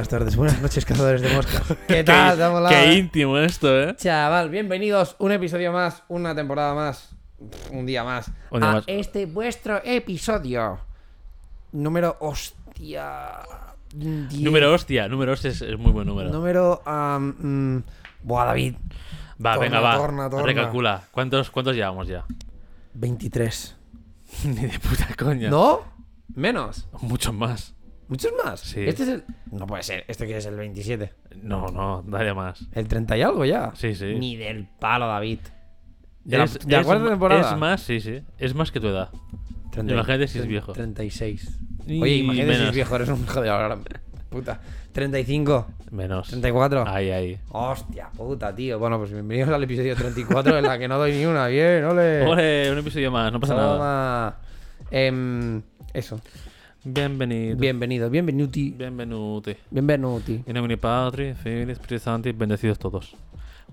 buenas tardes, buenas noches, cazadores de moscas. ¿Qué tal? ¿Te ha molado, Qué eh? íntimo esto, ¿eh? Chaval, bienvenidos un episodio más, una temporada más, un día más. Un día a más. este vuestro episodio. Número hostia. diez. Número hostia, número hostia es, es muy buen número. Número. mm, buah, David. va, torna, venga, va. torna, torna. Recalcula. ¿Cuántos, ¿Cuántos llevamos ya? 23. Ni de puta coña. ¿No? Menos. Muchos más. Muchos más. Sí. Este es el. No puede ser. Este que es el 27. No, no, dale más. El 30 y algo ya. Sí, sí. Ni del palo, David. ¿De la, Es- de la es cuarta temporada? Es más, sí, sí. Es más que tu edad. 30 Imagínate si es viejo. 36. Y Oye, imagínate si es viejo, eres un hijo de la puta. 35, Menos. 34. Ahí, ahí. Hostia puta, tío. Bueno, pues bienvenidos al episodio 34 en la que no doy ni una. Bien, ole. Ole, un episodio más, no pasa nada. Toma. Em, eso. Bienvenido. Bienvenido, bienvenuti. Bienvenuti. Bienvenuti. En nomine Patri, Filii, Espíritu Santo, bendecidos todos.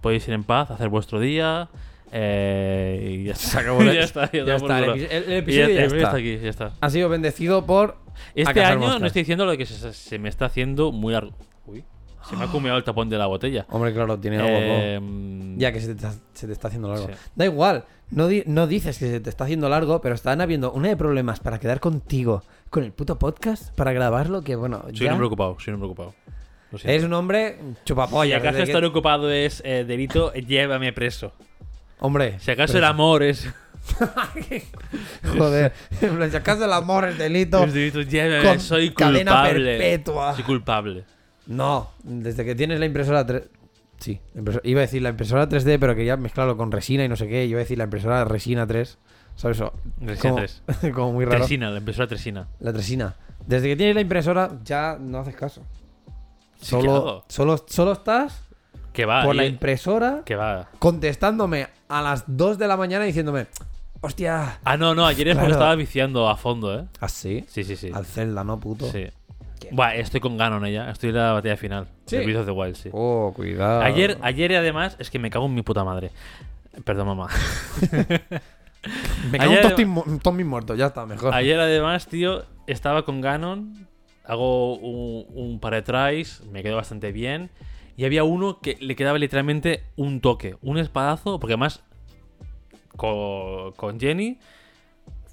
Podéis ir en paz, hacer vuestro día. Eh, y ya. Se acabó ya está, ya, ya está, el el- episodio ya está. aquí, ya está. Ha sido bendecido por. Este año moscas. no estoy diciendo lo que se, se me está haciendo muy largo. Uy, se me ha comido el tapón de la botella. Hombre, claro, tiene algo. Eh, Ya que se te, está- se te está haciendo largo. Sí. Da igual, no, di- no dices que se te está haciendo largo, pero están habiendo una de problemas para quedar contigo con el puto podcast, para grabarlo, que bueno, soy un ya hombre ocupado, soy un hombre ocupado. Lo siento. eres un hombre Si chupapollas. acaso desde que- estar ocupado es eh, delito, llévame preso. Hombre, Si acaso el amor es, joder, si acaso el amor es delito, es delito, llévame, con soy cadena culpable. perpetua. Soy culpable. No, desde que tienes la impresora 3... Sí, impresora- iba a decir la impresora 3D, pero quería mezclarlo con resina y no sé qué. Iba a decir la impresora resina 3. ¿Sabes eso? Como, 3. como muy raro. Tresina, la impresora Tresina. La tresina. Desde que tienes la impresora ya no haces caso. Sí Solo, solo, solo estás Que va. por la y- impresora Que va. contestándome a las 2 de la mañana diciéndome, hostia. Ah, no, no, ayer es Claro. estaba viciando a fondo, ¿eh? ¿Así? Sí, sí, sí. Al Zelda, ¿no, puto? Sí. Qué- Buah, estoy con Ganon ella. Estoy en la batalla final. Sí. De Breath of the Wild, sí. Oh, cuidado. Ayer, ayer además es que me cago en mi puta madre. Perdón, mamá. Me cago ayer- en todos mu- todos mis muertos, ya está, mejor. Ayer además, tío, estaba con Ganon. Hago un, un par de tries. Me quedó bastante bien. Y había uno que le quedaba literalmente un toque. Un espadazo. Porque además, co- con, Jenny.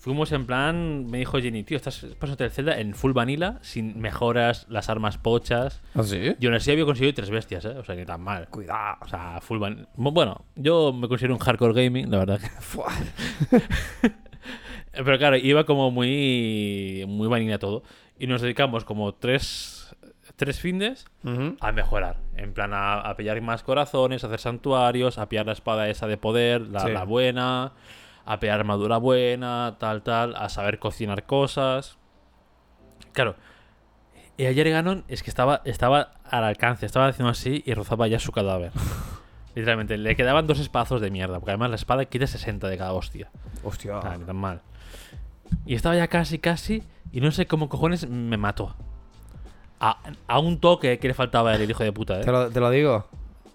Fuimos en plan. Me dijo Jenny, tío, estás pasándote el Zelda en full vanilla. Sin mejoras, las armas pochas. ¿Ah, sí? Yo aún así había conseguido tres bestias, ¿eh? O sea, que tan mal. Cuidado. O sea, full van... Bueno, yo me considero un hardcore gaming, la verdad. que-. Pero claro, iba como muy muy vanilla todo. Y nos dedicamos como tres, tres findes a mejorar. En plan, a, a pillar más corazones, a hacer santuarios, a pillar la espada esa de poder, la, Sí. la buena, a pillar armadura buena, tal, tal, a saber cocinar cosas. Claro. Y ayer Ganon es que estaba, estaba al alcance, estaba haciendo así y rozaba ya su cadáver. Literalmente, le quedaban dos espadazos de mierda, porque además la espada quita 60 de cada hostia. Hostia. Ah, tan mal. Y estaba ya casi, casi. Y no sé cómo cojones me mató. A, a un toque que le faltaba a él, el hijo de puta, Te ¿eh? lo, te lo digo.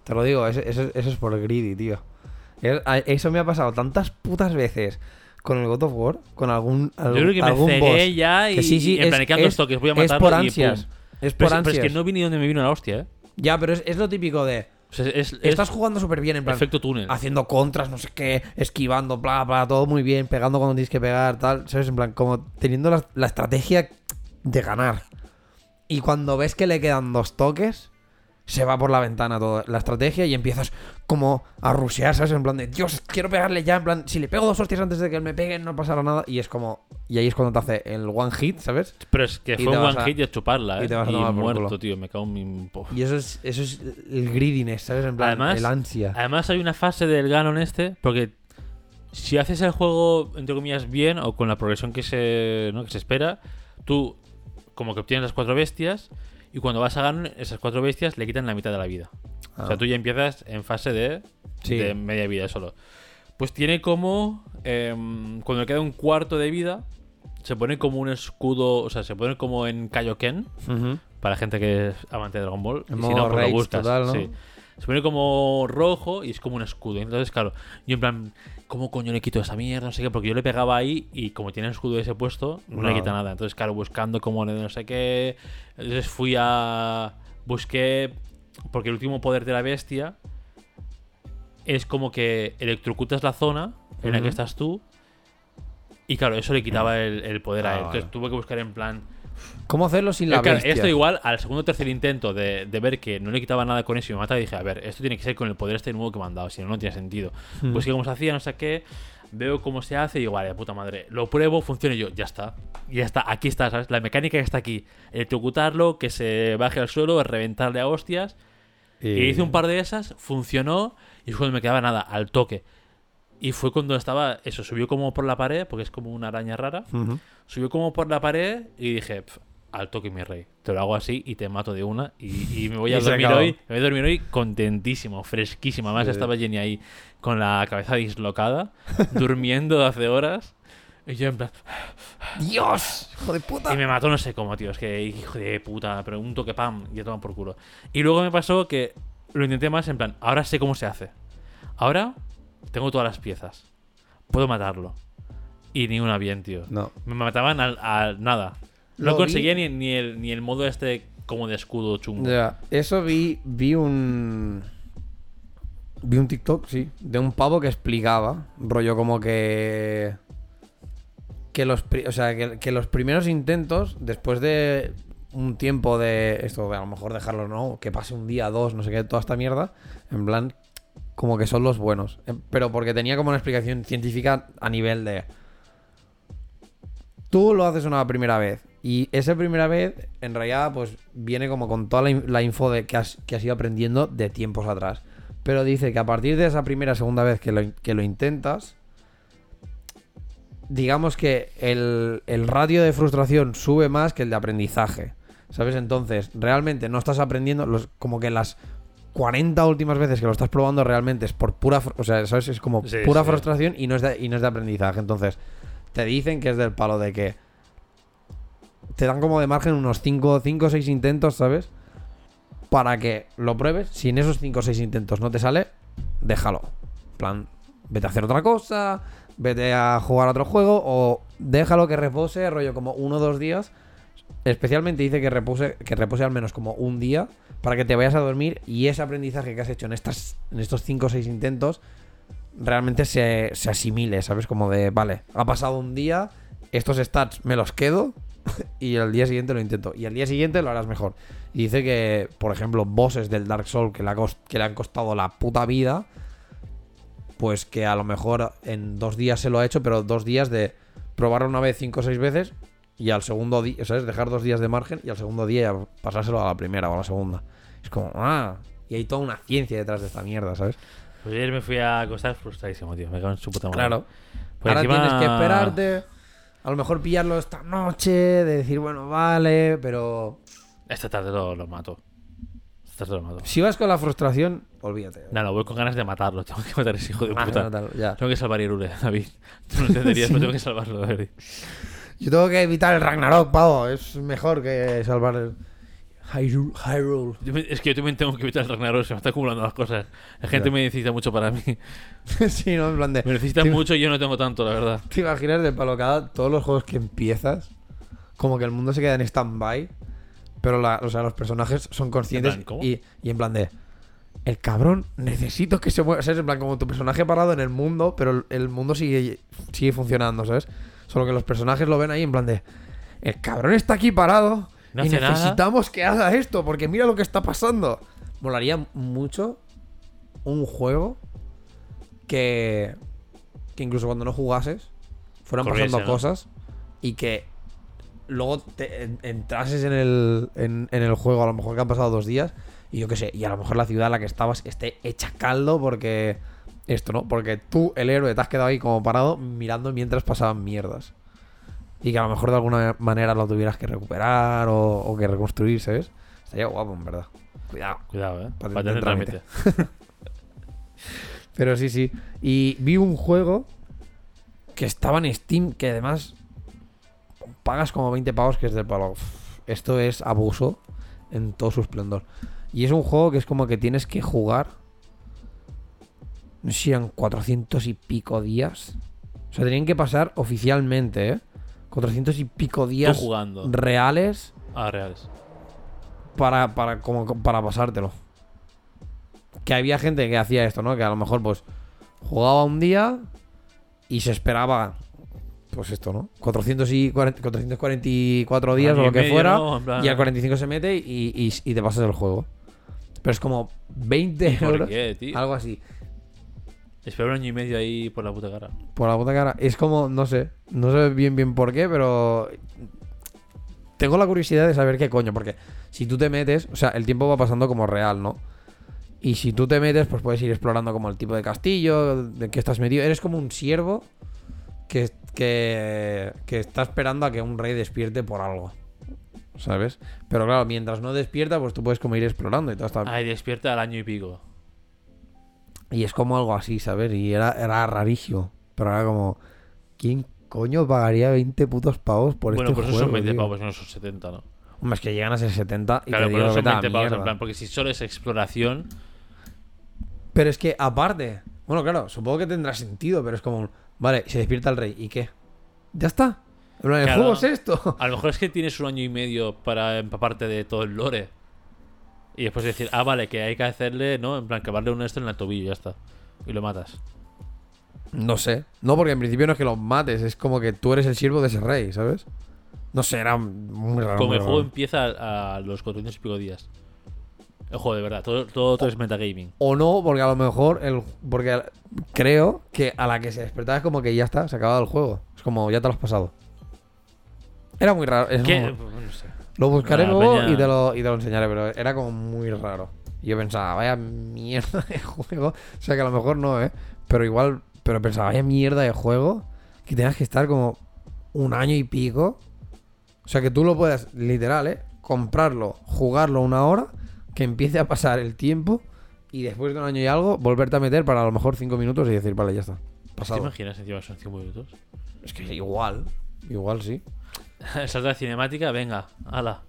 Te lo digo, eso, eso- eso es por greedy, tío. Es- Eso me ha pasado tantas putas veces con el God of War, con algún, Yo algún, creo que me cegué ya y, Que sí, sí, y en es- plan, es- toques, voy a Es matarlo por y ansias. Es Pero por es, pero ansias. es que no vi ni dónde me vino la hostia, ¿eh? Ya, pero es, es lo típico de... O sea, es, es Estás jugando súper bien, en plan... efecto túnel. Haciendo contras, no sé qué, esquivando, bla, bla, todo muy bien, pegando cuando tienes que pegar, tal, ¿sabes? En plan, como teniendo la, la estrategia de ganar. Y cuando ves que le quedan dos toques, se va por la ventana toda la estrategia y empiezas como a rushear, ¿sabes? En plan de, Dios, quiero pegarle ya, en plan, si le pego dos hostias antes de que me pegue, no pasará nada. Y es como, y ahí es cuando te hace el one hit, ¿sabes? Pero es que y fue un one a- hit y chuparla, ¿eh? y te vas a tomar por muerto, culo. tío. Me cago en mi... Puf. Y eso es, eso es el greediness, ¿sabes? En plan, Además- el ansia. Además hay una fase del Ganon este, porque si haces el juego, entre comillas, bien o con la progresión que se, ¿no? que se espera, tú como que obtienes las cuatro bestias y cuando vas a Ganon, esas cuatro bestias le quitan la mitad de la vida. O sea, Ah. tú ya empiezas en fase de, Sí. de media vida solo. Pues tiene como, em, cuando le queda un cuarto de vida, se pone como un escudo, o sea, se pone como en Kaioken, Ujú. para gente que es amante de Dragon Ball. Y si no, pues lo buscas. total, ¿no? sí. Se pone como rojo y es como un escudo. Entonces, claro, yo en plan, ¿cómo coño le quito esa mierda? No sé qué, porque yo le pegaba ahí y como tiene el escudo ese puesto, no, le quita nada. Entonces, claro, buscando como no sé qué. Entonces fui a. Busqué. Porque el último poder de la bestia es como que electrocutas la zona en la que estás tú. Y claro, eso le quitaba el, el poder a Ah, él. Entonces vale. tuve que buscar en plan. ¿Cómo hacerlo sin la bestia? esto igual, al segundo o tercer intento de, de ver que no le quitaba nada con eso y me mataba, dije, a ver, esto tiene que ser con el poder este nuevo que me han dado, si no, no tiene sentido. Hmm. Pues que como se hacía, no sé qué, veo cómo se hace y digo, vale, puta madre, lo pruebo, funciona y yo, ya está. Ya está, aquí está, ¿sabes? La mecánica que está aquí. Electrocutarlo, que se baje al suelo, reventarle a hostias. Y hice un par de esas, funcionó y cuando me quedaba nada, al toque. Y fue cuando estaba, eso, subió como por la pared, porque es como una araña rara. Subió como por la pared y dije, "Pf, al toque mi rey. Te lo hago así y te mato de una. Y, y me voy a dormir hoy. Me voy a dormir hoy contentísimo, fresquísimo. Además Sí. estaba Jenny ahí con la cabeza dislocada, durmiendo hace horas. Y yo en plan... ¡Dios! ¡Hijo de puta! Y me mató no sé cómo, tío. Es que hijo de puta. Pero un toque pam y ya toma por culo. Y luego me pasó que lo intenté más en plan, ahora sé cómo se hace. Ahora tengo todas las piezas. Puedo matarlo. Y ni una bien, tío. No. Me mataban al, al nada. No Lo conseguía vi- ni, ni, el, ni el modo este como de escudo chungo. Ya, eso vi, vi un. Vi un TikTok, sí, de un pavo que explicaba, rollo como que. Que los, o sea, que, que los primeros intentos, después de un tiempo de esto, de a lo mejor dejarlo, ¿no? Que pase un día, dos, no sé qué, toda esta mierda, en plan, como que son los buenos. Eh, Pero porque tenía como una explicación científica a nivel de. Tú lo haces una primera vez. Y esa primera vez, en realidad, pues viene como con toda la, in- la info de que has, que has ido aprendiendo de tiempos atrás. Pero dice que a partir de esa primera segunda vez que lo, que lo intentas, digamos que el, el ratio de frustración sube más que el de aprendizaje. ¿Sabes? Entonces, realmente no estás aprendiendo, los, como que las 40 últimas veces que lo estás probando realmente es por pura, o sea, ¿sabes? Es como Sí, pura sí. frustración y no, es de, y no es de aprendizaje. Entonces, te dicen que es del palo de que te dan como de margen unos 5 o 6 intentos, ¿sabes? Para que lo pruebes. Si en esos 5 o 6 intentos no te sale, déjalo. En plan, vete a hacer otra cosa, vete a jugar a otro juego o déjalo que repose, rollo como uno o dos días. Especialmente dice que repose, que al menos como un día para que te vayas a dormir y ese aprendizaje que has hecho en, estas, en estos 5 o 6 intentos realmente se, se asimile, ¿sabes? Como de, vale, ha pasado un día, estos stats me los quedo y al día siguiente lo intento. Y al día siguiente lo harás mejor. Y dice que, por ejemplo, bosses del Dark Souls que le, ha que le han costado la puta vida, pues que a lo mejor en dos días se lo ha hecho, pero dos días de probarlo una vez, cinco o seis veces, y al segundo día, ¿sabes? Dejar dos días de margen y al segundo día pasárselo a la primera o a la segunda. Es como, ah, y hay toda una ciencia detrás de esta mierda, ¿sabes? Pues ayer me fui a acostar frustradísimo, tío. Me cago en su puta madre. Claro. Pues Ahora encima- tienes que esperarte. A lo mejor pillarlo esta noche, de decir, bueno, vale, pero Esta tarde lo, lo mato. Esta tarde lo mato. si vas con la frustración, olvídate. No, no, voy con ganas de matarlo. Tengo que matar a ese hijo de puta. ya. Tengo que salvar a Irule, David. Tú no entenderías, pero tengo que salvarlo, David. Yo tengo que evitar el Ragnarok, pavo. Es mejor que salvar el Hyrule. Hyrule. Yo me- Es que yo también tengo que evitar el Ragnarok, se me están acumulando las cosas. La gente Ya. me necesita mucho para mí. sí, ¿no? En plan de... Me necesitan ¿Te- mucho y yo no tengo tanto, la verdad. ¿Te imaginas de palo cada todos los juegos que empiezas? Como que el mundo se queda en stand-by. Pero la- o sea, los personajes son conscientes. En plan, ¿cómo? Y, y en plan de. El cabrón, necesito que se mueva. ¿Sabes? En plan, como tu personaje parado en el mundo, pero el, el mundo sigue, sigue funcionando, ¿sabes? Solo que los personajes lo ven ahí en plan de. El cabrón está aquí parado. No y hace nada". necesitamos que haga esto, porque mira lo que está pasando. Molaría mucho un juego que. Que incluso cuando no jugases, fueran Corriese, pasando ¿no? cosas y que luego te en- entrases en el, en, en el juego, a lo mejor que han pasado dos días, y yo qué sé, y a lo mejor la ciudad en la que estabas esté hecha caldo porque. Esto, ¿no? Porque tú, el héroe, te has quedado ahí como parado mirando mientras pasaban mierdas. Y que a lo mejor de alguna manera lo tuvieras que recuperar o, o que reconstruir, ¿sabes? Estaría guapo, en verdad. Cuidado. Cuidado, eh. Patente Patente en en trámite. trámite. Pero sí, sí. Y vi un juego que estaba en Steam que además pagas como 20 pavos que es del palo. Esto es abuso en todo su esplendor. Y es un juego que es como que tienes que jugar. No sé si eran 400 y pico días. O sea, tenían que pasar oficialmente, ¿eh? 400 y pico Tú días jugando. reales Ah, reales. para, para, como, para pasártelo. Que había gente que hacía esto, ¿no? Que a lo mejor, pues, jugaba un día y se esperaba, pues esto, ¿no? 440 444 días o y lo que medio, fuera. ¿no? En plan- Y al 45 se mete y, y- y te pasas el juego. Pero es como 20 ¿Por euros. qué? Algo así. Espero un año y medio ahí por la puta cara. Por la puta cara. Es como, no sé. No sé bien bien por qué, pero. Tengo la curiosidad de saber qué coño. Porque si tú te metes. O sea, el tiempo va pasando como real, ¿no? Y si tú te metes, pues puedes ir explorando como el tipo de castillo, de que estás metido. Eres como un siervo que, que, que está esperando a que un rey despierte por algo. ¿Sabes? Pero claro, mientras no despierta, pues tú puedes como ir explorando y todo está. Ay, despierta al año y pico. Y es como algo así, ¿sabes? Y era, era rarísimo. Pero era como. ¿Quién coño pagaría 20 putos pavos por bueno, este eso juego? son 20 tío? pavos, no son 70, ¿no? Hombre, es que llegan a ser 70 y Claro, te pero digo, son vete a la 20 pavos en plan, porque si solo es exploración, Pero es que aparte. Bueno, claro, supongo que tendrá sentido, pero es como. Vale, se despierta el rey. ¿Y qué? Ya está. El Claro. juego es esto. a lo mejor es que tienes un año y medio para empaparte de todo el lore. Y después decir, ah, vale, que hay que hacerle, ¿no? En plan, clavarle un esto en el tobillo y ya está. Y lo matas. No sé. No, porque en principio no es que los mates, es como que tú eres el siervo de ese rey, ¿sabes? No sé, era muy raro. Como muy el juego raro. empieza a, a los 400 y pico días. El juego, de verdad. Todo, todo, todo es metagaming. O no, porque a lo mejor. El, porque creo que a la que se despertaba es como que ya está, se ha acabado el juego. Es como ya te lo has pasado. Era muy raro. es ¿Qué? como- No sé. Lo buscaré La luego peña- y, te lo, y te lo enseñaré, pero era como muy raro. Y yo pensaba, vaya mierda de juego. O sea que a lo mejor no, ¿eh? Pero igual. Pero pensaba, vaya mierda de juego. Que tengas que estar como un año y pico. O sea que tú lo puedas, literal, ¿eh? Comprarlo, jugarlo una hora. Que empiece a pasar el tiempo. Y después de un año y algo, volverte a meter para a lo mejor cinco minutos y decir, vale, ya está. ¿Te Pasado. imaginas encima son 5 minutos? Es que igual. Igual sí. Salta la cinemática, venga, ala.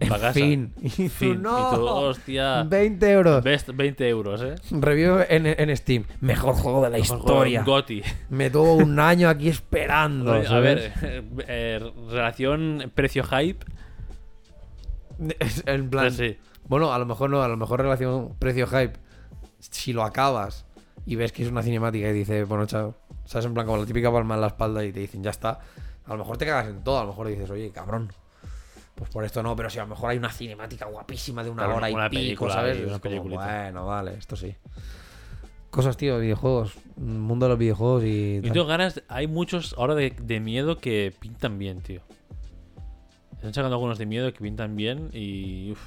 En Pa' casa. fin. Y tú, Fin. no. Y tú, hostia. 20 euros. Best 20 euros, ¿eh? Review en, en Steam. Mejor juego de la Mejor juego, historia. Goti. Me tuvo un año aquí esperando. a ¿sabes? ver, eh, eh, relación precio-hype. Es en plan. Pues sí. Bueno, a lo mejor no, a lo mejor relación precio-hype. Si lo acabas y ves que es una cinemática y dices, bueno, chao. ¿Sabes? En plan, como la típica palma en la espalda y te dicen, ya está. A lo mejor te cagas en todo. A lo mejor dices, oye, cabrón. Pues por esto no, pero si a lo mejor hay una cinemática guapísima de una Claro, hora y pico, ¿sabes? y como, bueno, vale, esto sí. Cosas, tío, videojuegos. Mundo de los videojuegos y. Yo tengo ganas, hay muchos ahora de, de miedo que pintan bien, tío. Están sacando algunos de miedo que pintan bien y. uf,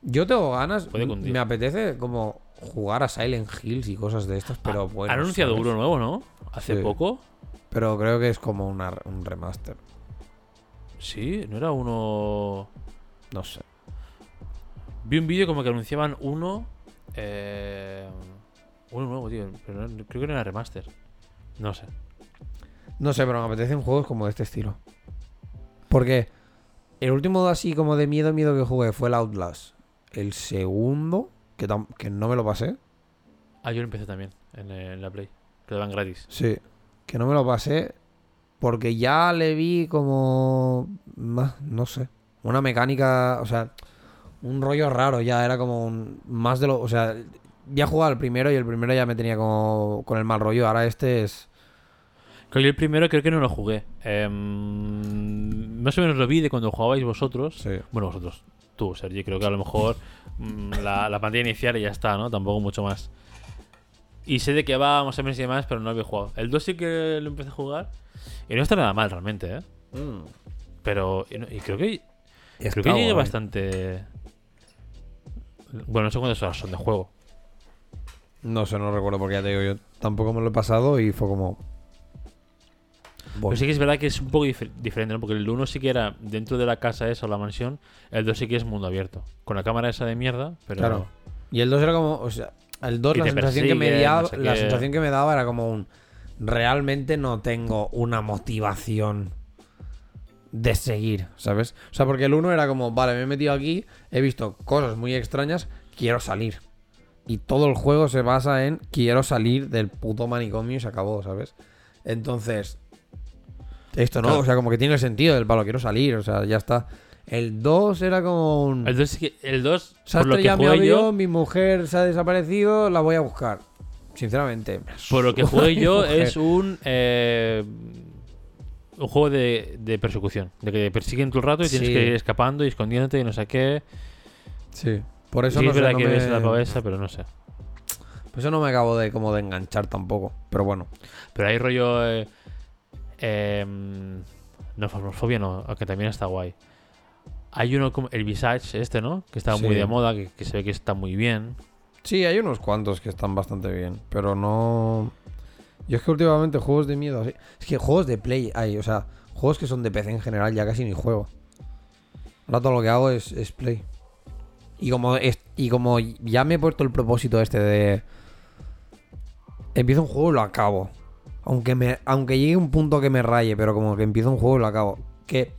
Yo tengo ganas, me apetece como jugar a Silent Hills y cosas de estas, pero bueno. Han anunciado uno nuevo, ¿no? Hace Sí. poco. Pero creo que es como una- un remaster. Sí, no era uno. No sé. Vi un vídeo como que anunciaban uno. Eh, uno nuevo, tío. Pero no- creo que no era remaster. No sé. No sé, pero me apetecen juegos como de este estilo. Porque el último así como de miedo, miedo que jugué fue el Outlast. El segundo, que, tam- que no me lo pasé. Ah, yo lo empecé también en, eh, en la Play. Que lo daban gratis. Sí. Que no me lo pasé porque ya le vi como... ma- No sé. Una mecánica, o sea, un rollo raro ya. Era como un... Más de lo... O sea, ya jugaba el primero y el primero ya me tenía como con el mal rollo. Ahora este es... Creo que el primero creo que no lo jugué. Em, más o menos lo vi de cuando jugabais vosotros. Sí. Bueno, vosotros. Tú, Sergi. Creo que a lo mejor mm, la, la pantalla inicial y ya está, ¿no? Tampoco mucho más. Y sé de que va más o menos y demás, pero no lo había jugado. El 2 sí que lo empecé a jugar. Y no está nada mal realmente, ¿eh? Pero. Y, creo que. Está creo que llegué bastante. Bueno, no sé cuántas horas son de juego. No sé, no recuerdo porque ya te digo, yo tampoco me lo he pasado y fue como... Pero sí que es verdad que es un poco dif- diferente, ¿no? Porque el 1 sí que era dentro de la casa esa o la mansión. El 2 sí que es mundo abierto. Con la cámara esa de mierda, pero. Claro. Y el 2 era como, o sea, el 2 Y la sensación que me daba, no sé la sensación que me daba era como un realmente no tengo una motivación de seguir, ¿sabes? O sea, porque el 1 era como, vale, me he metido aquí, he visto cosas muy extrañas, quiero salir. Y todo el juego se basa en quiero salir del puto manicomio y se acabó, ¿sabes? Entonces, esto no, o sea, como que tiene sentido el palo, quiero salir, o sea, ya está. El 2 era como un... El 2, sí que- el 2 Se ha por lo que jugué avión, yo, mi mujer se ha desaparecido, la voy a buscar. Sinceramente. por lo que jugué yo es un eh, un juego de, de persecución, de que te persiguen todo el rato y tienes Sí. que ir escapando y escondiéndote y no sé qué. Sí. Por eso sí, no es sé, verdad no que me... ves la cabeza, pero no sé. Por eso no me acabo de como de enganchar tampoco. Pero bueno. Pero hay rollo. Eh, em, no, Phasmophobia no, aunque también está guay. Hay uno como el Visage, este, ¿no? Que está muy de moda, que, que se ve que está muy bien. Sí, hay unos cuantos que están bastante bien. Pero no. Yo es que últimamente juegos de miedo así. Es que juegos de play hay, o sea, juegos que son de PC en general ya casi ni juego. Ahora todo lo que hago es, es play. Y como, es- y como ya me he puesto el propósito este de. Empiezo un juego y lo acabo. Aunque, me, aunque llegue un punto que me raye, pero como que empiezo un juego y lo acabo. Que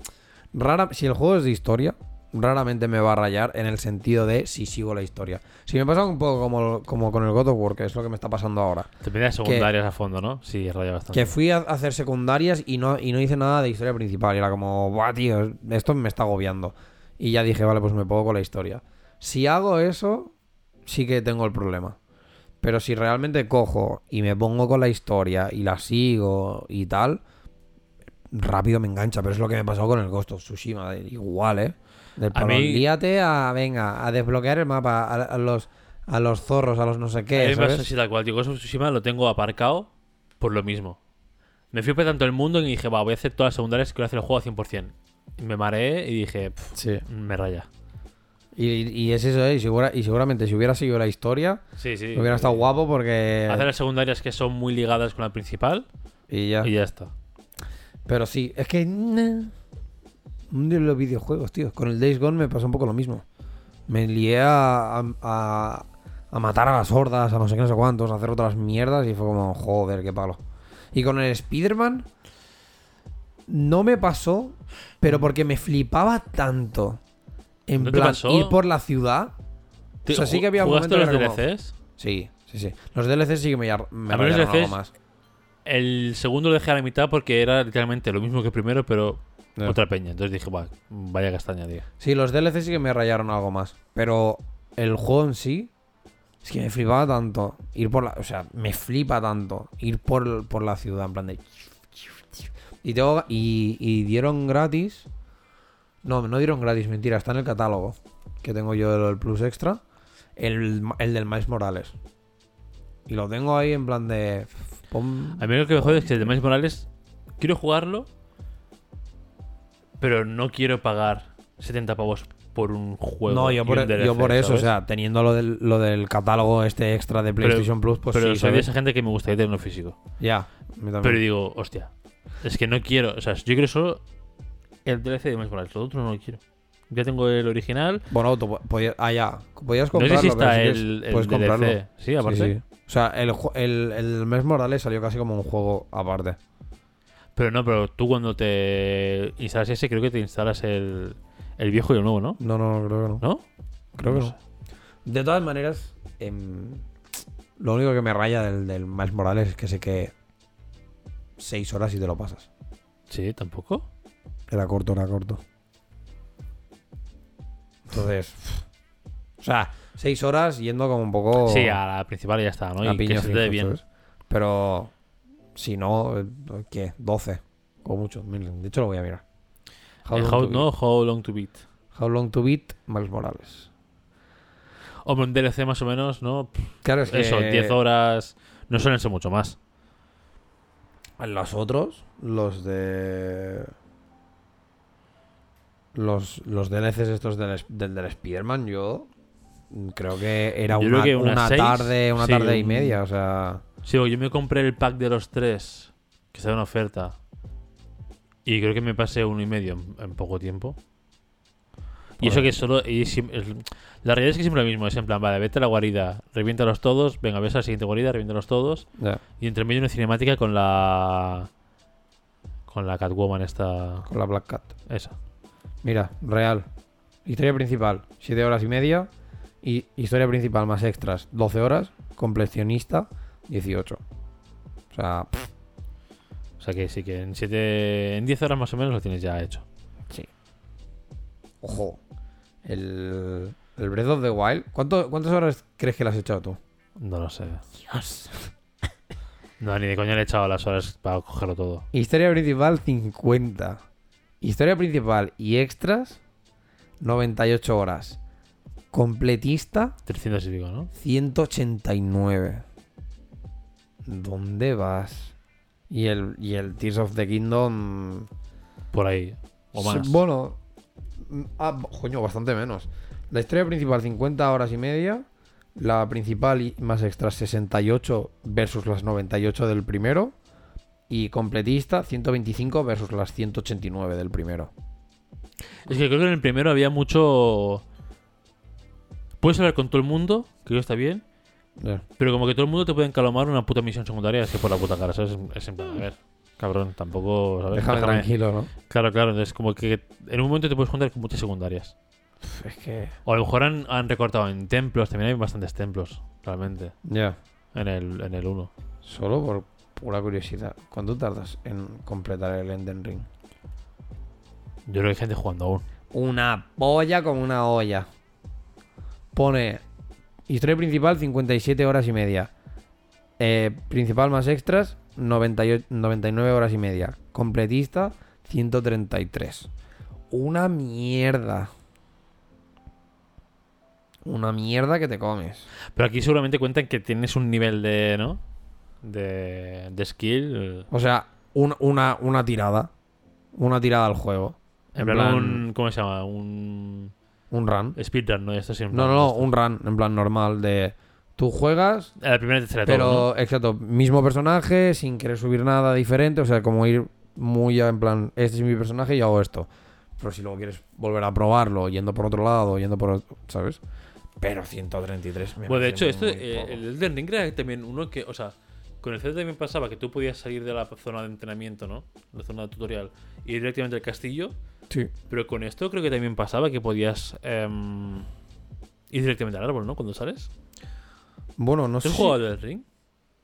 rara, si el juego es de historia, raramente me va a rayar en el sentido de si sigo la historia. Si me pasa un poco como, como con el God of War, que es lo que me está pasando ahora. Te metes secundarias a fondo, ¿no? Sí, raya bastante. Que fui a hacer secundarias y no, y no hice nada de historia principal. Y era como, buah, tío, esto me está agobiando. Y ya dije, vale, pues me pongo con la historia. Si hago eso, sí que tengo el problema. Pero si realmente cojo y me pongo con la historia y la sigo y tal, rápido me engancha. Pero es lo que me pasó con el Ghost of Tsushima. igual, ¿eh? Del palo, mí- líate a, venga, a desbloquear el mapa, a, a los, a los zorros, a los no sé A mí qué, me pasa ¿sabes? así tal cual. Tío, Ghost of Tsushima lo tengo aparcado por lo mismo. Me fui tanto el mundo y dije, va, voy a hacer todas las secundarias que voy a hacer el juego a 100%. Y me mareé y dije, "Pff, Sí. me raya. Y, y es eso, ¿eh? Y, segura- y seguramente si hubiera seguido la historia, Sí, sí. hubiera estado guapo porque... Hacer las secundarias que son muy ligadas con la principal Y ya. y ya está. Pero sí, es que... nah. Un de los videojuegos, tío. Con el Days Gone me pasó un poco lo mismo. Me lié a, a, a- a matar a las hordas, a no sé qué, no sé cuántos, a hacer otras mierdas y fue como, joder, qué palo. Y con el Spider-Man no me pasó, pero porque me flipaba tanto. En ¿No te plan, pasó? ir por la ciudad. O sea, sí que había ¿Jugaste los como- DLCs? Sí, sí, sí. Los DLC sí que me, me A mí los rayaron algo DLCs más. El segundo lo dejé a la mitad porque era literalmente lo mismo que el primero, pero Ya. otra peña. Entonces dije, va, vaya castaña, tío. Sí, los DLC sí que me rayaron algo más. Pero el juego en sí. Es que me flipaba tanto. Ir por la. O sea, me flipa tanto. Ir por, por la ciudad. En plan de. Y, tengo, y, y dieron gratis. No, no dieron gratis, mentira. Está en el catálogo. Que tengo yo el Plus Extra. El, el del Miles Morales. Y lo tengo ahí en plan de. A mí lo que me jode es que el de Miles Morales quiero jugarlo, pero no quiero pagar 70 pavos por un juego. No, yo por, DLC, yo por eso, ¿sabes? o sea, teniendo lo del, lo del catálogo este extra de PlayStation Plus, pues pero sí, soy de ¿sabes? esa gente que me gustaría tenerlo físico. Ya, también. Pero digo, hostia, es que no quiero, o sea, yo quiero solo el DLC de Miles Morales, lo otro no lo quiero. Ya tengo el original. Bueno, tú po- podías, ah, ya, podías No sé comprarlo. si está pero si el, quieres, el puedes DLC. comprarlo. Sí, aparte. Sí, sí. O sea, el, ju- el, el mes Morales salió casi como un juego aparte. Pero no, pero tú cuando te instalas ese, creo que te instalas el, el viejo y el nuevo, ¿no? No, no, creo que no. ¿No? Creo que No no. De todas maneras, em, lo único que me raya del, del Miles Morales es que sé que seis horas y te lo pasas. Sí, tampoco. Era corto, era corto. Entonces, o sea, seis horas yendo como un poco Sí, a la principal y ya está, ¿no? a y que se te dé bien. ¿sabes? Pero si no, eh, ¿qué? 12 o mucho. De hecho, lo voy a mirar. How, Eh, long, how- to no, How Long to Beat. How long to beat Miles Morales. Hombre, un DLC más o menos, ¿no? Claro, es que Eso, 10 horas. No suelen ser mucho más. Los otros, los de. Los, los DLCs estos del, del, del Spider-Man, yo creo que era Yo una, que una tarde, una sí, tarde y media, o sea. Sí, yo me compré el pack de los tres, que está en oferta. Y creo que me pasé uno y medio en, en poco tiempo. Y eso que solo. y el- la realidad es que siempre lo mismo. Es en plan, vale, vete a la guarida, reviéntalos todos. Venga, ves a la siguiente guarida, reviéntalos todos. Y entre medio una cinemática con la. Con la Catwoman esta. Con la Black Cat. Esa. Mira, real. Historia principal, 7 horas y media. Y historia principal más extras, 12 horas. Completionista, 18. O sea, pff, O sea que sí que en 7. En 10 horas más o menos lo tienes ya hecho. sí. Ojo. El, el Breath of the Wild. ¿Cuánto- ¿Cuántas horas crees que le has echado tú? No lo sé. Dios. No, ni de coña le he echado las horas para cogerlo todo. Historia principal, 50. Historia principal y extras, 98 horas. Completista, 300 y pico, ¿no? 189. ¿Dónde vas? Y el, y el Tears of the Kingdom. Por ahí. O más. Bueno. mm, Ah, coño, bastante menos. La historia principal, 50 horas y media. La principal y más extras, 68 versus las 98 del primero. Y completista, 125 versus las 189 del primero. Es que creo que en el primero había mucho. Puedes hablar con todo el mundo, que está bien. Pero como que todo el mundo te puede encalomar una puta misión secundaria así por la puta cara, ¿sabes? Es en plan, a ver, cabrón, tampoco, ¿sabes? Déjame Déjame- tranquilo, ¿no? Claro, claro, entonces como que en un momento te puedes juntar con muchas secundarias. Es que. O a lo mejor han, han recortado en templos, también hay bastantes templos, realmente, Ya. en el, en el 1. Solo por pura curiosidad. ¿Cuánto tardas en completar el Enden Ring? Yo creo que hay gente jugando aún. Una polla como una olla. Pone historia principal 57 horas y media. Eh, principal más extras 98 99 horas y media. Completista 133. Una mierda. Una mierda que te comes. Pero aquí seguramente cuentan que tienes un nivel de, ¿no? De, de skill. O sea, un- una, una tirada. Una tirada al juego. En plan, un, ¿cómo se llama? Un un run. speedrun, ¿no? Esto sí, en No, plan no, no, esto. un run en plan normal de tú juegas, A La primera y tercera pero todo, ¿no? exacto, mismo personaje sin querer subir nada diferente, o sea, como ir muy en plan, este es mi personaje y hago esto. Pero si luego quieres volver a probarlo yendo por otro lado, yendo por otro, ¿sabes? Pero 133 me Bueno, de hecho, esto, eh, el Elden Ring era también uno que, o sea, con el Z también pasaba que tú podías salir de la zona de entrenamiento, ¿no? La zona de tutorial, y ir directamente al castillo. Sí. Pero con esto creo que también pasaba que podías em, ir directamente al árbol, ¿no? Cuando sales. Bueno, no ¿Has sé. si- jugado Elden Ring?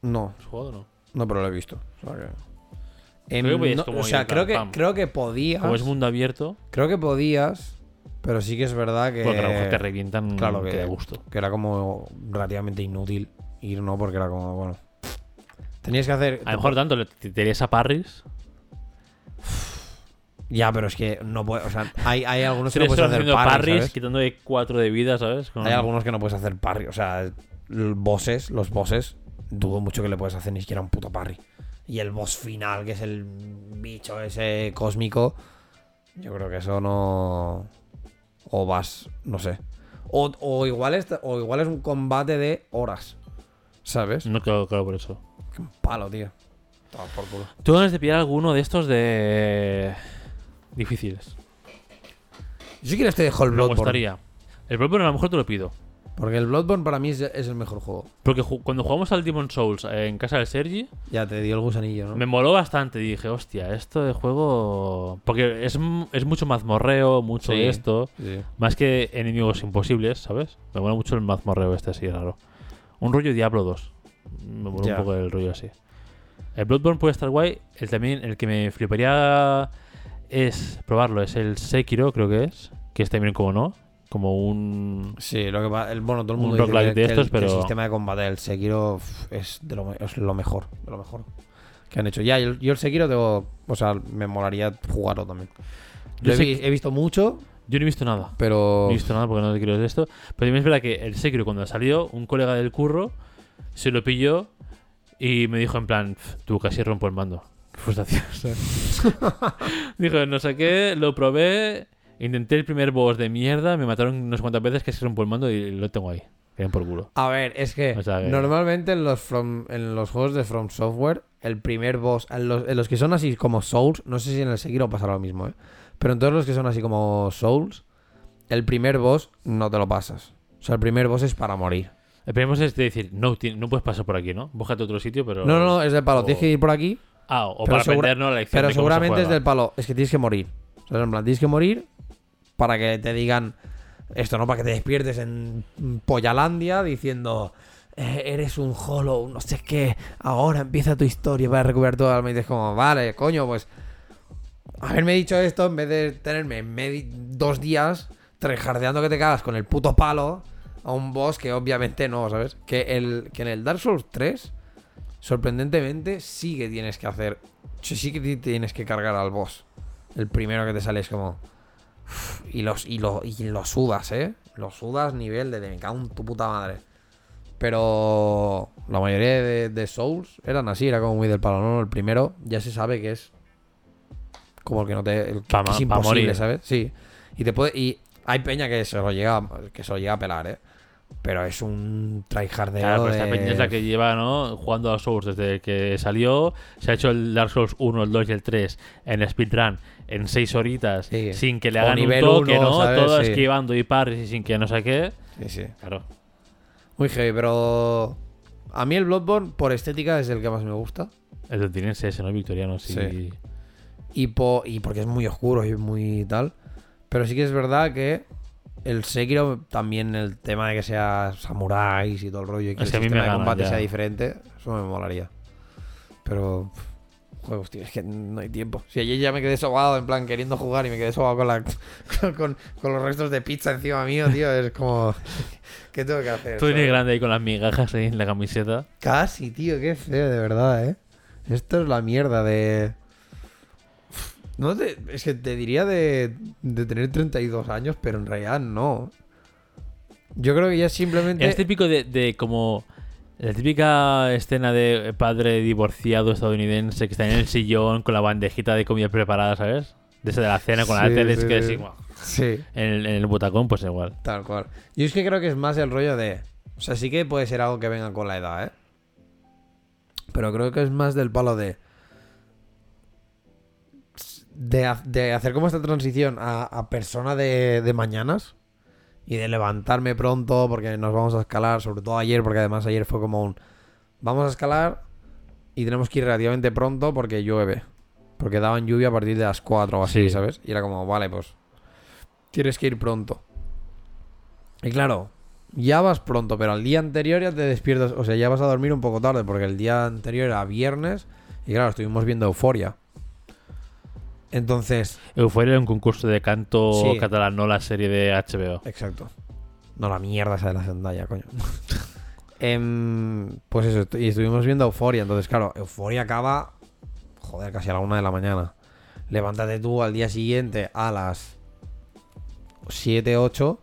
No, ¿Has jugado o no? no, pero lo he visto. O sea, que- Creo que no, o sea, plan, creo que, pam. creo que podías. Como es mundo abierto, Creo que podías, pero sí que es verdad que. porque a lo mejor te revientan claro que de gusto. que era como relativamente inútil ir, ¿no? Porque era como, bueno. Tenías que hacer. A lo mejor tanto te te irías a Parris. Ya, pero es que no puedes. O sea, hay, hay algunos que no puedes hacer parry. Parris, ¿sabes? quitando de 4 de vida, ¿sabes? Con- Hay algunos que no puedes hacer parry. O sea, bosses, los bosses, dudo mucho que le puedes hacer ni siquiera un puto parry. Y el boss final, que es el bicho ese cósmico, yo creo que eso no. O vas, no sé. O, o igual, es, o igual es un combate de horas. ¿Sabes? No, claro, claro, por eso. Qué palo, tío. Por culo. ¿Tú de pillar alguno de estos de. Difíciles? Yo sí que te dejo el Me Bloodborne. gustaría. El Bloodborne a lo mejor te lo pido. Porque el Bloodborne para mí es, es el mejor juego. Porque ju- cuando jugamos al Demon Souls eh, en casa del Sergi, Ya te dio el gusanillo, ¿no? me moló bastante. Dije, hostia, esto de juego. Porque es, es mucho mazmorreo, mucho Sí. de esto. Sí. Más que enemigos imposibles, ¿sabes? Me mola mucho el mazmorreo este así raro. Un rollo Diablo 2. Me mola Ya. un poco el rollo así. El Bloodborne puede estar guay. El también, el que me fliparía es probarlo. Es el Sekiro, creo que es. Que es también como no. Como un. Sí, lo que va, el, bueno, todo el Un mundo dice que, de que estos, el, que pero- el sistema de combate del Sekiro es, de lo, es lo mejor, de lo mejor que han hecho. Ya, yo, yo el Sekiro tengo, o sea, me molaría jugarlo también. Yo he, he visto mucho, Yo no he visto nada. pero No he visto nada porque no te quiero de esto. Pero también es verdad que el Sekiro cuando salió, un colega del curro se lo pilló y me dijo en plan, "Pf, tú casi rompo el mando. Frustración. dijo, no sé qué, lo probé, intenté el primer boss de mierda, me mataron unas cuantas veces que se rompo el mando y lo tengo ahí. Queden por culo. a ver, es que, O sea que- normalmente en los from, en los juegos de From Software, el primer boss, en los, en los que son así como Souls, no sé si en el Sekiro pasará lo mismo, ¿eh? pero en todos los que son así como Souls, el primer boss no te lo pasas. O sea, el primer boss es para morir. El primer boss es de decir, no, no puedes pasar por aquí, ¿no? Búscate otro sitio, pero... No, no, no, es de palo. o- Tienes que ir por aquí Ah, o Pero para aprendernos la lección Pero de cómo se seguramente es del palo. Es que tienes que morir. O sea, en plan, tienes que morir para que te digan esto, ¿no? Para que te despiertes en Pollalandia diciendo "Eh, eres un hollow, no sé qué. Ahora empieza tu historia para recuperar todo. Y dices como, vale, coño, pues haberme dicho esto en vez de tenerme dos días trejardeando que te cagas con el puto palo a un boss que obviamente no, ¿sabes? Que, el, que en el Dark Souls 3, sorprendentemente, sí que tienes que hacer. Sí sí que ti- tienes que cargar al boss. El primero que te sale es como. Y, los, y, lo, y lo sudas, ¿eh? Lo sudas nivel de, de me cago en tu puta madre. Pero la mayoría de, de Souls eran así, era como muy del palo, ¿no? El primero ya se sabe que es como el que no te. El que Pa' es imposible, morir. ¿sabes? Sí. Y te puede. Y hay peña que se lo llega, que se lo llega a pelar, ¿eh? Pero es un tryhardeo Claro, pero de... esta peña es la que lleva, ¿no? Jugando a Souls desde que salió. Se ha hecho el Dark Souls 1, el 2 y el 3 en speedrun en 6 horitas Sí. sin que le hagan un nivel toque, uno, ¿no? ¿sabes? Todo Sí. esquivando y parries y sin que no sé qué. Sí, sí. Claro. Muy heavy, pero... A mí el Bloodborne, por estética, es el que más me gusta. El londinense ese, ¿no? Victoriano, sí. Sí. Y, po- y porque es muy oscuro y muy tal. Pero sí que es verdad que el Sekiro, también el tema de que sea samuráis y todo el rollo y que Es el que sistema de combate ya. sea diferente, eso me molaría. Pero... Juegos, tío, es que no hay tiempo. Si ayer ya me quedé sobado, en plan, queriendo jugar y me quedé sobado con, la, con, con- con los restos de pizza encima mío, tío, es como... ¿Qué tengo que hacer? Tú eres grande ahí con las migajas ahí en la camiseta. Casi, tío, qué feo, de verdad, ¿eh? Esto es la mierda de... No te- es que te diría de, de tener 32 años, pero en realidad no. Yo creo que ya simplemente... Es típico de, de como. La típica escena de padre divorciado estadounidense que está en el sillón con la bandejita de comida preparada, ¿sabes? De esa de la cena con la Sí, tele, es sí, que sí. en, el, en el butacón, pues igual. tal cual. Yo es que creo que es más el rollo de... O sea, sí que puede ser algo que venga con la edad, ¿eh? Pero creo que es más del palo de... De, ha- de hacer como esta transición a, a persona de, de mañanas y de levantarme pronto porque nos vamos a escalar, sobre todo ayer, porque además ayer fue como un... Vamos a escalar y tenemos que ir relativamente pronto porque llueve. Porque daban lluvia a partir de las 4 o así, Sí. ¿sabes? Y era como, vale, pues tienes que ir pronto. Y claro, ya vas pronto, pero al día anterior ya te despiertas, o sea, ya vas a dormir un poco tarde porque el día anterior era viernes y claro, estuvimos viendo Euforia. Entonces, Euforia era un concurso de canto Sí. catalán, no la serie de HBO. Exacto. No la mierda esa de la Zendaya, coño. Em, pues eso, y estuvimos viendo Euforia. Entonces, claro, Euforia acaba, joder, casi a la una de la mañana. Levántate tú al día siguiente a las 7, 8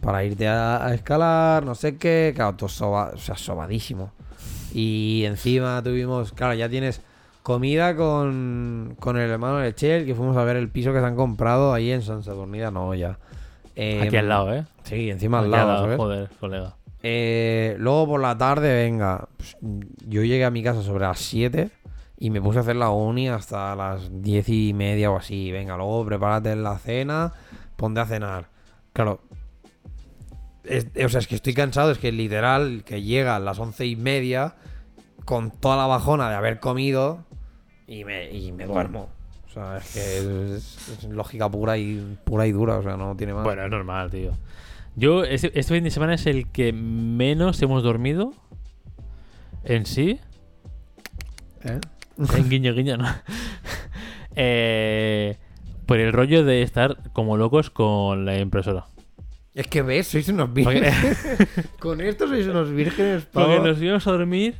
para irte a, a escalar, no sé qué. Claro, todo soba- o sea, sobadísimo. Y encima tuvimos, claro, ya tienes comida con, con el hermano de Chel, que fuimos a ver el piso que se han comprado ahí en San Saturnida, no, ya. Aquí Em, al lado, ¿eh? Sí, encima al Aquí lado, ¿sabes? joder, colega. Eh, luego por la tarde, venga, pues, yo llegué a mi casa sobre las 7 y me puse a hacer la uni hasta las 10 y media o así. Venga, luego prepárate la cena, ponte a cenar. Claro, es- o sea, es que estoy cansado, es que literal, que llega a las once y media con toda la bajona de haber comido y me, y me duermo. O sea, es que es, es lógica pura y pura y dura, o sea, no tiene más. Bueno, es normal, tío. Yo, este, este fin de semana es el que menos hemos dormido. En sí. ¿Eh? En guiño, guiño, no. Eh, por el rollo de estar como locos con la impresora. Es que ves, sois unos Porque, vírgenes. Con esto sois unos vírgenes, porque pavo. nos íbamos a dormir.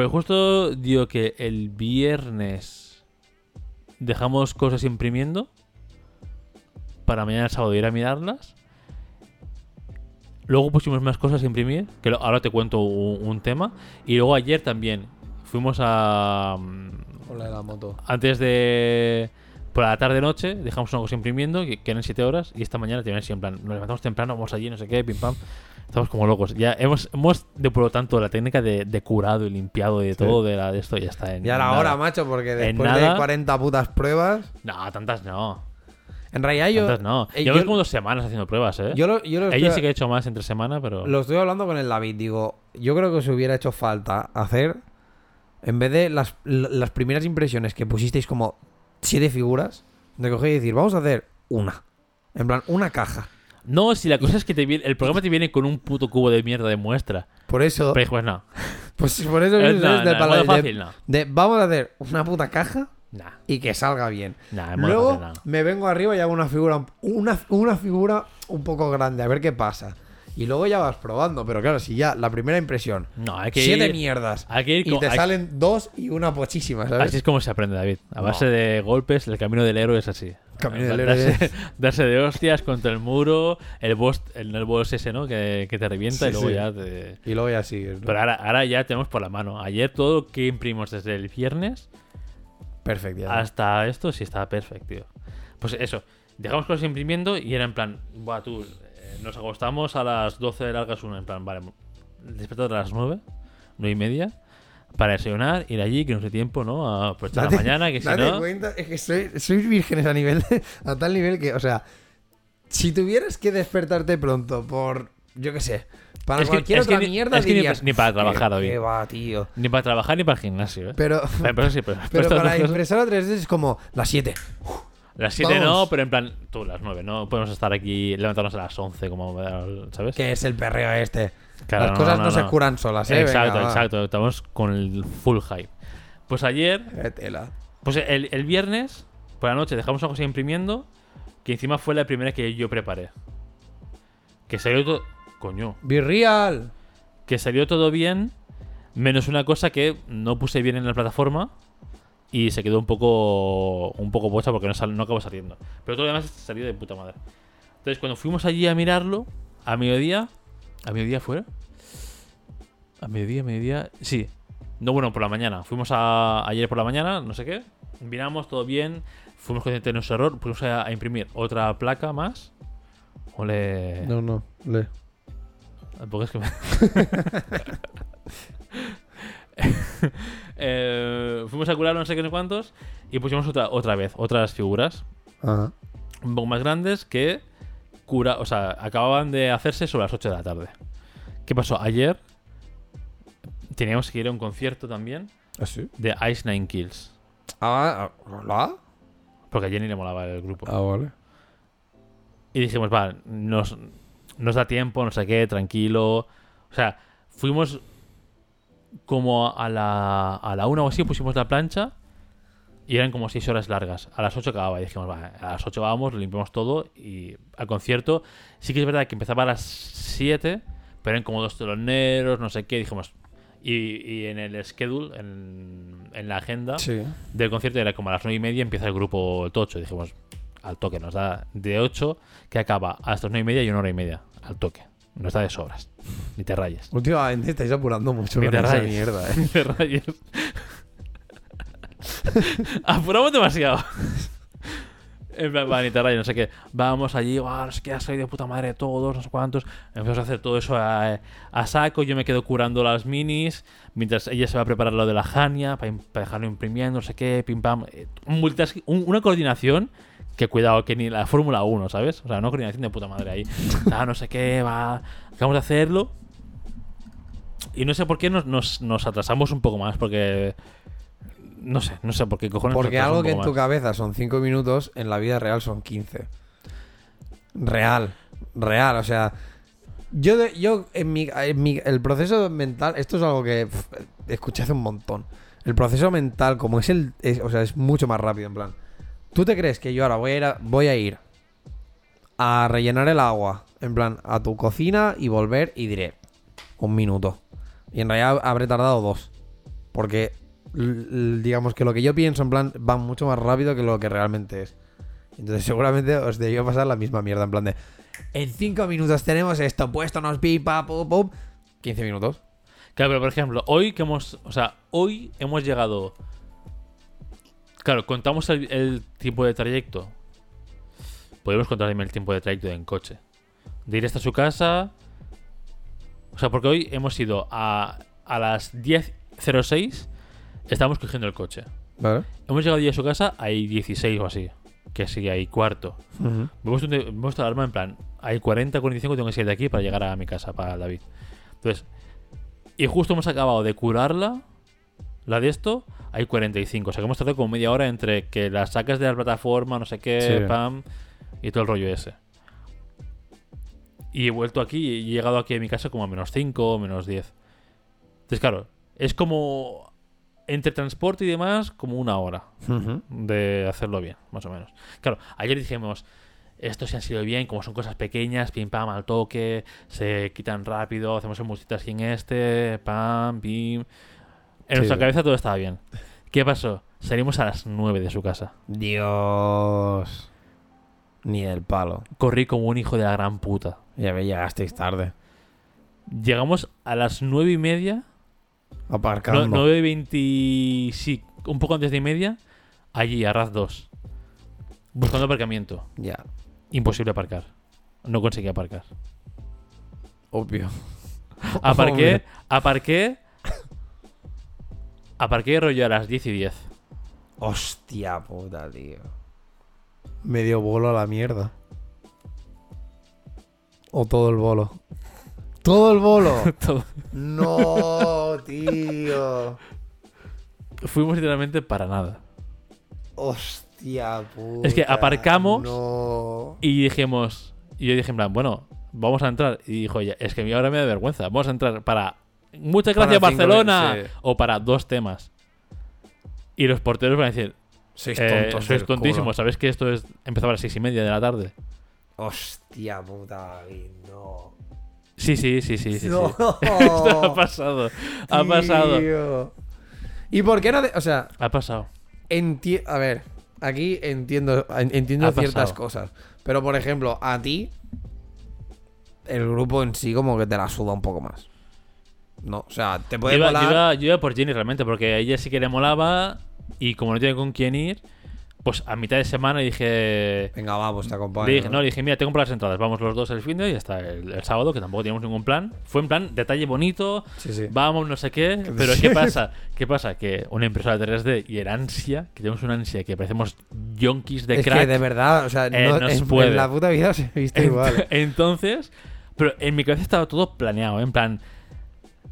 Pero justo digo que el viernes dejamos cosas imprimiendo. Para mañana sábado ir a mirarlas. Luego pusimos más cosas a imprimir. Que ahora te cuento un, un tema. Y luego ayer también fuimos a. mm, Con la de la moto. antes de. Por la tarde-noche, dejamos una cosa imprimiendo, que, que eran 7 horas, y esta mañana te así en plan, nos levantamos temprano, vamos allí, no sé qué, pim pam. Estamos como locos. Ya hemos, hemos depurado tanto la técnica de, de curado y limpiado y de todo de, la, de esto, ya está. En, Ya la hora, macho, porque después de nada. 40 putas pruebas. No, tantas no. En realidad yo. Tantas no. eh, Llevamos yo- como dos semanas haciendo pruebas, ¿eh? Yo lo, yo lo Ella estoy, sí que ha hecho más entre semana, pero. lo estoy hablando con el David. Digo, yo creo que os hubiera hecho falta hacer En vez de las, las primeras impresiones que pusisteis como siete figuras, de coger y decir, vamos a hacer una. En plan, una caja. No, si la cosa es que te viene, el programa te viene con un puto cubo de mierda de muestra. Por eso, Pero pues no. pues por eso Eh, mismo no, es de, no, para- modo de- fácil, no. de, vamos a hacer una puta caja Nah, y que salga bien. nah, Luego fácil, no. me vengo arriba y hago una figura, una, una figura un poco grande, a ver qué pasa. Y luego ya vas probando, pero claro, si ya la primera impresión, No, hay que siete ir. mierdas, Hay que ir y con- te salen dos y una pochísima, ¿sabes? Así es como se aprende, David. A base No. de golpes, el camino del héroe es así. Camino del darse, héroe darse de hostias contra el muro, el boss, el, el boss ese, ¿no? Que, que te revienta Sí, y luego sí. ya te... Y luego ya sigues. ¿no? Pero ahora, ahora ya tenemos por la mano. Ayer todo lo que imprimimos desde el viernes Perfecto. hasta esto sí estaba perfecto, tío. Pues eso, dejamos cosas imprimiendo y era en plan, buah, tú, eh, nos acostamos a las 12 de largas una, en plan, vale, despertar a las 9, 9 y media, para desayunar, ir allí, que no sé tiempo, ¿no? A la Date- mañana, que si date no... cuenta, es que soy, sois vírgenes a nivel, a tal nivel que, o sea, si tuvieras que despertarte pronto por, yo qué sé, para Es que- cualquier es que otra mierda es que ni- dirías, ni para trabajar, "¿Qué- David". qué va, tío. Ni para trabajar ni para el gimnasio, ¿eh? Pero, Pero, pero sí, pero, para cosas- impresora 3D es como las 7. Las 7 no, pero en plan, tú, las 9, no podemos estar aquí, levantarnos a las 11, como, ¿sabes? Que es el perreo este. Claro, Las no, cosas no, no, se curan solas, ¿eh? Exacto, Venga, exacto. Estamos con el full hype. Pues ayer, Qué tela. pues el, el viernes, por la noche, dejamos una cosa imprimiendo, que encima fue la primera que yo preparé. Que salió todo. Coño. Be real. Que salió todo bien, menos una cosa que no puse bien en la plataforma. Y se quedó un poco un poco pocha porque no, sal- no acabó saliendo. Pero todo lo demás salió de puta madre. Entonces, cuando fuimos allí a mirarlo, a mediodía. ¿A mediodía fuera? ¿A mediodía, mediodía? Sí. No, bueno, por la mañana. Fuimos a, ayer por la mañana, no sé qué. Miramos, todo bien. Fuimos conscientes de nuestro error. Fuimos a, a imprimir otra placa más. Ole. No, no, le. Tampoco es que me... Eh, fuimos a curar no sé qué no cuántos y pusimos otra, otra vez, otras figuras Ajá. un poco más grandes que cura, o sea, acababan de hacerse sobre las 8 de la tarde. ¿Qué pasó? Ayer teníamos que ir a un concierto también ¿Ah, sí? de Ice Nine Kills. Ah, ¿hola? Porque a Jenny le molaba el grupo. Ah, vale. Y dijimos, va, nos, nos da tiempo, no sé qué, tranquilo. O sea, fuimos como a la, a la una o así, pusimos la plancha y eran como seis horas largas. A las 8 acababa y dijimos, va, a las 8 vamos, limpiamos todo y al concierto. Sí que es verdad que empezaba a las 7, pero eran como dos teloneros, no sé qué, dijimos. Y, y en el schedule, en, en la agenda, Sí. del concierto era como a las 9 y media empieza el grupo Tocho. Dijimos, al toque, nos da de 8 que acaba hasta las 9 y media y una hora y media. Al toque. Nos da de sobras. Ni te rayes. Últimamente estáis apurando mucho Ni te rayes. mierda, eh. Ni te rayes. Apuramos demasiado. En plan, va, ni te rayes, no sé qué. Vamos allí, "Guau, no sé qué, ha salido puta madre todos, no sé cuántos. Empezamos a hacer todo eso a, saco. Yo me quedo curando las minis. Mientras ella se va a preparar lo de la Jania para, dejarlo imprimiendo, no sé qué, pim pam. Eh, Un una coordinación que cuidado, que ni la Fórmula 1, ¿sabes? O sea, una coordinación de puta madre ahí. Ah, no sé qué, va. Acabamos de hacerlo. Y no sé por qué nos, nos, nos atrasamos un poco más, porque. No sé, no sé por qué cojones. Porque algo que en tu más. cabeza son 5 minutos, en la vida real son 15. Real. Real, o sea. Yo, de- yo en, mi, en mi- el proceso mental, esto es algo que pf, escuché hace un montón. El proceso mental, como es el. es- o sea, es mucho más rápido, en plan. ¿Tú te crees que yo ahora voy a ir a, voy a, ir a rellenar el agua, en plan, a tu cocina y volver y diré un minuto? Y en realidad habré tardado dos. Porque digamos que lo que yo pienso en plan va mucho más rápido que lo que realmente es. Entonces seguramente os debió pasar la misma mierda, en plan de en 5 minutos tenemos esto, puesto nos pipa, pum, pum. 15 minutos. Claro, pero por ejemplo, hoy que hemos. O sea, hoy hemos llegado. Claro, contamos el, el tiempo de trayecto. Podemos contar también el tiempo de trayecto en coche. De ir hasta su casa. O sea, porque hoy hemos ido a, a las 10.06. Estamos cogiendo el coche. Vale. Hemos llegado ya a su casa, hay 16 o así. Que sí, hay cuarto. Me he puesto, un- me he puesto la alarma en plan, hay 40, 45 tengo que salir de aquí para llegar a mi casa, para David. Entonces, y justo hemos acabado de curarla la de esto, hay 45. O sea que hemos tardado como media hora entre que las sacas de la plataforma, no sé qué, Sí. pam, y todo el rollo ese. Y he vuelto aquí y he llegado aquí a mi casa como a menos 5 o menos 10. Entonces, claro, es como entre transporte y demás, como una hora de hacerlo bien, más o menos. Claro, ayer dijimos, estos se han sido bien, como son cosas pequeñas, pim pam al toque, se quitan rápido, hacemos el multitask así en este, pam, pim. En Sí. nuestra cabeza todo estaba bien. ¿Qué pasó? Salimos a las 9 de su casa. Dios. Ni el palo. Corrí como un hijo de la gran puta. Ya ve, llegasteis tarde. Llegamos a las 9 y media, Aparcando. 9 y 20, sí, un poco antes de y media, allí, a Raz 2. Buscando aparcamiento. Ya, Imposible aparcar. No conseguí aparcar. obvio. Aparqué, Obvio. aparqué. Aparqué rollo a las 10 y 10. Hostia puta, tío. Medio bolo a la mierda. O todo el bolo. Todo el bolo. Todo. no, tío. Fuimos literalmente para nada. Hostia puta. Es que aparcamos No. Y dijimos. Y yo dije en plan, bueno, vamos a entrar. Y dijo ella, es que a mí ahora me da vergüenza. Vamos a entrar para. Muchas gracias, Barcelona. sí. O para dos temas. Y los porteros van a decir, Sois eh, tontos. sois del tontísimos. ¿Sabes que esto es empezaba a las seis y media de la tarde? Hostia puta, David, no. Sí, sí, sí, sí. sí, sí. No. Esto ha pasado. Ha pasado. ¿Y por qué no? de- o sea, Ha pasado. enti- a ver, aquí entiendo, en- entiendo Ha ciertas pasado. cosas. Pero por ejemplo, a ti, el grupo en sí como que te la suda un poco más. No, o sea, te Yo puede iba, molar. yo iba- yo iba por Jenny realmente, porque a ella sí que le molaba. Y como no tiene con quién ir, pues a mitad de semana dije. Venga, va, pues te acompaño. Le dije, no, le dije, mira, tengo las entradas, vamos los dos el fin de y hasta el, el sábado, que tampoco teníamos ningún plan. Fue en plan, detalle bonito, Sí, sí. vamos, no sé qué. Pero ¿qué pasa? ¿Qué pasa? Que una impresora 3D y el ansia, que tenemos una ansia que parecemos yonkis de es crack. que de verdad, o sea, eh, no, no se en, puede. en la puta vida se Ent- igual. Entonces, pero en mi cabeza estaba todo planeado, ¿eh? en plan,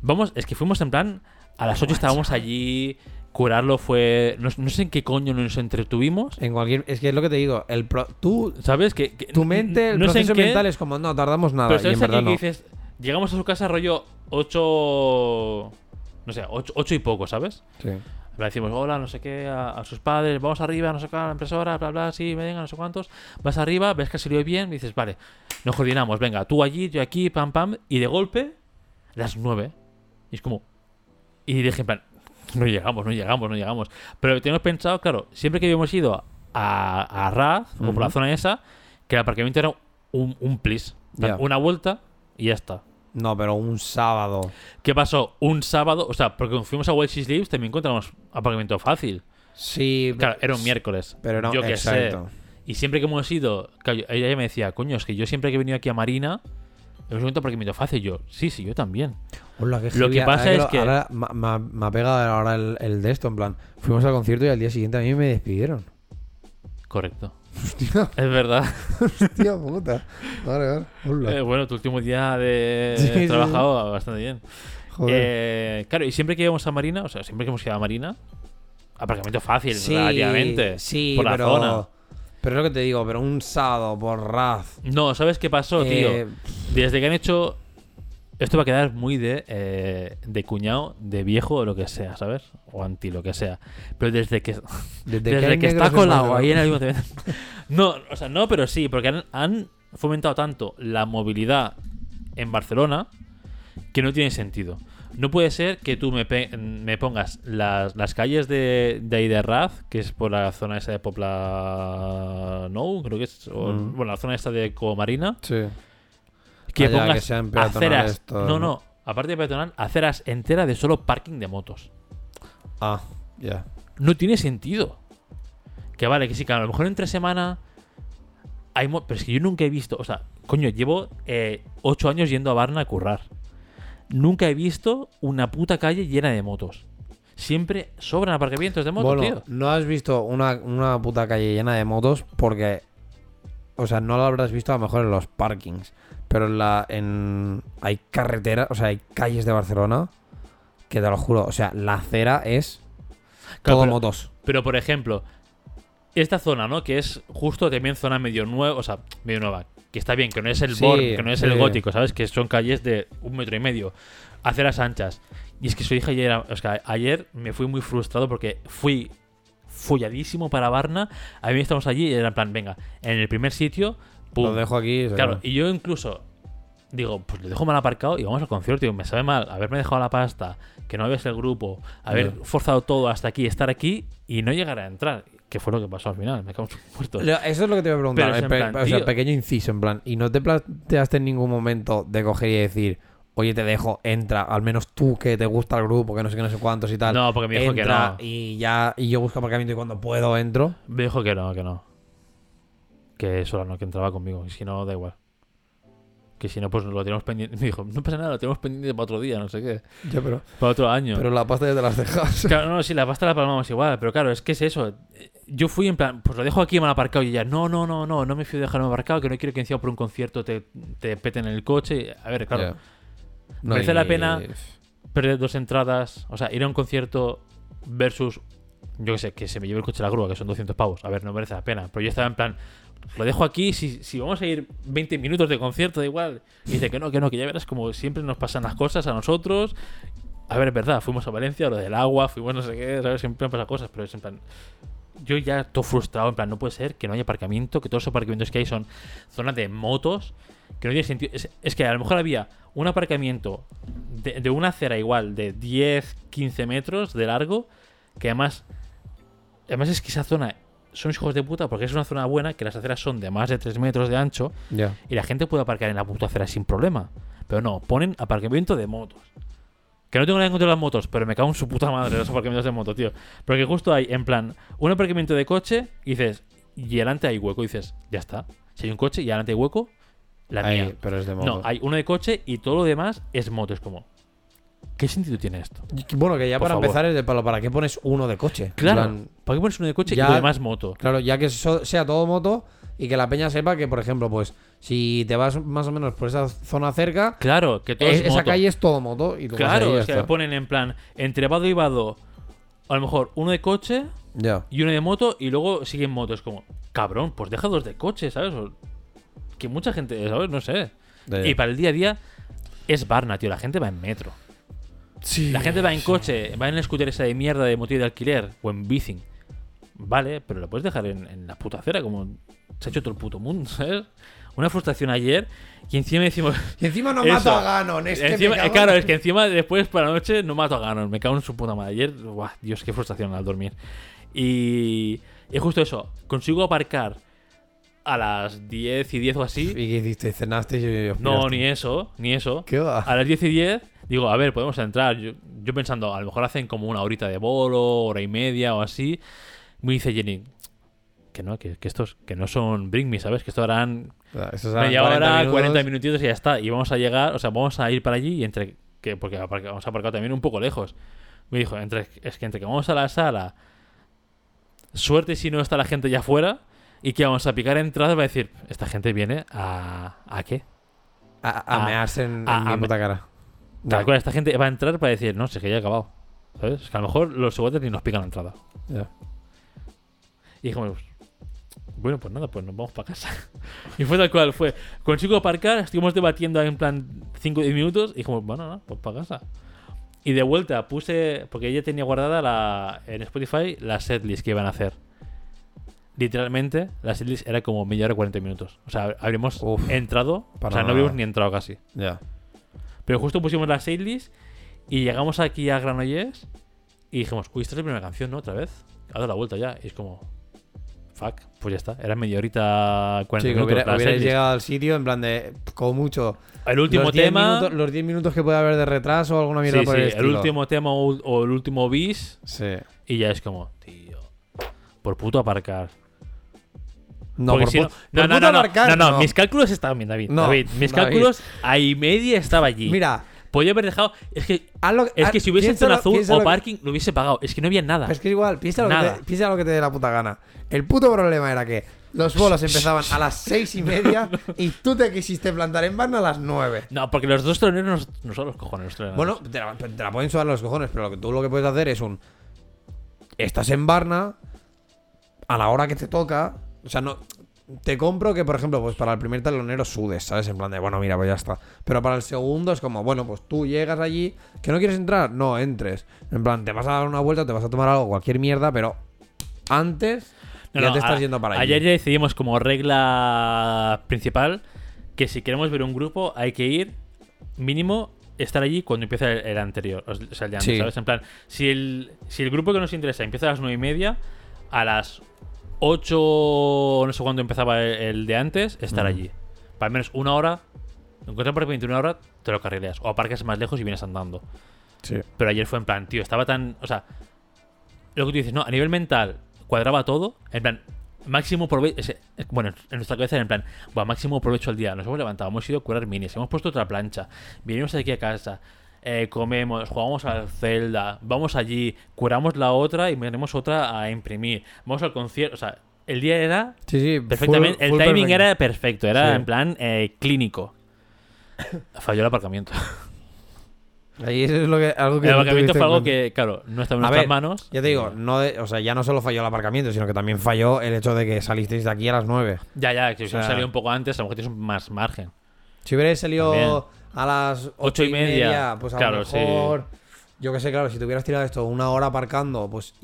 vamos, es que fuimos en plan, a las 8 estábamos allí, curarlo fue, no, no sé en qué coño nos entretuvimos, En cualquier, es que es lo que te digo, el pro- tú, ¿sabes? Que, que- tu mente, el no sé proceso qué, mental es como, no tardamos nada. Pero y en ¿sabes verdad no. dices, llegamos a su casa rollo 8, no sé, 8, y poco, ¿sabes? Sí. Le decimos, hola, no sé qué, a, a sus padres, vamos arriba, no sé qué, a la impresora, bla, bla, sí, venga, no sé cuántos. Vas arriba, ves que salió bien, y dices, vale, nos coordinamos, venga, tú allí, yo aquí, pam, pam, y de golpe, las nueve. Y es como. Y dije, en plan, no llegamos, no llegamos, no llegamos. Pero tenemos pensado, claro, siempre que habíamos ido a, a Raz, o por la zona esa, que el aparcamiento era un, un plis. Una vuelta y ya está. No, pero un sábado. ¿Qué pasó? Un sábado, o sea, porque fuimos a Welsh Leaves también encontramos aparcamiento fácil. Sí, Claro, era un miércoles. pero no, yo qué sé. Y siempre que hemos ido, ella me decía, coño, es que yo siempre que he venido aquí a Marina, hemos encontrado aparcamiento fácil. Yo, sí, sí, yo también. Hola, qué Lo que pasa Ahora es que- Ahora me, ha pegado ahora el, el de esto, en plan. Fuimos al concierto y al día siguiente a mí me despidieron. Correcto. Hostia, Es verdad. hostia puta. Vale, vale. Hola. Eh, bueno, tu último día de Sí, sí, trabajado bastante bien. Joder. Eh, claro, y siempre que íbamos a Marina, o sea, siempre que hemos ido a Marina, aparcamiento fácil, sí, relativamente. Sí, por la pero. zona. Pero es lo que te digo, pero un sábado por Raz. No, ¿sabes qué pasó, eh, tío? Desde que han hecho. Esto va a quedar muy de, eh, de cuñado, de viejo o lo que sea, ¿sabes? O anti lo que sea. Pero desde que, desde, que está colado ahí en el ayuntamiento. No, o sea, no, pero sí, porque han, han fomentado tanto la movilidad en Barcelona que no tiene sentido. No puede ser que tú me, pe- me pongas las, las calles de, de ahí de Raz, que es por la zona esa de Popla No, creo que es. o- Mm. Bueno, la zona esta de Comarina. Sí. Que pongas que sean peatonales aceras. no, ¿no? Aparte de peatonal, aceras enteras de solo parking de motos. Ah, ya. No tiene sentido. Que vale, que sí, que a lo mejor entre semana hay Pero es que yo nunca he visto. O sea, coño, llevo eh, ocho años yendo a Varna a currar. Nunca he visto una puta calle llena de motos. Siempre sobran aparcamientos de motos, bueno, tío. no has visto una, una puta calle llena de motos porque. O sea, no lo habrás visto a lo mejor en los parkings. Pero en la. En, hay carreteras, o sea, hay calles de Barcelona Que te lo juro, o sea, la acera es Claro, todo pero- motos. Pero por ejemplo, esta zona, ¿no? Que es justo también zona medio nueva, o sea, medio nueva. Que está bien, que no es el Sí, Born, que no es el gótico, ¿sabes? Que son calles de un metro y medio. Aceras anchas. Y es que eso dije ayer, o sea, ayer me fui muy frustrado porque fui folladísimo para Varna. A mí estamos allí y era en plan, venga, en el primer sitio, pum. Lo dejo aquí. Claro, y yo incluso digo, pues le dejo mal aparcado y vamos al concierto. Digo, me sabe mal haberme dejado la pasta, que no ves el grupo, haber forzado todo hasta aquí, estar aquí y no llegar a entrar. Que fue lo que pasó al final, me cago en. Lo- Eso es lo que te voy a preguntar. Pe- plan, o sea, pequeño inciso, en plan. ¿Y no te planteaste en ningún momento de coger y decir, oye, te dejo, entra, al menos tú que te gusta el grupo, que no sé qué, no sé cuántos y tal? No, porque me dijo que no. Y ya, y yo busco aparcamiento y cuando puedo entro. Me dijo que no, que no. Que solo no, que entraba conmigo. Y si no, da igual. Que si no, pues lo tenemos pendiente. Me dijo, no pasa nada, lo tenemos pendiente para otro día, no sé qué. Ya, pero, Para otro año. pero la pasta ya te las dejas. Claro, no, sí, la pasta la palmamos igual, pero claro, es que es eso. Yo fui en plan, pues lo dejo aquí mal aparcado y ella, no, no, no, no, no me fío de dejarme aparcado, que no quiero que encima por un concierto te, te peten en el coche. A ver, claro, Ya. No, Merece la pena. perder dos entradas, o sea, ir a un concierto versus, yo qué sé, que se me lleve el coche a la grúa, que son 200 pavos. A ver, no merece la pena. Pero yo estaba en plan, lo dejo aquí, si, si vamos a ir 20 minutos de concierto, da igual. Y dice que no, que no, que ya verás como siempre nos pasan las cosas a nosotros. A ver, es verdad, fuimos a Valencia, lo del agua, fuimos no sé qué, ¿sabes? Siempre me pasan cosas, pero es en plan. Yo ya estoy frustrado, en plan, no puede ser que no haya aparcamiento, que todos los aparcamientos que hay son zonas de motos, que no tiene sentido. Es, es que a lo mejor había un aparcamiento de, de una acera igual, de 10, 15 metros de largo, que además. Además es que esa zona son hijos de puta porque es una zona buena, que las aceras son de más de 3 metros de ancho y la gente puede aparcar en la puta acera sin problema. Pero no, ponen aparcamiento de motos. Que no tengo nada en contra de las motos, pero me cago en su puta madre los aparcamientos de moto, tío. Porque justo hay, en plan, un aparcamiento de coche y dices, y delante hay hueco, y dices, ya está. Si hay un coche y delante hay hueco, la Ahí, mía. pero es de moto. No, hay uno de coche y todo lo demás es moto. Es como, ¿qué sentido tiene esto? Bueno, que ya Por para favor. empezar es de palo. ¿Para qué pones uno de coche? Claro, plan, ¿para qué pones uno de coche y lo demás moto? Claro, ya que sea todo moto y que la peña sepa que, por ejemplo, pues si te vas más o menos por esa zona cerca, Claro, que todo es- es, esa moto. calle es todo moto. Y tú Claro, que está. ponen en plan, entre vado y vado, a lo mejor uno de coche y uno de moto y luego siguen moto. Es como, cabrón, pues deja dos de coche, ¿sabes? O- que mucha gente, ¿sabes? No sé. Y para el día a día es Barna, tío. La gente va en metro. Sí. La gente va en coche, va en el scooter esa de mierda de motivo de alquiler o en bicing. Vale, pero lo puedes dejar en, en la puta acera como se ha hecho todo el puto mundo, ¿sabes? Una frustración ayer y encima decimos... Y encima no Eso. mato a Ganon. Es que Encima- en- Claro, es que encima después por la noche no mato a Ganon, me cago en su puta madre. Ayer, buah, Dios, qué frustración al dormir. Y, y justo eso, consigo aparcar a las 10 y 10 o ¿Y así. qué hiciste? ¿Cenaste y os No, ni eso, ni eso. ¿Qué va? A las 10 y 10, digo, a ver, podemos entrar. Yo, yo pensando, a lo mejor hacen como una horita de bolo, hora y media o así. Me dice Jenny, que no, que, que estos que no son Bring Me, ¿sabes? Que esto harán eran media hora, 40 minutos. minutitos y ya está. Y vamos a llegar, o sea, vamos a ir para allí y entre que porque vamos a aparcar también un poco lejos. Me dijo, entre, es que entre que vamos a la sala, suerte si no está la gente ya afuera y que vamos a picar entradas va a decir, esta gente viene a ¿a qué? A, a a- mearse en, a- en mi puta cara. Tal cual, esta gente va a entrar para decir, no, sé que ya he acabado. ¿Sabes? Es que a lo mejor los seguantes ni nos pican la entrada. Y dijimos, bueno, pues nada, pues nos vamos para casa. y fue tal cual, fue. Consigo aparcar, estuvimos debatiendo en plan 5 o 10 minutos y dijimos, bueno, no, pues para casa. Y de vuelta puse, porque ella tenía guardada la, en Spotify la setlist que iban a hacer. Literalmente, la setlist era como media hora 40 minutos. O sea, habríamos Uf, entrado, o sea, no habíamos ni entrado casi. Ya. Pero justo pusimos la setlist y llegamos aquí a Granollers y dijimos, uy, esta es la primera canción, ¿no? Otra vez. Ha dado la vuelta ya. Y es como, fuck, pues ya está. Era media horita, 40 Sí, minutos. hubiera, hubierais llegado al sitio en plan de, como mucho, El último los 10 tema. minutos- los 10 minutos que puede haber de retraso o alguna mierda sí, por sí, el último tema o, o el último bis Sí. y ya es como, tío, por puto aparcar. No, por, si no, no, no, no, no, aparcar, no, no, mis cálculos estaban bien, David. No, David, mis David. cálculos, a y media estaba allí. Mira, Podía haber dejado. Es que, lo- es que si hubiese zona azul o parking, lo hubiese pagado. Es que no había nada. Es que igual, piensa lo que, te, piensa lo que te dé la puta gana. El puto problema era que los bolos empezaban a las seis y media y tú te quisiste plantar en Varna a las nueve. No, porque los dos troneros no, son los cojones. Los. Bueno, te la, te la pueden sudar los cojones, pero lo que tú lo que puedes hacer es un. Estás en Varna a la hora que te toca. O sea, no. Te compro que, por ejemplo, pues para el primer talonero sudes, ¿sabes? En plan de, bueno, mira, pues ya está. Pero para el segundo es como, bueno, pues tú llegas allí, que no quieres entrar, no entres. En plan, te vas a dar una vuelta, te vas a tomar algo, cualquier mierda, pero antes No, ya no, te estás a- yendo para allí. Ayer ya decidimos como regla principal que si queremos ver un grupo hay que ir mínimo estar allí cuando empieza el, el anterior, o sea, el de antes, Sí. ¿sabes? En plan, si el, si el grupo que nos interesa empieza a las nueve y media, a las 8, no sé cuándo empezaba el, el de antes, estar Mm. allí. Para al menos una hora, encontrar por 21 horas, te lo carrileas. O aparcas más lejos y vienes andando. Sí. Pero ayer fue en plan, tío, estaba tan. O sea, lo que tú dices, no, a nivel mental, cuadraba todo. En plan, máximo provecho. Bueno, en nuestra cabeza era en plan, bueno, máximo provecho al día. Nos hemos levantado, hemos ido a curar minis, hemos puesto otra plancha, vinimos aquí a casa, eh, comemos, jugamos al Zelda, vamos allí, curamos la otra y tenemos otra a imprimir. Vamos al concierto. O sea, el día era Sí, sí. perfectamente. full- el full timing perfecto. era perfecto, era Sí. en plan eh, clínico. Falló el aparcamiento. Ahí eso es lo que, algo que El aparcamiento fue algo que, claro, no estaba en nuestras ver, manos. Ya te digo, no de- o sea, ya no solo falló el aparcamiento, sino que también falló el hecho de que salisteis de aquí a las 9. Ya, ya, que si O sea- salido un poco antes, a lo mejor tienes más margen. Si hubierais salido. A las Ocho 8 y media, pues a claro, lo mejor. Yo que sé, claro, si te hubieras tirado esto una hora aparcando, pues.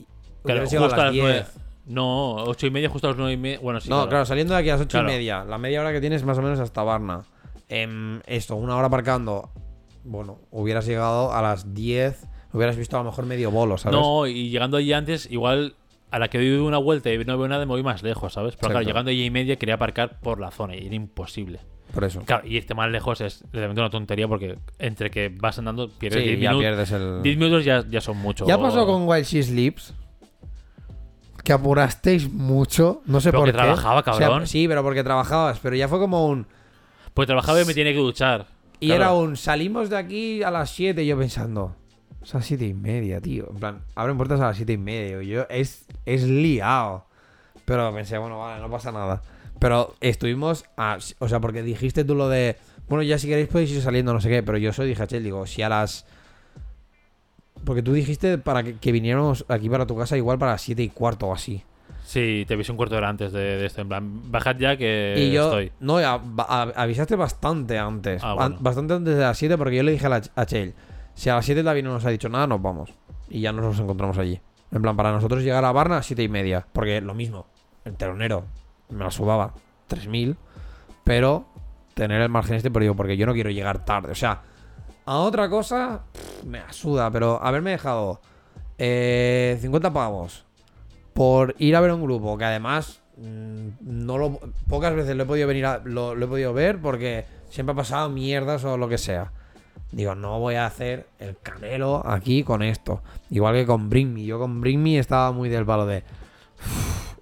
Claro, justo a las 10. nueve. No, ocho y media, justo a las nueve y media. Bueno, sí. no, claro. saliendo de aquí a las 8 Claro. y media, la media hora que tienes más o menos hasta Varna. Em, esto, una hora aparcando. Bueno, hubieras llegado a las 10, hubieras visto a lo mejor medio bolo, ¿sabes? No, y llegando allí antes, igual a la que doy una vuelta y no veo nada, me voy más lejos, ¿sabes? Pero claro, llegando allí y media quería aparcar por la zona y era imposible. Por eso. Claro, y irte más lejos es realmente una tontería porque entre que vas andando pierdes Sí, 10 ya minutos. pierdes el. 10 minutos ya, ya son mucho. Ya pasó con While She Sleeps. Que apurasteis mucho. No sé Pero por que qué. trabajaba, O sea, cabrón. sí, pero porque trabajabas. Pero ya fue como un. Pues trabajaba y me tiene que duchar. Y Claro. era un. Salimos de aquí a las 7. Y yo pensando. Es a las 7 y media, tío. En plan, abren puertas a las 7 y media. Yo, es, es liado. Pero pensé, bueno, vale, no pasa nada. Pero estuvimos. A, o sea, porque dijiste tú lo de. Bueno, ya si queréis podéis ir saliendo, no sé qué. Pero yo soy dije a Chel, digo, si a las. Porque tú dijiste para que, que viniéramos aquí para tu casa igual para las 7 y cuarto o así. Sí, te avisé un cuarto de hora antes de, de esto. En plan, bajad ya que y yo. estoy. No, a- avisaste bastante antes. Ah, bueno. Bastante antes de las 7 porque yo le dije a, la, a Chel, si a las 7 David no nos ha dicho nada, nos vamos. Y ya nos encontramos allí. En plan, para nosotros llegar a Varna a 7 y media. Porque lo mismo, el telonero me la subaba 3.000. Pero tener el margen este, pero digo, porque yo no quiero llegar tarde. O sea, a otra cosa, me asuda. Pero haberme dejado eh, 50 pavos por ir a ver un grupo que además mm, no lo, pocas veces lo he podido venir a- lo he podido ver porque siempre ha pasado mierdas o lo que sea. Digo, no voy a hacer el canelo aquí con esto. Igual que con Bring Me. Yo con Bring Me estaba muy del palo de.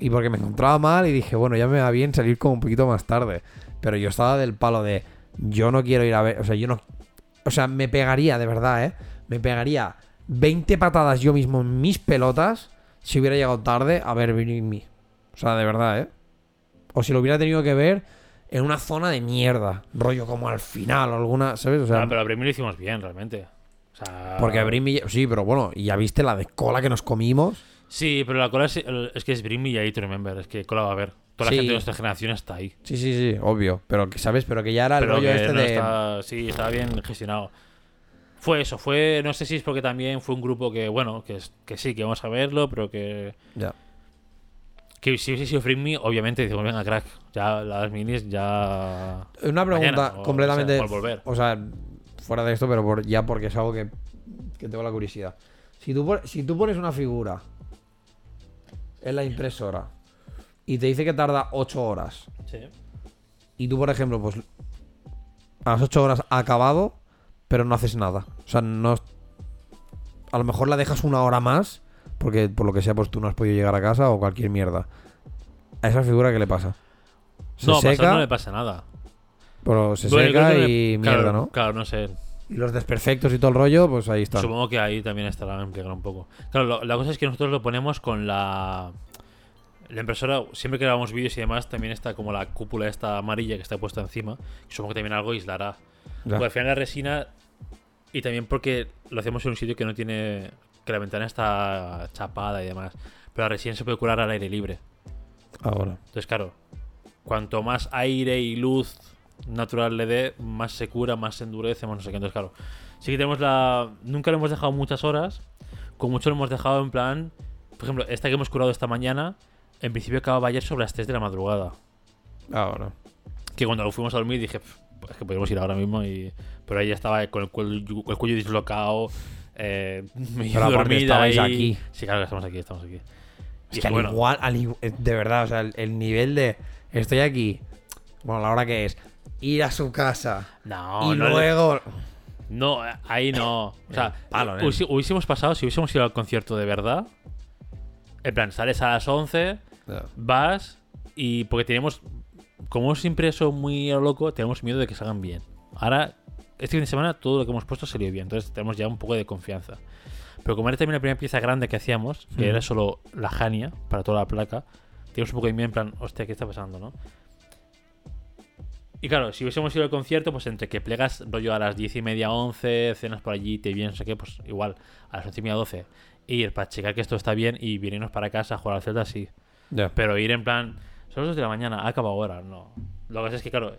Y porque me encontraba mal y dije, bueno, ya me va bien salir como un poquito más tarde. Pero yo estaba del palo de. Yo no quiero ir a ver. O sea, yo no. O sea, me pegaría, de verdad, ¿eh? Me pegaría 20 patadas yo mismo en mis pelotas si hubiera llegado tarde a ver Bring Me. O sea, de verdad, ¿eh? O si lo hubiera tenido que ver en una zona de mierda. Rollo como al final o alguna, ¿sabes? O sea, Ah, pero a Brimmy lo hicimos bien, realmente. O sea, porque Bring Me... Sí, pero bueno, y ya viste la de cola que nos comimos. Sí, pero la cola es, es que es Bring Me y ahí to Remember. Es que cola va a haber. Toda Sí. la gente de nuestra generación está ahí. Sí, sí, sí, obvio. Pero que, ¿sabes? Pero que ya era el Pero rollo que este no de... está- sí, estaba bien gestionado. Fue eso, fue, no sé si es porque también fue un grupo que, bueno, que, que sí, que vamos a verlo, pero que, Ya. que si hubiese sido Bring Me, obviamente decimos, venga, crack, ya las minis ya... Una pregunta Mañana, o- completamente... o sea, volver. O sea, fuera de esto, pero por- ya porque es algo que, que tengo la curiosidad. Si tú, si tú pones una figura en la impresora y te dice que tarda 8 horas y tú, por ejemplo, pues a las 8 horas ha acabado, pero no haces nada. O sea, no... A lo mejor la dejas una hora más porque por lo que sea, pues tú no has podido llegar a casa o cualquier mierda. ¿A esa figura qué le pasa? Se No, pasar seca, no le pasa nada. pero se seca que no le- y claro, mierda, ¿no? Claro, no sé. Y los desperfectos y todo el rollo, pues ahí está. Supongo que ahí también estará plegar un poco. Claro, lo- la cosa es que nosotros lo ponemos con la. La impresora, siempre que grabamos vídeos y demás, también está como la cúpula esta amarilla que está puesta encima. Supongo que también algo aislará. Ya. Porque al final la resina. Y también porque lo hacemos en un sitio que no tiene. Que la ventana está chapada y demás. Pero la resina se puede curar al aire libre. Ahora. Entonces, claro, cuanto más aire y luz natural le dé, más se cura, más se endurece, más no sé qué. Entonces, claro, sí que tenemos la. Nunca lo hemos dejado muchas horas. Con mucho lo hemos dejado en plan. Por ejemplo, esta que hemos curado esta mañana, en principio acababa ayer sobre las 3 de la madrugada. Ahora. Que cuando lo fuimos a dormir dije, "Pff, es que podemos ir ahora mismo. y Pero ella estaba con el cuello, el cuello dislocado. Eh, Pero aparte estabais ahí. aquí. Sí, claro que estamos aquí, estamos aquí. Es que al bueno, igual, al eh, de verdad, o sea, el, el nivel de estoy aquí, bueno, la hora que es, ir a su casa no, y no le- luego... No, ahí no. O sea, El palo, ¿eh? hubiésemos pasado, si hubiésemos ido al concierto de verdad. En plan, sales a las 11, vas y porque tenemos, como siempre eso muy loco, tenemos miedo de que salgan bien. Ahora, este fin de semana todo lo que hemos puesto salió bien, entonces tenemos ya un poco de confianza. Pero como era también la primera pieza grande que hacíamos, que era solo la Jania para toda la placa, tenemos un poco de miedo en plan, hostia, ¿qué está pasando, no? Y claro, si hubiésemos ido al concierto, pues entre que plegas rollo a las 10 y media, 11, cenas por allí, te vienes, no sé qué, pues igual a las 11 y media, 12, ir para checar que esto está bien y venirnos para casa a jugar al Zelda, sí. Pero ir en plan, son las 2 de la mañana, acaba ahora, no. Lo que pasa es que, claro,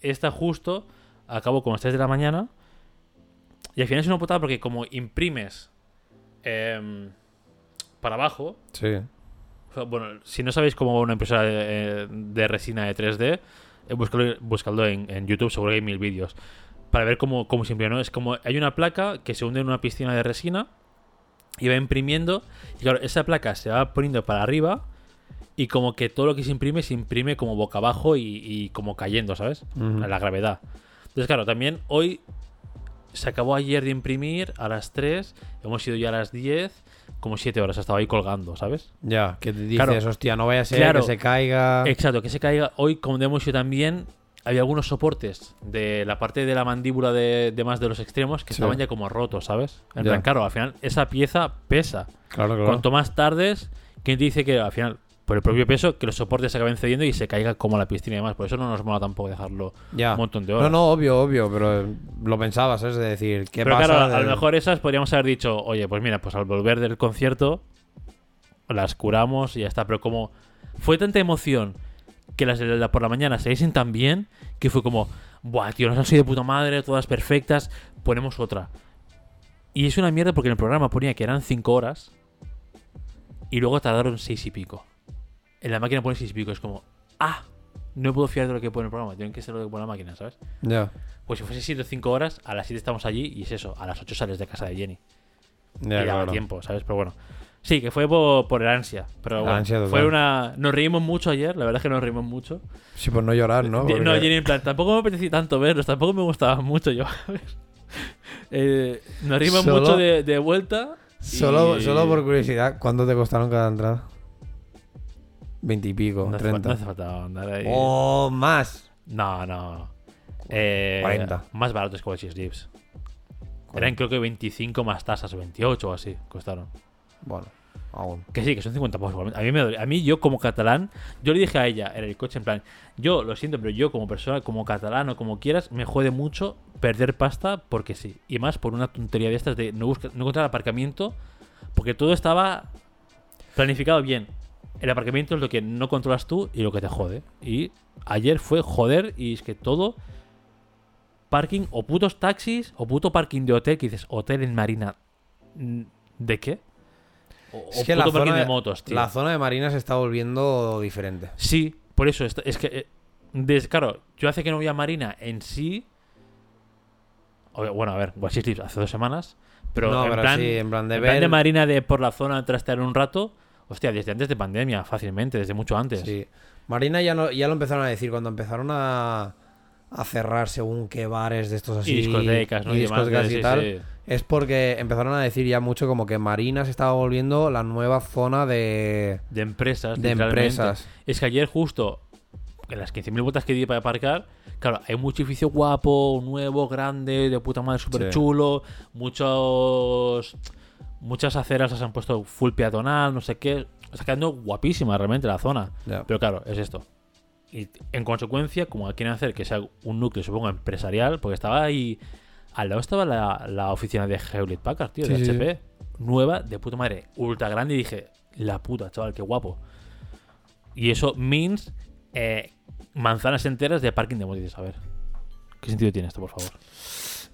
esta justo acabó como las 3 de la mañana y al final es una putada porque como imprimes em, para abajo, Sí. Bueno, si no sabéis cómo va una impresora de, de resina de 3D, buscadlo, buscadlo en, en YouTube, seguro que hay mil vídeos. Para ver cómo, cómo se imprime, ¿no? Es como hay una placa que se hunde en una piscina de resina y va imprimiendo. Y claro, esa placa se va poniendo para arriba y como que todo lo que se imprime se imprime como boca abajo y, y como cayendo, ¿sabes? A la gravedad. Entonces, claro, también hoy se acabó ayer de imprimir a las 3, hemos ido ya a las 10, como 7 horas, estaba ahí colgando, ¿sabes? Ya, que te dices, Claro. hostia, no vaya a ser Claro. que se caiga. Exacto, que se caiga. Hoy, como hemos hecho también, había algunos soportes de la parte de la mandíbula de, de más de los extremos que Sí. estaban ya como rotos, ¿sabes? En plan, claro, al final esa pieza pesa. Claro, claro. Cuanto más tardes, ¿quién te dice que al final, por el propio peso, que los soportes se acaben cediendo y se caiga como la piscina y demás? Por eso no nos mola tampoco dejarlo Ya. un montón de No, horas. no, obvio, obvio, pero eh, lo pensabas, es decir, ¿qué Pero pasa? claro, a lo mejor esas podríamos haber dicho, oye, pues mira, pues al volver del concierto las curamos y ya está. Pero como fue tanta emoción que las de la por la mañana se dicen tan bien que fue como, buah, tío, nos han sido de puta madre, todas perfectas, ponemos otra. Y es una mierda porque en el programa ponía que eran 5 horas y luego tardaron 6 y pico. En la máquina pone 6 y pico, es como, ah, no puedo fiar de lo que pone el programa, tienen que ser lo que pone la máquina, ¿sabes? Ya, Pues si fuese 7 o 5 horas, a las 7 estamos allí y es eso, a las 8 sales de casa de Jenny. ya, y daba claro. tiempo, ¿sabes? Pero bueno. Sí, que fue por, por el ansia. Pero bueno, ansia fue una. Nos reímos mucho ayer, la verdad es que nos reímos mucho. Sí, pues no llorar, ¿no? No, Jenny, en plan, tampoco me apetecía tanto verlos, tampoco me gustaba mucho yo. Eh, nos reímos Solo- mucho de, de vuelta. Solo, y- solo por curiosidad, ¿cuánto te costaron cada entrada? Veintipico, No hace, fa- treinta. no hace falta andar ahí. ¡Oh, más! No, no. Eh, 40. Más baratos que Watch Lips. Eran creo que 25 más tasas o 28 o así costaron. Bueno, aún. Que sí, que son 50 pavos igualmente. A mí, me dolió. a mí, yo como catalán, yo le dije a ella en el coche, en plan, yo lo siento, pero yo como persona, como catalán o como quieras, me jode mucho perder pasta porque sí. Y más por una tontería de estas de no, busca- no encontrar aparcamiento, porque todo estaba planificado bien. El aparcamiento es lo que no controlas tú y lo que te jode. Y ayer fue joder y es que todo... Parking o putos taxis o puto parking de hotel que dices, hotel en Marina. ¿De qué? O, Es o que la puto zona, de motos, tío. la zona de Marina se está volviendo diferente. Sí, por eso. Es que. eh, claro, yo hace que no voy a Marina en sí. Bueno, a ver, Watch hace dos semanas. Pero, no, en, pero plan, sí, en plan de en ver... plan de Marina de por la zona trastear un rato. Hostia, desde antes de pandemia, fácilmente, desde mucho antes. Sí. Marina ya, no, ya lo empezaron a decir cuando empezaron a, a cerrar según qué bares de estos así. y discotecas, ¿no? y demás, discotecas y tal. sí. Es porque empezaron a decir ya mucho como que Marina se estaba volviendo la nueva zona de, De empresas. de empresas. Es que ayer justo en las 15.000 vueltas que di para aparcar, claro, hay mucho edificio guapo, nuevo, grande, de puta madre, súper Sí. chulo, muchos. Muchas aceras las han puesto full peatonal, no sé qué. Está quedando guapísima realmente la zona. Ya. Pero claro, es esto. Y en consecuencia, como quieren hacer que sea un núcleo, supongo, empresarial, porque estaba ahí. Al lado estaba la, la oficina de Hewlett Packard, tío, de Sí, sí, HP. Nueva, de puta madre, ultra grande. Y dije, la puta, chaval, qué guapo. Y eso means eh, manzanas enteras de parking de motos. A ver, ¿qué sentido tiene esto, por favor?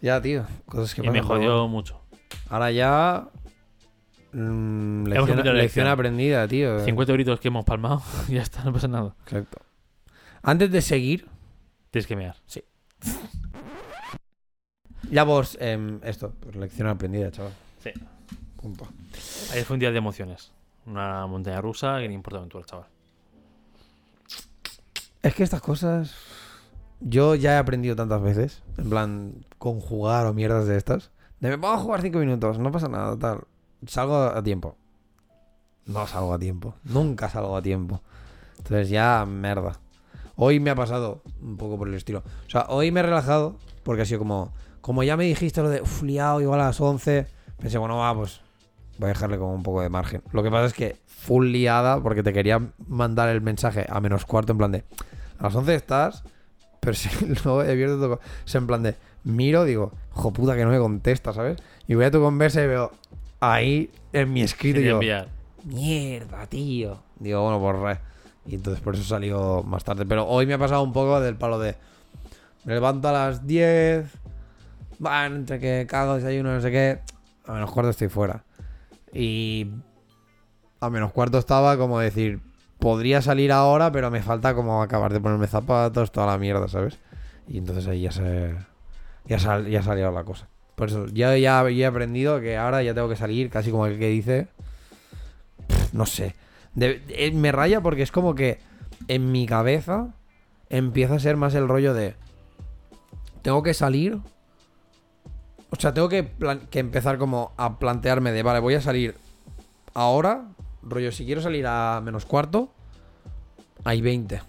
Ya, tío. Cosas que Y me jodió mucho. Ahora ya. Mm, lección, aprendida, tío. 50 euritos que hemos palmado, ya está, no pasa nada. Exacto. Antes de seguir, Tienes que mear. ya vos. em, esto, pues lección aprendida, chaval. Sí. Punto. Ayer fue un día de emociones. Una montaña rusa que no importa aventura, chaval. Es que estas cosas. Yo ya he aprendido tantas veces. En plan, conjugar o mierdas de estas. De me a jugar 5 minutos, no pasa nada, tal. Salgo a tiempo. No salgo a tiempo. Nunca salgo a tiempo. Entonces ya, merda. Hoy me ha pasado un poco por el estilo. O sea, hoy me he relajado porque ha sido como. Como ya me dijiste lo de uf, liado igual a las 11. Pensé, bueno, va, pues voy a dejarle como un poco de margen. Lo que pasa es que full liada porque te quería mandar el mensaje a menos cuarto en plan de. A las 11 estás, pero si luego he abierto tu co- es en plan de. Miro, digo, jo puta que no me contesta, ¿sabes? Y voy a tu conversa y veo ahí en mi escrito y Sin digo, enviar. mierda, tío. Digo, bueno, pues re. Y entonces por eso salió más tarde. Pero hoy me ha pasado un poco del palo de. Me levanto a las 10. Van, entre que cago, desayuno, no sé qué. A menos cuarto estoy fuera. Y. A menos cuarto estaba como decir. Podría salir ahora, pero me falta como acabar de ponerme zapatos, toda la mierda, ¿sabes? Y entonces ahí ya se. Ya, sal- ya ha salido la cosa. Por eso, ya, ya, he aprendido que ahora ya tengo que salir, casi como el que dice. No sé. De- eh, me raya porque es como que en mi cabeza empieza a ser más el rollo de. Tengo que salir. O sea, tengo que, que empezar como a plantearme de, vale, voy a salir ahora. Rollo, si quiero salir a menos cuarto, hay 20.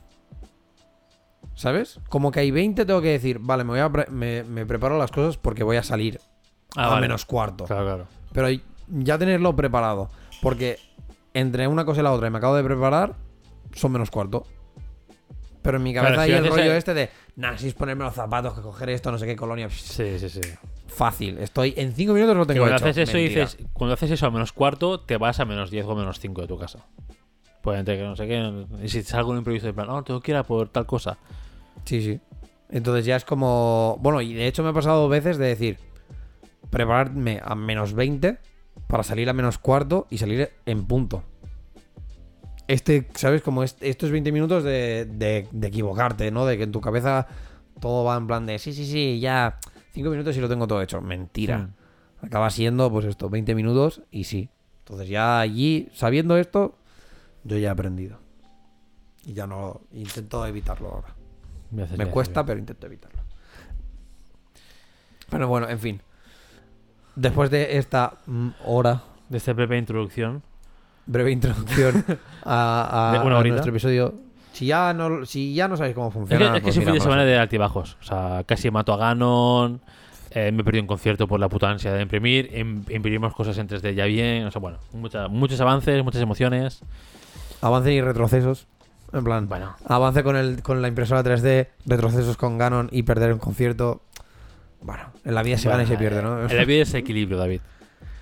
¿Sabes? Como que hay 20, tengo que decir, vale, me, voy a pre- me, me preparo las cosas porque voy a salir Ah, a vale. menos cuarto. Claro, claro. Pero ya tenerlo preparado. Porque entre una cosa y la otra, y me acabo de preparar, son menos cuarto. Pero en mi cabeza Claro, si hay el rollo este de, nah, si es ponerme los zapatos, que coger esto, no sé qué colonia. pff, Sí, sí, sí. Fácil. Estoy en 5 minutos lo tengo cuando hecho. haces eso Mentira. dices, cuando haces eso a menos cuarto, te vas a menos 10 o menos 5 de tu casa. Pues entre que no sé qué. Y si te salgo un imprevisto de plan, no, tengo que ir a por tal cosa. Sí, sí. Entonces ya es como. Bueno, y de hecho me ha pasado veces de decir, prepararme a menos 20 para salir a menos cuarto y salir en punto. Este, ¿sabes? Como es- estos 20 minutos de, de- de equivocarte, ¿no? De que en tu cabeza todo va en plan de, sí, sí, sí, ya 5 minutos y lo tengo todo hecho. Mentira. Acaba siendo, pues esto, 20 minutos y sí. Entonces ya allí, sabiendo esto, yo ya he aprendido. Y ya no intento evitarlo ahora. Me, cuesta, pero intento evitarlo. Pero bueno, en fin. Después de esta mm, hora. De esta breve introducción. breve introducción a, nuestro episodio. Si ya no, si ya no sabéis cómo Es que, funciona. es que pues es un fin mira, de semana de altibajos. O sea, casi mato a Ganon. eh, me perdido un concierto por la puta ansia de imprimir. im- imprimimos cosas en 3D ya bien. O sea, bueno, mucha- muchos avances, muchas emociones. Avancen y retrocesos. En plan, Bueno, avance con, el, con la impresora 3D, retrocesos con Ganon y perder un concierto. Bueno, en la vida se gana y se pierde, ¿no? En la vida es equilibrio, David.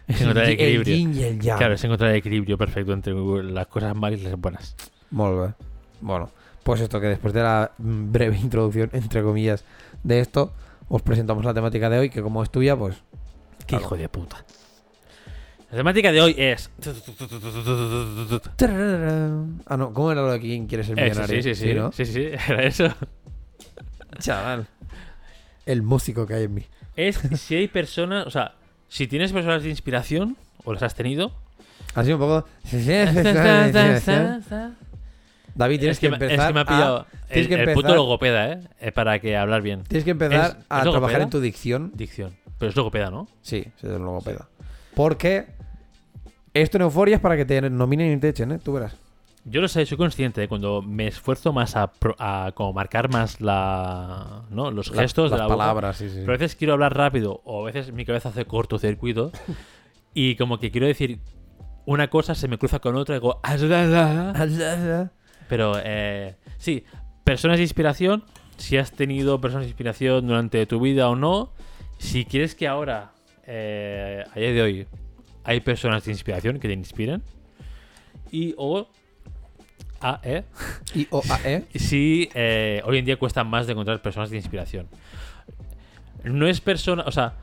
Es el, encontrar el el equilibrio. yin y el yang. Claro, es encontrar el equilibrio perfecto entre las cosas malas y las buenas. Molt bé. Bueno, pues esto que después de la breve introducción, entre comillas, de esto, os presentamos la temática de hoy, que como es tuya, pues... Qué Claro. hijo de puta. La temática de hoy es. Ah, no, ¿cómo era lo de quién quiere ser millonario? sí, sí, sí. ¿no? Sí, sí, era eso. Chaval. El músico que hay en mí. Es si hay personas. O sea, si tienes personas de inspiración, o las has tenido. Sido un poco... David, tienes es que, empezar es que me ha pillado. el, que el empezar- puto logopeda, ¿eh? Para que hablar bien. Tienes que empezar ¿Es- a trabajar en tu dicción. Dicción. Pero es logopeda, ¿no? Sí, sí, es logopeda. Porque esto en Euforia es para que te nominen y te echen, ¿eh? Tú verás. Yo lo sé, soy consciente de cuando me esfuerzo más a, pro- a como marcar más la, ¿no? los La- gestos las de la boca. palabras, sí, sí. Pero a veces quiero hablar rápido o a veces mi cabeza hace cortocircuito y como que quiero decir una cosa se me cruza con otra y digo... "Ah, Pero eh, sí, personas de inspiración, si has tenido personas de inspiración durante tu vida o no, si quieres que ahora, eh, a día de hoy, hay personas de inspiración que te inspiren y o... A, ¿eh? Y o a e. sí eh, hoy en día cuesta más de encontrar personas de inspiración. No es persona, o sea,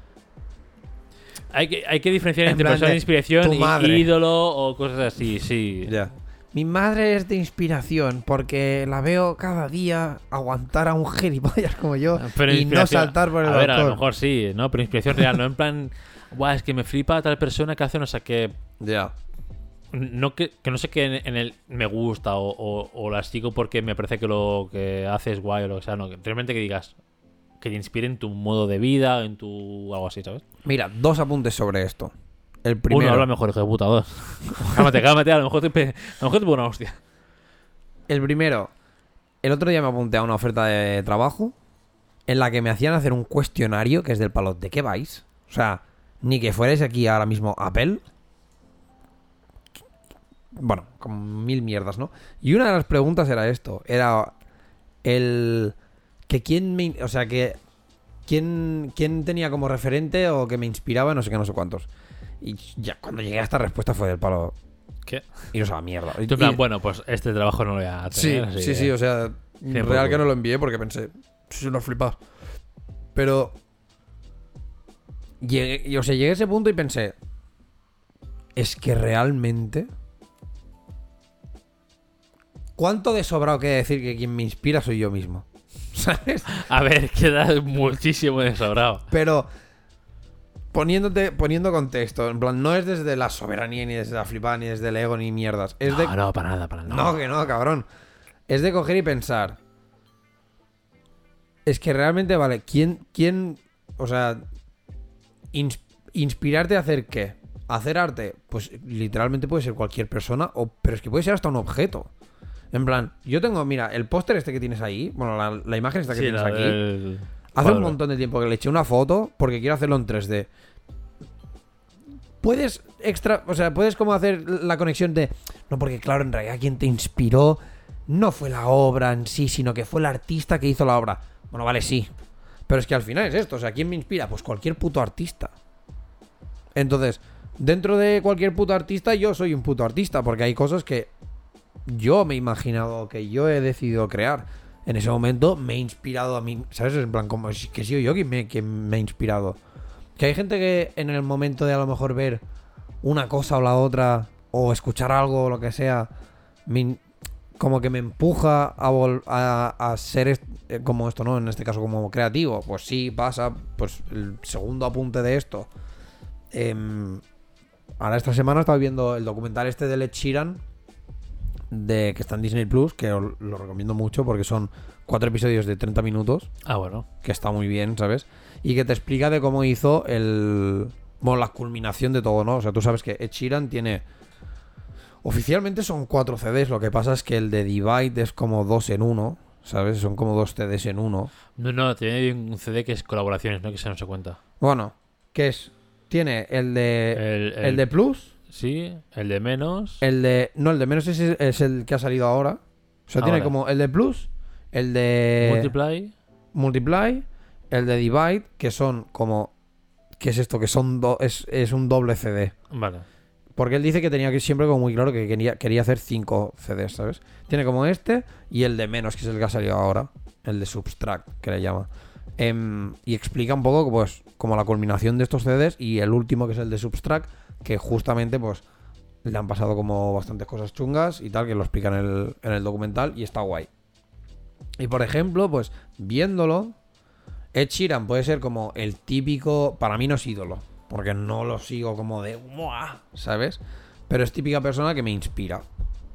hay que, hay que diferenciar En entre plan personas de de inspiración y ídolo o cosas así, sí. Ya. Mi madre es de inspiración porque la veo cada día aguantar a un gilipollas como yo Pero y no saltar por el A ver, a lo mejor sí, ¿no? Pero inspiración real, no en plan, guau, es que me flipa tal persona que hace no sé qué. Ya. No que, que no sé qué en, en el me gusta o, o, o la sigo porque me parece que lo que hace es guay o lo que sea, no. que Realmente que digas que te inspire en tu modo de vida, en tu. algo así, ¿sabes? Mira, dos apuntes sobre esto. El primero. Uno habla mejor, hijo de puta, dos. cálmate, cálmate, a lo mejor te, pe- a lo mejor te pongo una hostia. El primero. El otro día me apunté a una oferta de trabajo en la que me hacían hacer un cuestionario que es del palo. ¿De qué vais? O sea, ni que fuerais aquí ahora mismo Apple. Bueno, con mil mierdas, ¿no? Y una de las preguntas era esto. Era el... Que quién me... O sea, que... ¿Quién, quién tenía como referente o que me inspiraba, no sé qué, no sé cuántos. Y ya cuando llegué a esta respuesta fue del palo. ¿Qué? Iros a la mierda. Y tú en plan, Y- bueno, pues este trabajo no lo voy a Sí, tener. así sí, que- sí, o sea, real que no lo envié porque pensé, soy una flipa. Pero llegué, y, o sea, llegué a ese punto y pensé, es que realmente ¿Cuánto de sobrado que decir que quien me inspira soy yo mismo? ¿Sabes? A ver, queda muchísimo de sobrado. Pero poniéndote, poniendo contexto, en plan, no es desde la soberanía, ni desde la flipada, ni desde el ego, ni mierdas. Es de No, no, para nada, para nada. No, que no, cabrón. Es de coger y pensar. Es que realmente, vale, ¿quién, quién, o sea, ins- inspirarte a hacer qué? ¿A hacer arte? Pues literalmente puede ser cualquier persona, o, pero es que puede ser hasta un objeto. En plan, yo tengo, mira, el póster este que tienes ahí, bueno, la, la imagen esta que Sí, tienes aquí. del Hace un montón de tiempo que le eché una foto porque quiero hacerlo en 3D. Puedes extra, o sea, puedes como hacer la conexión de no porque claro, en realidad quien te inspiró no fue la obra en sí, sino que fue el artista que hizo la obra. Bueno, vale, sí. Pero es que al final es esto, o sea, ¿quién me inspira? Pues cualquier puto artista. Entonces, dentro de cualquier puto artista yo soy un puto artista porque hay cosas que yo me he imaginado que yo he decidido crear. En ese momento me he inspirado a mí, ¿sabes? En plan, como si- que he sido yo quien me, quien ha inspirado. Que hay gente que en el momento de a lo mejor ver una cosa o la otra, o escuchar algo o lo que sea, me como que me empuja a, vol- a, a ser est- eh, como esto, ¿no? En este caso como creativo. Pues sí, pasa. Pues el segundo apunte de esto. Em, ahora esta semana estaba viendo el documental este de Ed Sheeran de que está en Disney Plus, que os lo recomiendo mucho porque son cuatro episodios de 30 minutos, Ah, bueno. que está muy bien, ¿sabes? Y que te explica de cómo hizo el bueno, la culminación de todo, ¿no? O sea, tú sabes que Ed Sheeran tiene oficialmente son cuatro CDs, lo que pasa es que el de Divide es como dos en uno, ¿sabes? Son como dos CDs en uno. No, no, tiene un CD que es colaboraciones, ¿no? Que se no se cuenta. Bueno, ¿qué es? Tiene el de El, el de Plus, Sí, el de menos. El de. No, el de menos es, es el que ha salido ahora. O sea, Ah, tiene vale. como el de Plus, el de. Multiply. Multiply, el de Divide, que son como. ¿Qué es esto? Que son do- es, es un doble CD. Vale. Porque él dice que tenía que siempre como muy claro que quería, quería hacer cinco CDs, ¿sabes? Tiene como este y el de menos, que es el que ha salido ahora. El de Substract, que le llama. Em, y explica un poco, pues, como la culminación de estos CDs y el último, que es el de Substract, que justamente, pues, le han pasado como bastantes cosas chungas y tal, que lo explica en el, en el documental y está guay. Y por ejemplo, pues, viéndolo, Ed Sheeran puede ser como el típico, para mí no es ídolo, porque no lo sigo como de, ¡Muah! ¿sabes? Pero es típica persona que me inspira.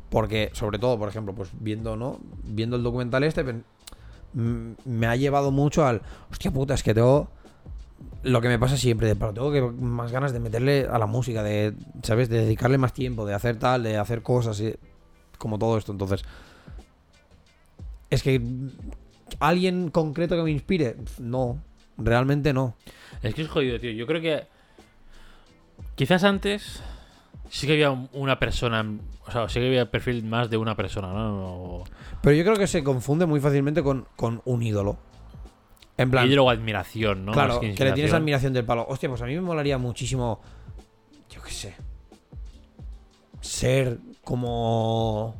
Porque, sobre todo, por ejemplo, pues viendo, ¿no? Viendo el documental este, mm, me ha llevado mucho al, hostia puta, es que tengo lo que me pasa siempre, pero tengo que más ganas de meterle a la música, de, ¿sabes? De dedicarle más tiempo, de hacer tal, de hacer cosas, y- como todo esto. Entonces, es que alguien concreto que me inspire, no, realmente no. Es que es jodido, tío. Yo creo que. Quizás antes. Sí que había un- una persona. O sea, sí que había perfil más de una persona, ¿no? Pero yo creo que se confunde muy fácilmente con, con un ídolo. En plan, Y luego admiración, ¿no? claro, que, le tienes admiración del palo. Hostia, pues a mí me molaría muchísimo, yo qué sé, ser como...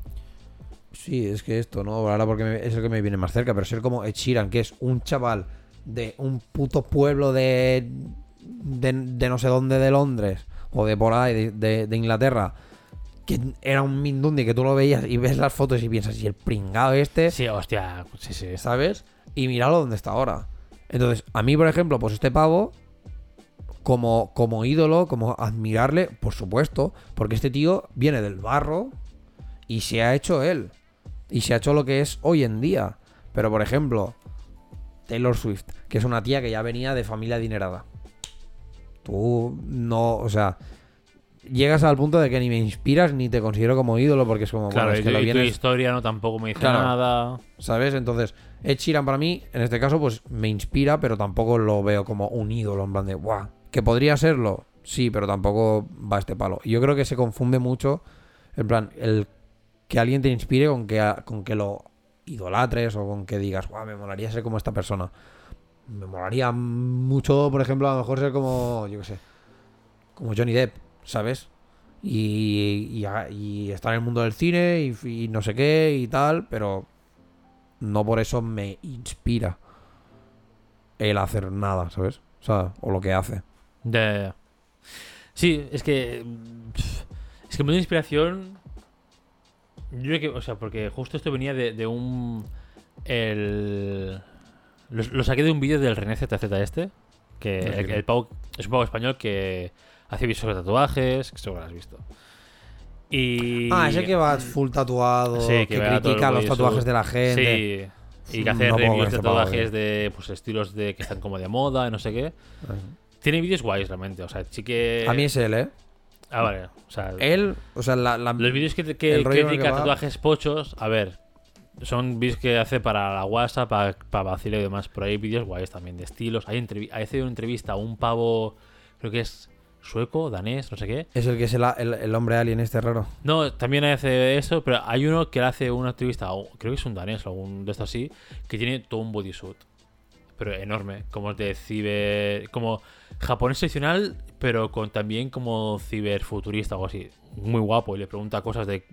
Sí, es que esto, ¿no? Ahora porque me- es el que me viene más cerca, pero ser como Ed Sheeran, que es un chaval de un puto pueblo de, de, de no sé dónde de Londres, o de por ahí, de, de- de Inglaterra, que era un Mindundi que tú lo veías y ves las fotos y piensas, y el pringado este... Sí, hostia. Sí, sí. ¿sabes? Y míralo donde está ahora. Entonces, a mí, por ejemplo, pues este pavo, como, como ídolo, como admirarle, por supuesto, porque este tío viene del barro y se ha hecho él. Y se ha hecho lo que es hoy en día. Pero, por ejemplo, Taylor Swift, que es una tía que ya venía de familia adinerada. Tú no, o sea, llegas al punto de que ni me inspiras ni te considero como ídolo porque es como, Claro, bueno, es y, que lo y tu historia no tampoco me dice Claro. nada. ¿Sabes? Entonces, Ed Sheeran para mí, en este caso, pues me inspira, pero tampoco lo veo como un ídolo, en plan de, ¡guau! ¿Que podría serlo? Sí, pero tampoco va a este palo. Y yo creo que se confunde mucho, en plan, el que alguien te inspire con que, con que lo idolatres o con que digas, ¡guau! Me molaría ser como esta persona. Me molaría mucho, por ejemplo, a lo mejor ser como, yo qué sé, como Johnny Depp, ¿sabes? Y, y, estar en el mundo del cine y, no sé qué y tal, pero no por eso me inspira el hacer nada, ¿sabes? O sea, o lo que hace. De... Sí, es que. Es que me da inspiración. Yo creo que. O sea, porque justo esto venía de, de un. El. Lo, lo saqué de un vídeo del René ZZ este. Que No el, quién. el pavo- es un pavo español que hace vídeos sobre tatuajes. Que seguro lo has visto. Y. Ah, ese que va full tatuado, Sí, que, critica los tatuajes de la gente. Sí. Y que hace No puedo con reviews de tatuajes de pues, estilos de que están como de moda, no sé qué. Tiene vídeos guays realmente. O sea, sí que. A mí es él, ¿eh? Ah, vale. O sea, Él, o sea, la, la- los vídeos que, que el critica que tatuajes pochos, a ver, son vídeos que hace para la WhatsApp, para, para vacilar y demás, pero hay vídeos guays también de estilos. Hay hace una entrevista a un pavo, creo que es sueco, danés, no sé qué. es el que es el, el- el hombre alien este raro. No, también hace eso, pero hay uno que le hace una entrevista, creo que es un danés o algún de estos así, que tiene todo un bodysuit. Pero enorme, como es de ciber. como japonés tradicional, pero con también como ciberfuturista o algo así. Muy guapo, y le pregunta cosas de.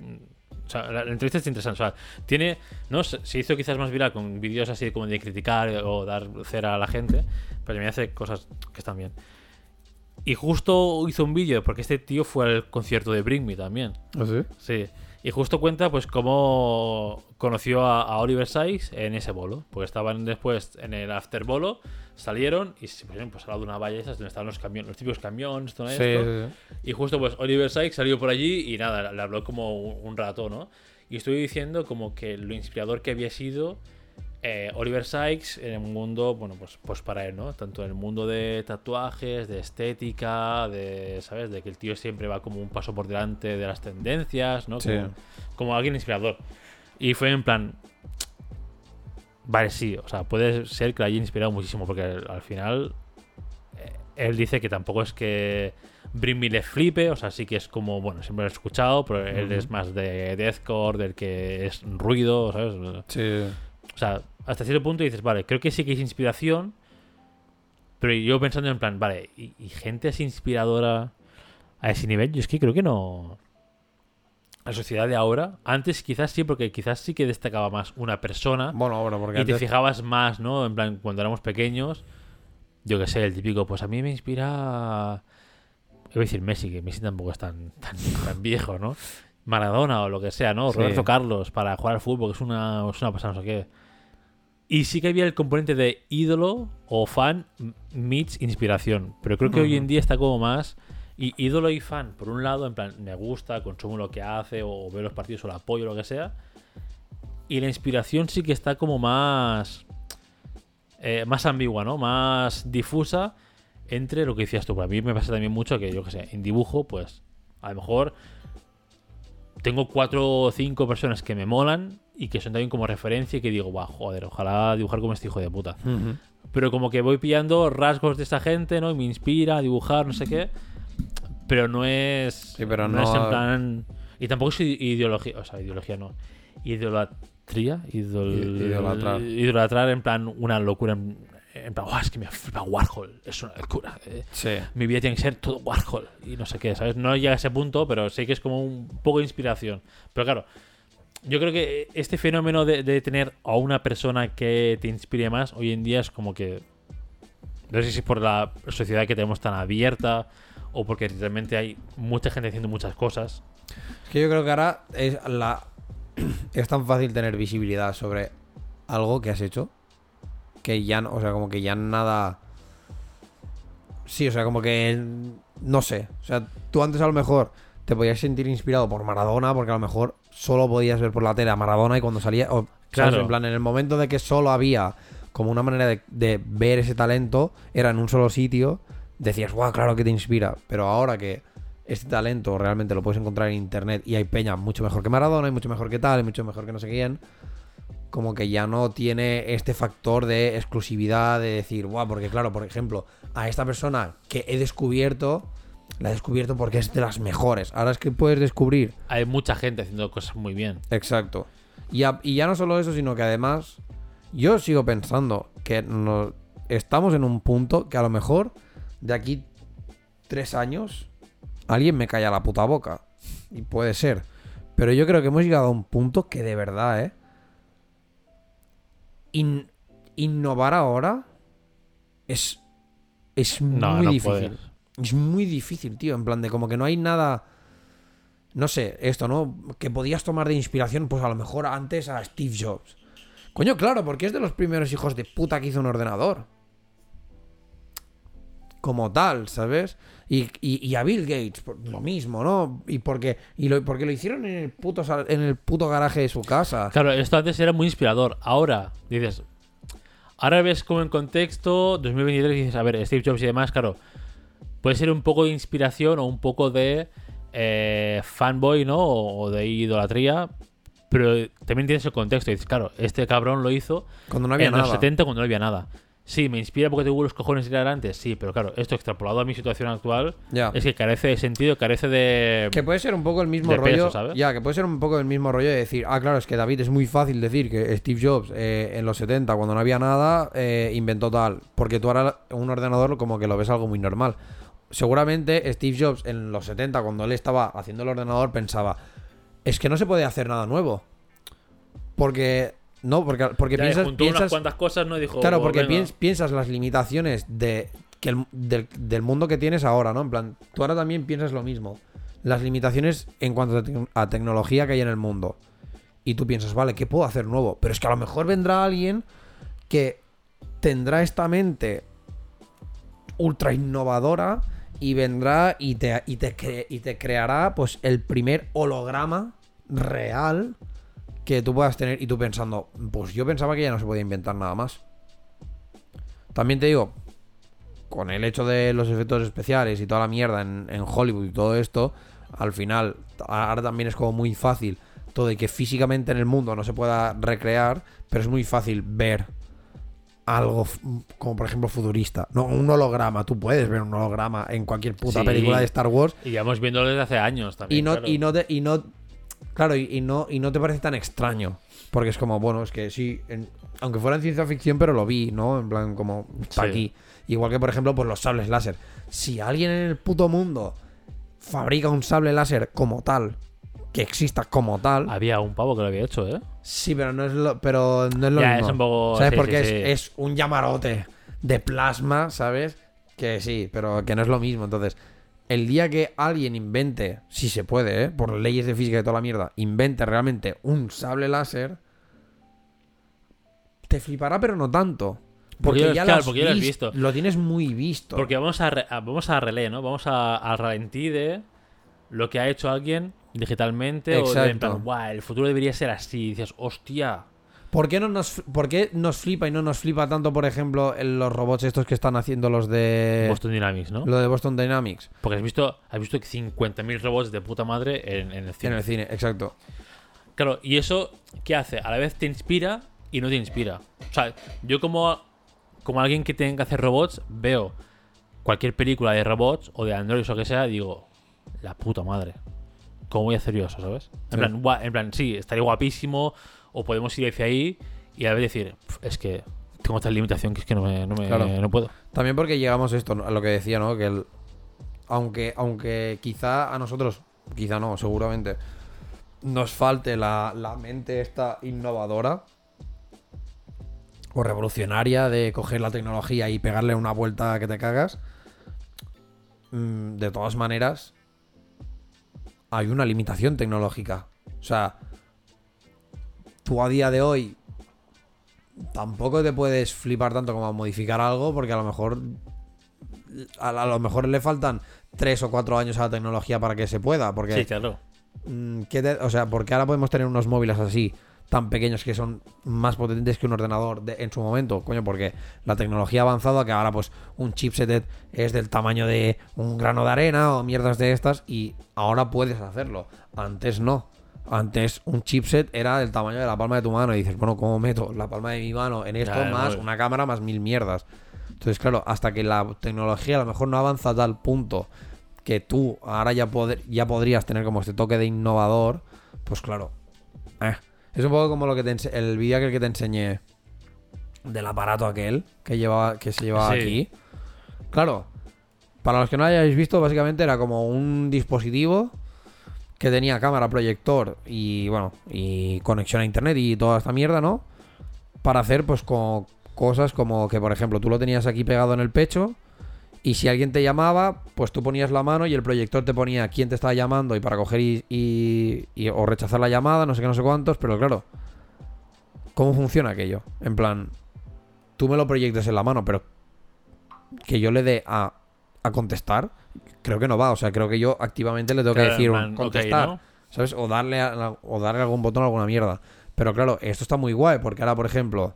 O sea, la, la entrevista es interesante. O sea, tiene. No se hizo quizás más viral con vídeos así como de criticar o dar cera a la gente, pero también hace cosas que están bien. Y justo hizo un vídeo, porque este tío fue al concierto de Bring Me también. ¿Ah, sí? Sí. Y justo cuenta pues cómo conoció a, a Oliver Sykes en ese bolo. Porque estaban después en el after bolo, salieron y se pusieron pues al lado de una valla esas donde estaban los camiones, los típicos camiones, todo Sí, esto. sí, sí. Y justo pues Oliver Sykes salió por allí y nada, le habló como un, un rato, ¿no? Y estoy diciendo como que lo inspirador que había sido eh, Oliver Sykes en el mundo, bueno, pues, pues para él, ¿no? Tanto en el mundo de tatuajes, de estética, de, ¿sabes? De que el tío siempre va como un paso por delante de las tendencias, ¿no? Sí. Como, como alguien inspirador. Y fue en plan... Vale, sí, o sea, puede ser que lo haya inspirado muchísimo, porque al al final eh, él dice que tampoco es que Bring Me le flipe, o sea, sí que es como, bueno, siempre lo he escuchado, pero él es más de deathcore, del que es ruido, ¿sabes? Sí. O sea, hasta cierto punto dices, vale, creo que sí que es inspiración, pero yo pensando en plan, vale, ¿y, y gente así inspiradora a ese nivel? Yo es que creo que no... La sociedad de ahora, antes quizás sí, porque quizás sí que destacaba más una persona Bueno, bueno, porque y te fijabas más, ¿no? En plan, cuando éramos pequeños, yo que sé, el típico, pues a mí me inspira. Iba a decir Messi, que Messi tampoco es tan, tan, tan viejo, ¿no? Maradona o lo que sea, ¿no? Sí. Roberto Carlos para jugar al fútbol, que es una, es una pasada, no sé qué. Y sí que había el componente de ídolo o fan meets inspiración. Pero creo que hoy en día está como más. Y ídolo y fan, por un lado, en plan, me gusta, consumo lo que hace, o veo los partidos o lo apoyo, lo que sea. Y la inspiración sí que está como más. eh, más ambigua, ¿no? Más difusa entre lo que decías tú. Para mí me pasa también mucho que, yo que sé, en dibujo, pues a lo mejor tengo cuatro o cinco personas que me molan y que son también como referencia y que digo, guau, joder, ojalá dibujar como este hijo de puta. Pero como que voy pillando rasgos de esa gente, ¿no? Y me inspira a dibujar, no sé qué. Pero no es. Sí, pero es no- en plan. Y tampoco es ideología. O sea, ideología no. Idolatría. Idol... Idolatrar. Idolatrar en plan una locura. En, en plan, "Guau, es que me flipa Warhol. Es una locura. eh. Sí. Mi vida tiene que ser todo Warhol. Y no sé qué, ¿sabes? No llega a ese punto, pero sé que es como un poco de inspiración. Pero claro. Yo creo que este fenómeno de, de tener a una persona que te inspire más hoy en día es como que. No sé si es por la sociedad que tenemos tan abierta o porque realmente hay mucha gente haciendo muchas cosas. Es que yo creo que ahora es la es tan fácil tener visibilidad sobre algo que has hecho que ya no, o sea, como que ya nada Sí, o sea, como que no sé, o sea, tú antes a lo mejor te podías sentir inspirado por Maradona porque a lo mejor solo podías ver por la tele a Maradona y cuando salía, o, ¿sabes? Claro. en plan, en el momento de que solo había como una manera de, de ver ese talento, era en un solo sitio, decías, guau, claro que te inspira, pero ahora que este talento realmente lo puedes encontrar en internet y hay peña mucho mejor que Maradona y mucho mejor que tal y mucho mejor que no sé quién, como que ya no tiene este factor de exclusividad de decir, guau, porque claro, por ejemplo, a esta persona que he descubierto, la he descubierto porque es de las mejores. Ahora es que puedes descubrir Hay mucha gente haciendo cosas muy bien. Exacto. Y, a- y ya no solo eso, sino que además yo sigo pensando que estamos en un punto que a lo mejor de aquí tres años alguien me calla la puta boca. Y puede ser. Pero yo creo que hemos llegado a un punto que de verdad, ¿eh? In- innovar ahora es, es No, muy no difícil. puedes. Es muy difícil, tío. En plan de como que no hay nada. No sé, esto, ¿no? Que podías tomar de inspiración, pues a lo mejor antes a Steve Jobs. Coño, claro, porque es de los primeros hijos de puta que hizo un ordenador. Como tal, ¿sabes? Y, y- y a Bill Gates, lo mismo, ¿no? Y porque, y lo, porque lo hicieron en el, puto, en el puto garaje de su casa. Claro, esto antes era muy inspirador. Ahora, dices. Ahora ves como en contexto, 2023, dices, a ver, Steve Jobs y demás, claro. Puede ser un poco de inspiración o un poco de eh, fanboy, ¿no? O, o de idolatría. Pero también tienes el contexto. Dices, claro, este cabrón lo hizo Cuando no había en nada. los 70 cuando no había nada. Sí, me inspira porque tengo los cojones ir adelante. Sí, pero claro, esto extrapolado a mi situación actual Ya. es que carece de sentido, carece de. Que puede ser un poco el mismo rollo. peso, ¿sabes? Ya, que puede ser un poco el mismo rollo de decir, ah, claro, es que David es muy fácil decir que Steve Jobs eh, en los 70, cuando no había nada, eh, inventó tal. Porque tú ahora un ordenador como que lo ves algo muy normal. Seguramente Steve Jobs en los 70, cuando él estaba haciendo el ordenador, pensaba, es que no se puede hacer nada nuevo. Porque. No, porque, porque Ya, piensas. juntó unas cuantas cosas, ¿no? Dijo, Claro, porque piens- piensas las limitaciones de, que el- del, del mundo que tienes ahora, ¿no? En plan, tú ahora también piensas lo mismo. Las limitaciones en cuanto a, tec- a tecnología que hay en el mundo. Y tú piensas, vale, ¿qué puedo hacer nuevo? Pero es que a lo mejor vendrá alguien que tendrá esta mente ultra innovadora y vendrá y te, y te, cre- y te creará pues el primer holograma real que tú puedas tener y tú pensando, pues yo pensaba que ya no se podía inventar nada más. También te digo, con el hecho de los efectos especiales y toda la mierda en, en Hollywood y todo esto, al final, ahora también es como muy fácil todo de que físicamente en el mundo no se pueda recrear, pero es muy fácil ver algo como por ejemplo futurista. No, un holograma, tú puedes ver un holograma en cualquier puta Sí. película de Star Wars Y ya hemos viéndolo desde hace años también. y no, claro. y no te, y no claro y, y no y no te parece tan extraño porque es como bueno es que sí en- aunque fuera en ciencia ficción pero lo vi no en plan como está Sí. aquí. Igual que por ejemplo pues los sables láser. Si alguien en el puto mundo fabrica un sable láser como tal que exista como tal Había un pavo que lo había hecho, ¿eh? sí pero no es lo pero no es lo Ya, mismo. es un poco- sabes sí, porque sí, es, es un llamarote de plasma sabes que sí pero que no es lo mismo entonces el día que alguien invente, si se puede, ¿eh? por leyes de física y toda la mierda, invente realmente un sable láser, te flipará, pero no tanto. Porque, Porque ya- claro, lo, has porque ya lo has vis- visto. lo tienes muy visto. Porque vamos a, re- a- vamos a relé, ¿no? Vamos a, ralentí de lo que ha hecho alguien digitalmente o de en Exacto. plan, "Buah, el futuro debería ser así. Y dices, hostia, ¿Por qué, no nos, ¿Por qué nos flipa y no nos flipa tanto, por ejemplo, en los robots estos que están haciendo los de. Boston Dynamics, ¿no? Lo de Boston Dynamics. Porque has visto, has visto 50.000 robots de puta madre en, en el cine. En el cine, exacto. Claro, y eso, ¿qué hace? A la vez te inspira y no te inspira. O sea, yo como, como alguien que tiene que hacer robots, veo cualquier película de robots o de androides o lo que sea, y digo, la puta madre. ¿Cómo voy a hacer yo eso, sabes? En, Sí. plan, en plan, sí, estaría guapísimo, o podemos ir hacia ahí, y a vez decir, "Pf, es que tengo esta limitación que es que no, me, no, me- Claro. no puedo. También porque llegamos a esto, a lo que decía, ¿no? Que el, aunque, aunque quizá a nosotros, quizá no, seguramente, nos falte la, la mente esta innovadora o revolucionaria de coger la tecnología y pegarle una vuelta que te cagas, mm, de todas maneras, hay una limitación tecnológica. O sea, tú a día de hoy tampoco te puedes flipar tanto como a modificar algo porque a lo mejor a, a lo mejor le faltan tres o cuatro años a la tecnología para que se pueda porque Sí, claro. mm, ¿qué te- o sea porque ahora podemos tener unos móviles así tan pequeños que son más potentes que un ordenador de- en su momento coño porque la tecnología ha avanzado a que ahora pues un chipset es del tamaño de un grano de arena o mierdas de estas y ahora puedes hacerlo. Antes no antes un chipset era del tamaño de la palma de tu mano y dices, bueno, ¿cómo meto la palma de mi mano en esto más no. una cámara más mil mierdas? Entonces, claro, hasta que la tecnología a lo mejor no avanza a tal punto que tú ahora ya, poder- ya podrías tener como este toque de innovador, pues claro. eh. Es un poco como lo que te el vídeo aquel que te enseñé del aparato aquel que llevaba que se llevaba Sí. aquí. Claro, para los que no hayáis visto, básicamente era como un dispositivo que tenía cámara, proyector y bueno, y conexión a internet y toda esta mierda, ¿no? Para hacer pues co- cosas como que por ejemplo tú lo tenías aquí pegado en el pecho y si alguien te llamaba, pues tú ponías la mano y el proyector te ponía quién te estaba llamando y para coger y, y- y- o rechazar la llamada, no sé qué, no sé cuántos, pero claro, ¿cómo funciona aquello? En plan, tú me lo proyectes en la mano, pero que yo le dé a, a contestar, creo que no va. O sea, creo que yo activamente le tengo que Claro, decir ok, contestar. ¿no? ¿Sabes? O darle, a- o darle algún botón a alguna mierda. Pero claro, esto está muy guay, porque ahora, por ejemplo,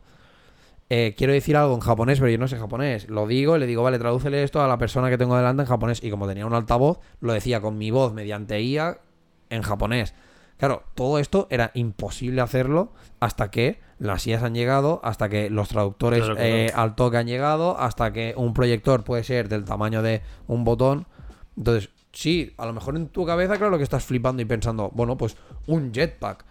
eh, quiero decir algo en japonés, pero yo no sé japonés. Lo digo y le digo, vale, tradúcele esto a la persona que tengo delante en japonés. Y como tenía un altavoz, lo decía con mi voz mediante IA en japonés. Claro, todo esto era imposible hacerlo hasta que las IAs han llegado, hasta que los traductores Claro, eh, al toque han llegado, hasta que un proyector puede ser del tamaño de un botón. Entonces, sí, a lo mejor en tu cabeza, claro que estás flipando y pensando, bueno, pues un jetpack.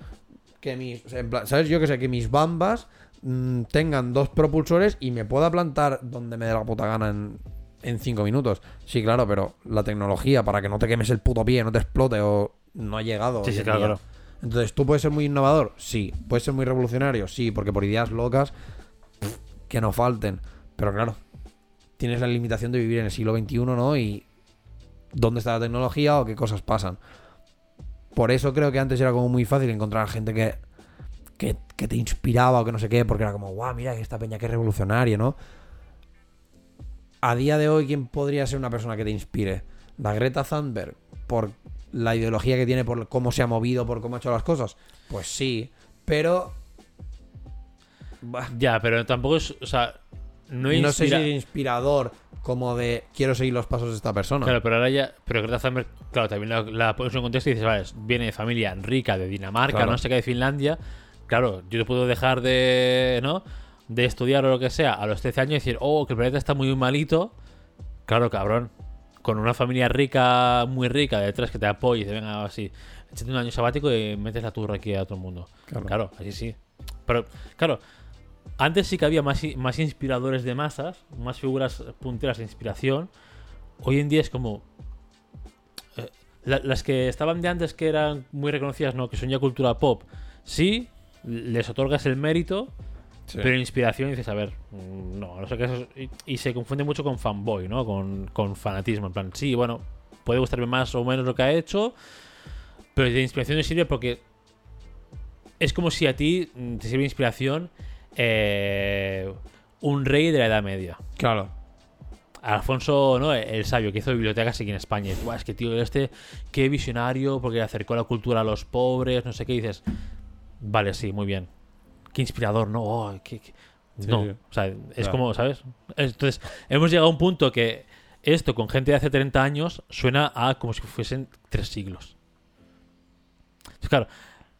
Que mis, en plan, ¿sabes? Yo que sé, que mis bambas mm, tengan dos propulsores y me pueda plantar donde me dé la puta gana en, en cinco minutos. Sí, claro, pero la tecnología para que no te quemes el puto pie, no te explote o no ha llegado. Sí, sí, claro. Entonces, ¿tú puedes ser muy innovador? Sí. ¿Puedes ser muy revolucionario? Sí, porque por ideas locas pff, que no falten. Pero claro, tienes la limitación de vivir en el siglo XXI, ¿no? Y dónde está la tecnología o qué cosas pasan. Por eso creo que antes era como muy fácil encontrar gente que, que, que te inspiraba o que no sé qué, porque era como, guau, mira esta peña que revolucionaria, ¿no? A día de hoy, ¿quién podría ser una persona que te inspire? ¿La Greta Thunberg? ¿Por la ideología que tiene, por cómo se ha movido, por cómo ha hecho las cosas? Pues sí, pero... Bah, Ya, pero tampoco es. O sea, no, no sé si inspira- es inspirador como de quiero seguir los pasos de esta persona. Claro, pero ahora ya. Pero Greta Thunberg, claro, también la, la pones en contexto y dices, vale, viene de familia rica de Dinamarca, Claro. no sé qué, de Finlandia. Claro, yo te puedo dejar de. ¿No? De estudiar o lo que sea a los 13 años y decir, oh, que el planeta está muy malito. Claro, cabrón. Con una familia rica, muy rica detrás que te apoye y te venga así. Échate un año sabático y metes la turra aquí a todo el mundo. Claro. Claro, así sí. Pero, claro, antes sí que había más, más inspiradores de masas, más figuras punteras de inspiración. Hoy en día es como. eh, la- las que estaban de antes que eran muy reconocidas, no, que son ya cultura pop, sí, les otorgas el mérito, Sí. pero inspiración dices, a ver, mm, no, no sé qué es eso. Y, y se confunde mucho con fanboy, ¿no? Con, con fanatismo. En plan, sí, bueno, puede gustarme más o menos lo que ha hecho, pero de inspiración no sirve porque es como si a ti mm, te sirve inspiración eh, un rey de la Edad Media. Claro. Alfonso, ¿no? El sabio que hizo bibliotecas aquí en España. Y dices, "Buah, es que tío, este, qué visionario, porque acercó la cultura a los pobres, no sé qué. Y dices, vale, sí, muy bien. Qué inspirador, ¿no? Oh, qué- qué- Sí, no, sí. o sea, es Claro. como, ¿sabes? Entonces, hemos llegado a un punto que esto con gente de hace 30 años suena a como si fuesen tres siglos. Entonces, claro,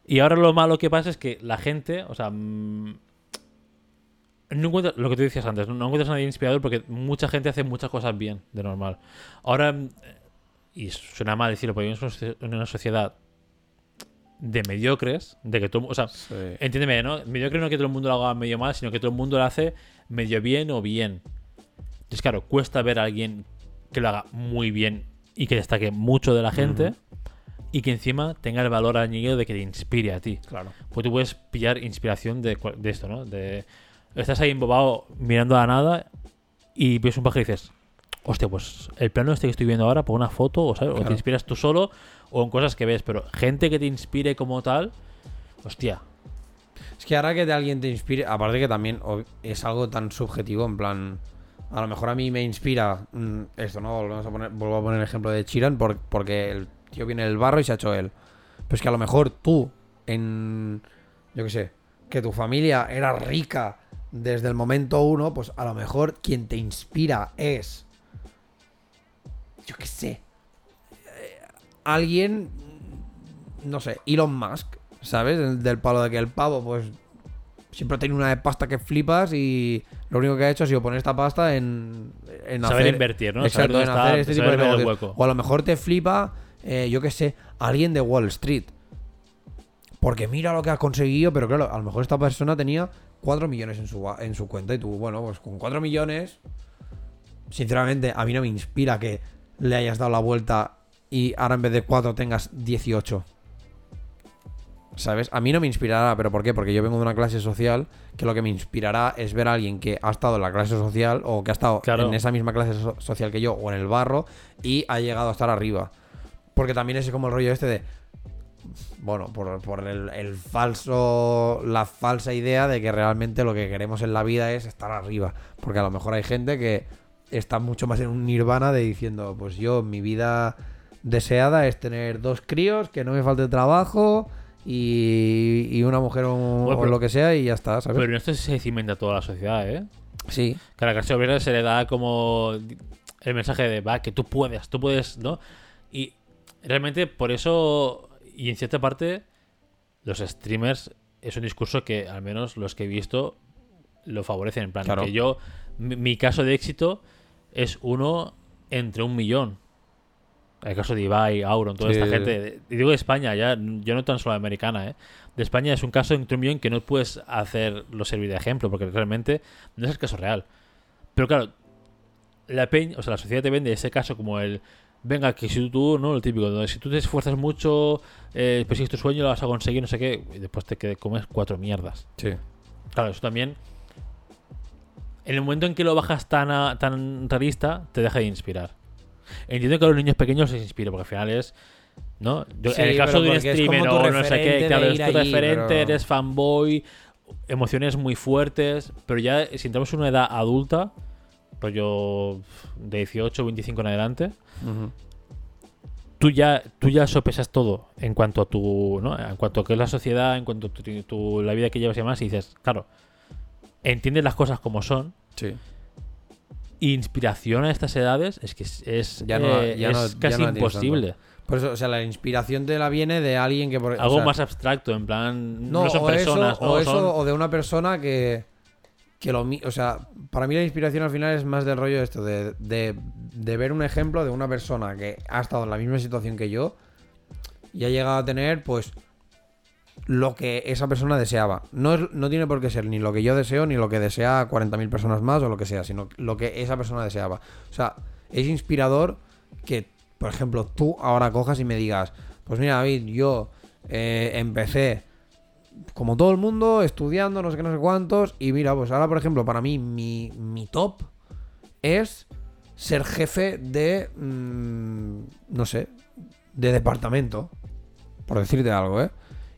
y ahora lo malo que pasa es que la gente, o sea, mm, no encuentra, lo que tú decías antes, no, no encuentras a nadie inspirador porque mucha gente hace muchas cosas bien, de normal. Ahora, mm, y suena mal decirlo, porque vivimos en una sociedad de mediocres, de que todo, o sea, entiéndeme, ¿no? Mediocre no es que todo el mundo lo haga medio mal, sino que todo el mundo lo hace medio bien o bien. Entonces, claro, cuesta ver a alguien que lo haga muy bien y que destaque mucho de la gente y que encima tenga el valor añadido de que te inspire a ti. Claro. Pues tú puedes pillar inspiración de, de esto, ¿no? De, estás ahí embobado mirando a la nada y ves un pájaro y dices, hostia, pues el plano este que estoy viendo ahora, por una foto, o, ¿sabes? o Claro. te inspiras tú solo o en cosas que ves, pero gente que te inspire como tal, hostia, Es que ahora que alguien te inspire, aparte que también es algo tan subjetivo, en plan, a lo mejor a mí me inspira mm, esto, ¿no? Volvemos a poner, vuelvo a poner el ejemplo de Chiran por- porque el tío viene del barro y se ha hecho él. Pero es que a lo mejor tú, en, yo qué sé, que tu familia era rica desde el momento uno, pues a lo mejor quien te inspira es, yo qué sé, alguien, no sé, Elon Musk, ¿sabes? Del, del palo de que el pavo, pues, siempre ha tenido una de pasta que flipas y lo único que ha hecho ha sido poner esta pasta en, en Saber hacer... invertir, ¿no? Exacto, Saber en hacer está, este tipo de negocios. O a lo mejor te flipa, eh, yo qué sé, alguien de Wall Street. Porque mira lo que has conseguido, pero claro, a lo mejor esta persona tenía 4 millones en su, en su cuenta y tú, bueno, pues con 4 millones, sinceramente, a mí no me inspira que le hayas dado la vuelta y ahora en vez de 4 tengas 18. ¿Sabes? A mí no me inspirará, pero ¿por qué? Porque yo vengo de una clase social que lo que me inspirará es ver a alguien que ha estado en la clase social o que ha estado Claro. en esa misma clase so- social que yo o en el barro y ha llegado a estar arriba. Porque también es como el rollo este de. Bueno, por, por el, el falso. La falsa idea de que realmente lo que queremos en la vida es estar arriba. Porque a lo mejor hay gente que está mucho más en un nirvana de diciendo: Pues yo, mi vida deseada es tener dos críos, que no me falte trabajo y, y una mujer o, Bueno, o pero- lo que sea y ya está, ¿sabes? Pero en esto se cimenta toda la sociedad, ¿eh? sí, Que a la clase obrera se le da como el mensaje de, va, que tú puedes, tú puedes, ¿no? Y realmente por eso, y en cierta parte, los streamers es un discurso que al menos los que he visto lo favorecen. En plan, Claro. que yo, mi, mi caso de éxito es uno entre un millón. El caso de Ibai, Auron, toda Sí, esta gente. Y digo de España, ya, yo no tan solo americana, ¿eh? De España es un caso entre un que no puedes hacerlo servir de ejemplo, porque realmente no es el caso real. Pero claro, la peña, o sea, la sociedad te vende ese caso como el. Venga, que si tú, ¿no? Lo típico, donde si tú te esfuerzas mucho, eh, persigues tu sueño, lo vas a conseguir, no sé qué, y después te comes cuatro mierdas. sí. Claro, eso también. En el momento en que lo bajas tan, a- tan realista, te deja de inspirar. Entiendo que a los niños pequeños les inspire, porque al final es. ¿No? Yo- Sí, en el caso de un streamer o no sé qué, claro, es tu allí, referente, pero- eres fanboy, emociones muy fuertes, pero ya si entramos en una edad adulta, rollo de 18 25 en adelante, tú ya, tú ya sopesas todo en cuanto a tu, ¿no? En cuanto a qué es la sociedad, en cuanto a tu, tu- la vida que llevas y demás, y dices, claro, entiendes las cosas como son. Sí. Inspiración a estas edades es que es, es, Ya no- eh, ya no- es ya casi no imposible. Por eso, o sea, la inspiración te la viene de alguien que... Por, o Algo sea, más abstracto, en plan. No, son o personas, eso, o, eso, Son- o de una persona que, que lo... O sea, para mí la inspiración al final es más del rollo de esto, de, de, de ver un ejemplo de una persona que ha estado en la misma situación que yo y ha llegado a tener, pues, lo que esa persona deseaba. No, no tiene por qué ser ni lo que yo deseo, ni lo que desea 40.000 personas más o lo que sea, sino lo que esa persona deseaba. O sea, es inspirador que, por ejemplo, tú ahora cojas y me digas, pues mira, David, yo eh, empecé como todo el mundo, estudiando, no sé qué, no sé cuántos, y mira, pues ahora, por ejemplo, para mí, mi, mi top es ser jefe de, mm, no sé, de departamento, por decirte algo, ¿eh?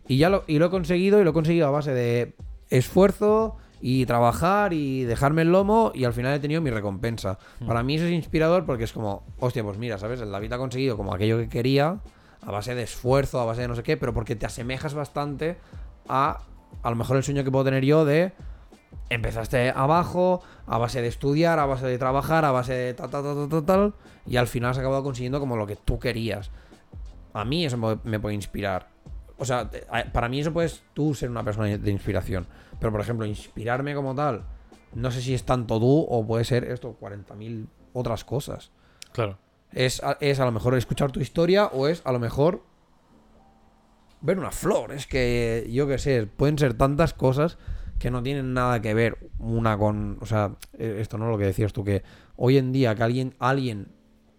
Y ya lo, y lo he conseguido, y lo he conseguido a base de esfuerzo y trabajar y dejarme el lomo, y al final he tenido mi recompensa. Para mí eso es inspirador porque es como, hostia, pues mira, ¿sabes? El David ha conseguido como aquello que quería, a base de esfuerzo, a base de no sé qué, pero porque te asemejas bastante a a lo mejor el sueño que puedo tener yo de empezaste abajo, a base de estudiar, a base de trabajar, a base de tal, tal, tal, tal, tal, y al final has acabado consiguiendo como lo que tú querías. A mí eso me puede inspirar. O sea, para mí eso puedes tú ser una persona de inspiración. Pero, por ejemplo, inspirarme como tal, no sé si es tanto tú o puede ser esto, 40.000 otras cosas. Claro. Es a, es a lo mejor escuchar tu historia o es a lo mejor ver una flor. Es que yo qué sé, pueden ser tantas cosas que no tienen nada que ver una con... O sea, eh, esto no es lo que decías tú, que hoy en día que alguien, alguien,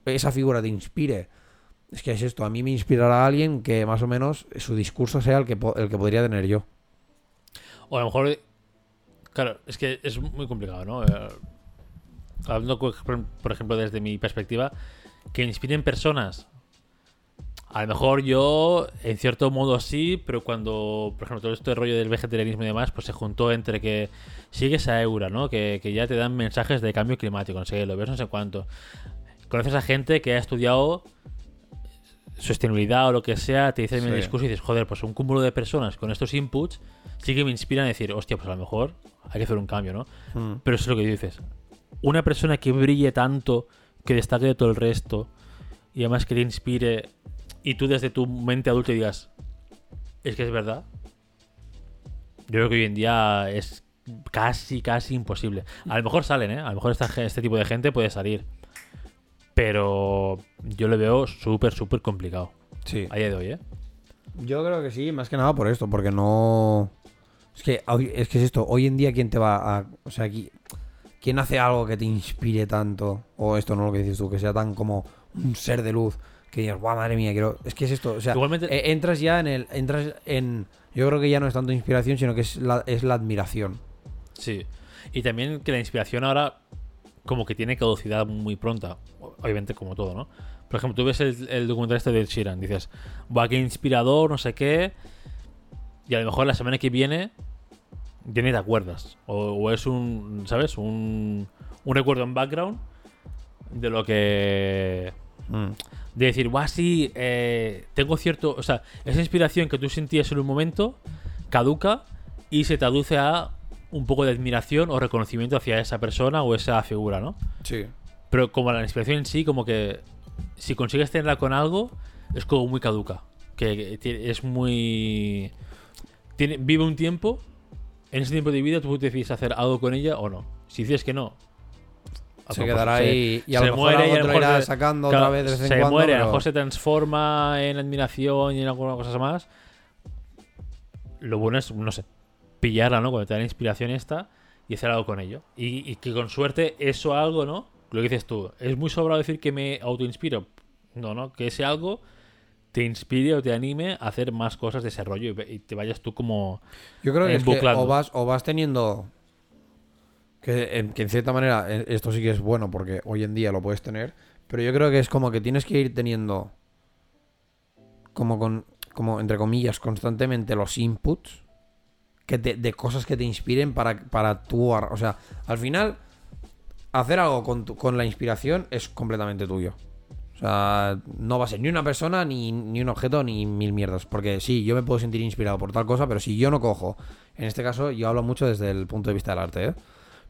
esa figura te inspire. Es que es esto, a mí me inspirará a alguien que más o menos su discurso sea el que, el que podría tener yo. O a lo mejor. Claro, es que es muy complicado, ¿no? Eh, Hablando, por ejemplo, desde mi perspectiva, que inspiren personas. A lo mejor yo, en cierto modo sí, pero cuando, por ejemplo, todo este rollo del vegetarianismo y demás, pues se juntó entre que sigues a Eura, ¿no? Que, que ya te dan mensajes de cambio climático, no sé, lo ves no sé cuánto. Conoces a gente que ha estudiado sostenibilidad o lo que sea, te dice el mismo Sí. discurso y dices, joder, pues un cúmulo de personas con estos inputs sí que me inspiran a decir, hostia, pues a lo mejor hay que hacer un cambio, ¿no? Mm. Pero eso es lo que dices. Una persona que brille tanto, que destaque de todo el resto, y además que te inspire, y tú desde tu mente adulta digas, es que es verdad. Yo creo que hoy en día es casi, casi imposible. A lo mejor salen, ¿eh? A lo mejor esta este tipo de gente puede salir. Pero yo lo veo súper, súper complicado. Sí. A día de hoy, ¿eh? Yo creo que sí, más que nada por esto, porque no. Es que, es que es esto, hoy en día, ¿quién te va a. O sea, qui- ¿quién hace algo que te inspire tanto? O esto, no lo que dices tú, que sea tan como un ser de luz, que digas, guau, madre mía, quiero. Es que es esto, o sea, Igualmente- eh, entras ya en el. Entras en. Yo creo que ya no es tanto inspiración, sino que es la, es la admiración. Sí. Y también que la inspiración ahora como que tiene caducidad muy pronta. Obviamente como todo, ¿no? Por ejemplo, tú ves el, el documental este de Sheeran, dices, va, qué inspirador, no sé qué. Y a lo mejor la semana que viene ya ni te acuerdas. O, o es un, ¿sabes? Un, un recuerdo en background de lo que... Mm. De decir, guau, sí, eh, tengo cierto... O sea, esa inspiración que tú sentías en un momento caduca y se traduce a un poco de admiración o reconocimiento hacia esa persona o esa figura, ¿no? Sí. Pero como la inspiración en sí, como que si consigues tenerla con algo, es como muy caduca. Que es muy... Tiene, vive un tiempo, en ese tiempo de vida tú decides hacer algo con ella o no. Si dices que no... Se quedará ahí y a se lo mejor muere irá se- sacando claro, otra vez de vez en se cuando. muere, a lo pero- mejor se transforma en admiración y en algunas cosas más. Lo bueno es, no sé, pillarla, ¿no? Cuando te da la inspiración esta y hacer algo con ello. Y, y que con suerte eso algo, ¿no? Lo que dices tú, es muy sobrado decir que me autoinspiro. No, no, que ese algo te inspire o te anime a hacer más cosas de ese rollo y, te vayas tú como... Yo creo que, es que o, vas, o vas teniendo. Que en, que en cierta manera eh, esto sí que es bueno porque hoy en día lo puedes tener. Pero yo creo que es como que tienes que ir teniendo. Como con. Como entre comillas, constantemente los inputs. Que te- de cosas que te inspiren para, para tú. ar- O sea, al final. Hacer algo con, con la inspiración es completamente tuyo. O sea, no va a ser ni una persona, ni, ni un objeto, ni mil mierdas. Porque sí, yo me puedo sentir inspirado por tal cosa, pero si yo no cojo, en este caso yo hablo mucho desde el punto de vista del arte, ¿eh?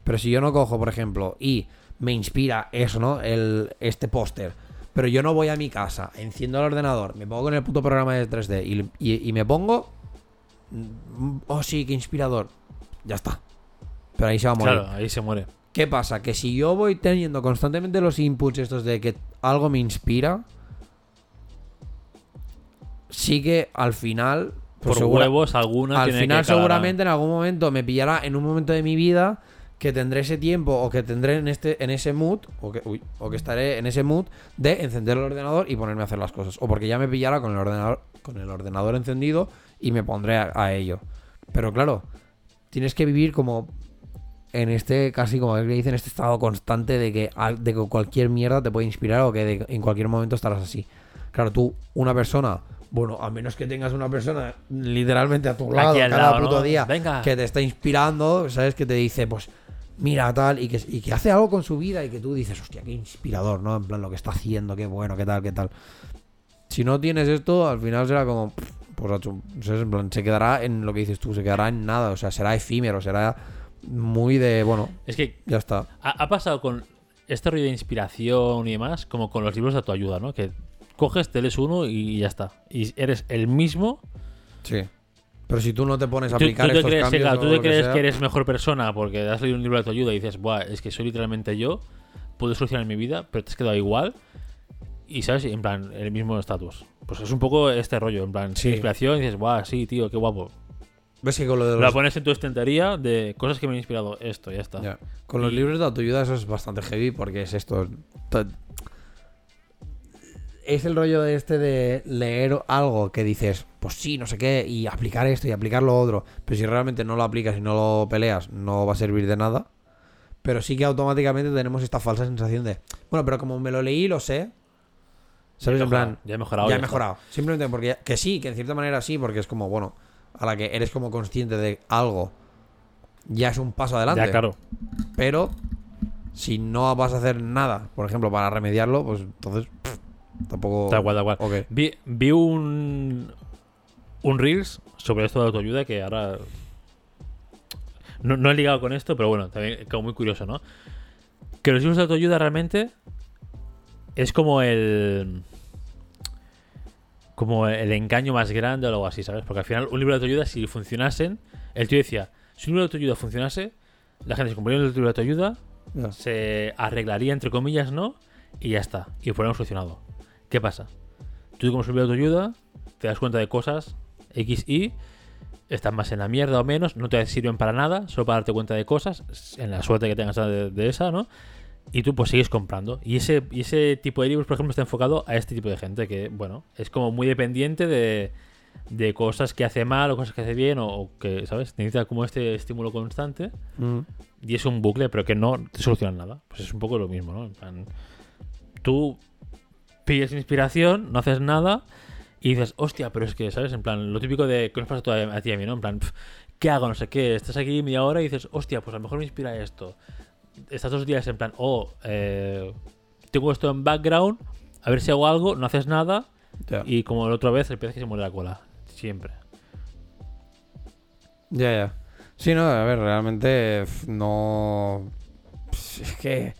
Pero si yo no cojo, por ejemplo, y me inspira eso, ¿no? El, este póster. Pero yo no voy a mi casa, enciendo el ordenador, me pongo con el puto programa de 3D y, y- y me pongo... mm, Oh, sí, qué inspirador. Ya está. Pero ahí se va a morir. Claro, ahí se muere. ¿Qué pasa? Que si yo voy teniendo constantemente los inputs estos de que algo me inspira, sí que al final... pues Por segura- huevos, alguna al tiene final que seguramente en algún momento me pillará en un momento de mi vida que tendré ese tiempo o que tendré en este en ese mood o que, uy, o que estaré en ese mood de encender el ordenador y ponerme a hacer las cosas. O porque ya me pillará con el ordenador con el ordenador encendido y me pondré a, a ello. Pero claro tienes que vivir como en este casi como le dicen este estado constante de que de que cualquier mierda te puede inspirar o que de- en cualquier momento estarás así claro tú una persona bueno, a menos que tengas una persona literalmente a tu lado cada lado, puto ¿no? día Venga. que te está inspirando, ¿sabes? Que te dice, pues, mira tal, y que, y que hace algo con su vida y que tú dices, hostia, qué inspirador, ¿no? En plan, lo que está haciendo, qué bueno, qué tal, qué tal. Si no tienes esto, al final será como, pues. En plan, se quedará en lo que dices tú, se quedará en nada, o sea, será efímero, será muy de, bueno, Es que ya está. ha, ha pasado con este rollo de inspiración y demás, como con los libros de autoayuda, ¿no? Que coges, te lees uno y ya está. Y eres el mismo. Sí. Pero si tú no te pones a Tú, aplicar tú te estos crees, cambios claro, tú te que crees que eres mejor persona porque has leído un libro de autoayuda y dices, Buah, es que soy literalmente yo, puedo solucionar mi vida, pero te has quedado igual. Y sabes, en plan, el mismo estatus. Pues es un poco este rollo, en plan, Sí. inspiración y dices, Buah, sí, tío, qué guapo. Ves que con lo de La los, pones en tu estantería de cosas que me han inspirado esto, ya está. ya, con los Y- libros de autoayuda eso es bastante heavy porque es esto. to- Es el rollo de este de leer algo que dices, pues sí, no sé qué, y aplicar esto y aplicar lo otro. Pero si realmente no lo aplicas y no lo peleas, no va a servir de nada. Pero sí que automáticamente tenemos esta falsa sensación de, bueno, pero como me lo leí, lo sé. ¿Sabes? En plan, ya he mejorado. ya he mejorado. Simplemente porque ya- que sí, que en cierta manera sí, porque es como, bueno, a la que eres como consciente de algo, ya es un paso adelante. Ya, claro. Pero si no vas a hacer nada, por ejemplo, para remediarlo, pues entonces pff, tampoco. Da igual, da igual. Vi, vi un, un Reels sobre esto de autoayuda que ahora. No, no he ligado con esto, pero bueno, también como muy curioso, ¿no? Que los libros de autoayuda realmente es como el. Como el engaño más grande o algo así, ¿sabes? Porque al final, un libro de autoayuda, si funcionasen. El tío decía: si un libro de autoayuda funcionase, la gente se compraría el libro de autoayuda, Ya. se arreglaría, entre comillas, ¿no? Y ya está. Y el problema solucionado. ¿Qué pasa? Tú como libro de autoayuda, te das cuenta de cosas X, Y, estás más en la mierda o menos, no te sirven para nada, solo para darte cuenta de cosas, en la suerte que tengas de, de esa, ¿no? Y tú pues sigues comprando. Y ese, y ese tipo de libros, por ejemplo, está enfocado a este tipo de gente que, bueno, es como muy dependiente de, de cosas que hace mal o cosas que hace bien o, o que, ¿sabes? Necesita como este estímulo constante. Mm. Y es un bucle, pero que no te soluciona nada. Pues es un poco lo mismo, ¿no? En plan, tú pillas inspiración, no haces nada y dices, hostia, pero es que, ¿sabes? En plan, lo típico de que nos pasa a, a ti y a mí, ¿no? En plan, pf, ¿qué hago? No sé qué. Estás aquí media hora y dices, hostia, pues a lo mejor me inspira esto. Estás dos días en plan, oh, eh, tengo esto en background, a ver si hago algo, no haces nada y como la otra vez el pez que se muere la cola. Siempre. ya, ya. Sí, no, a ver, realmente no. Es que.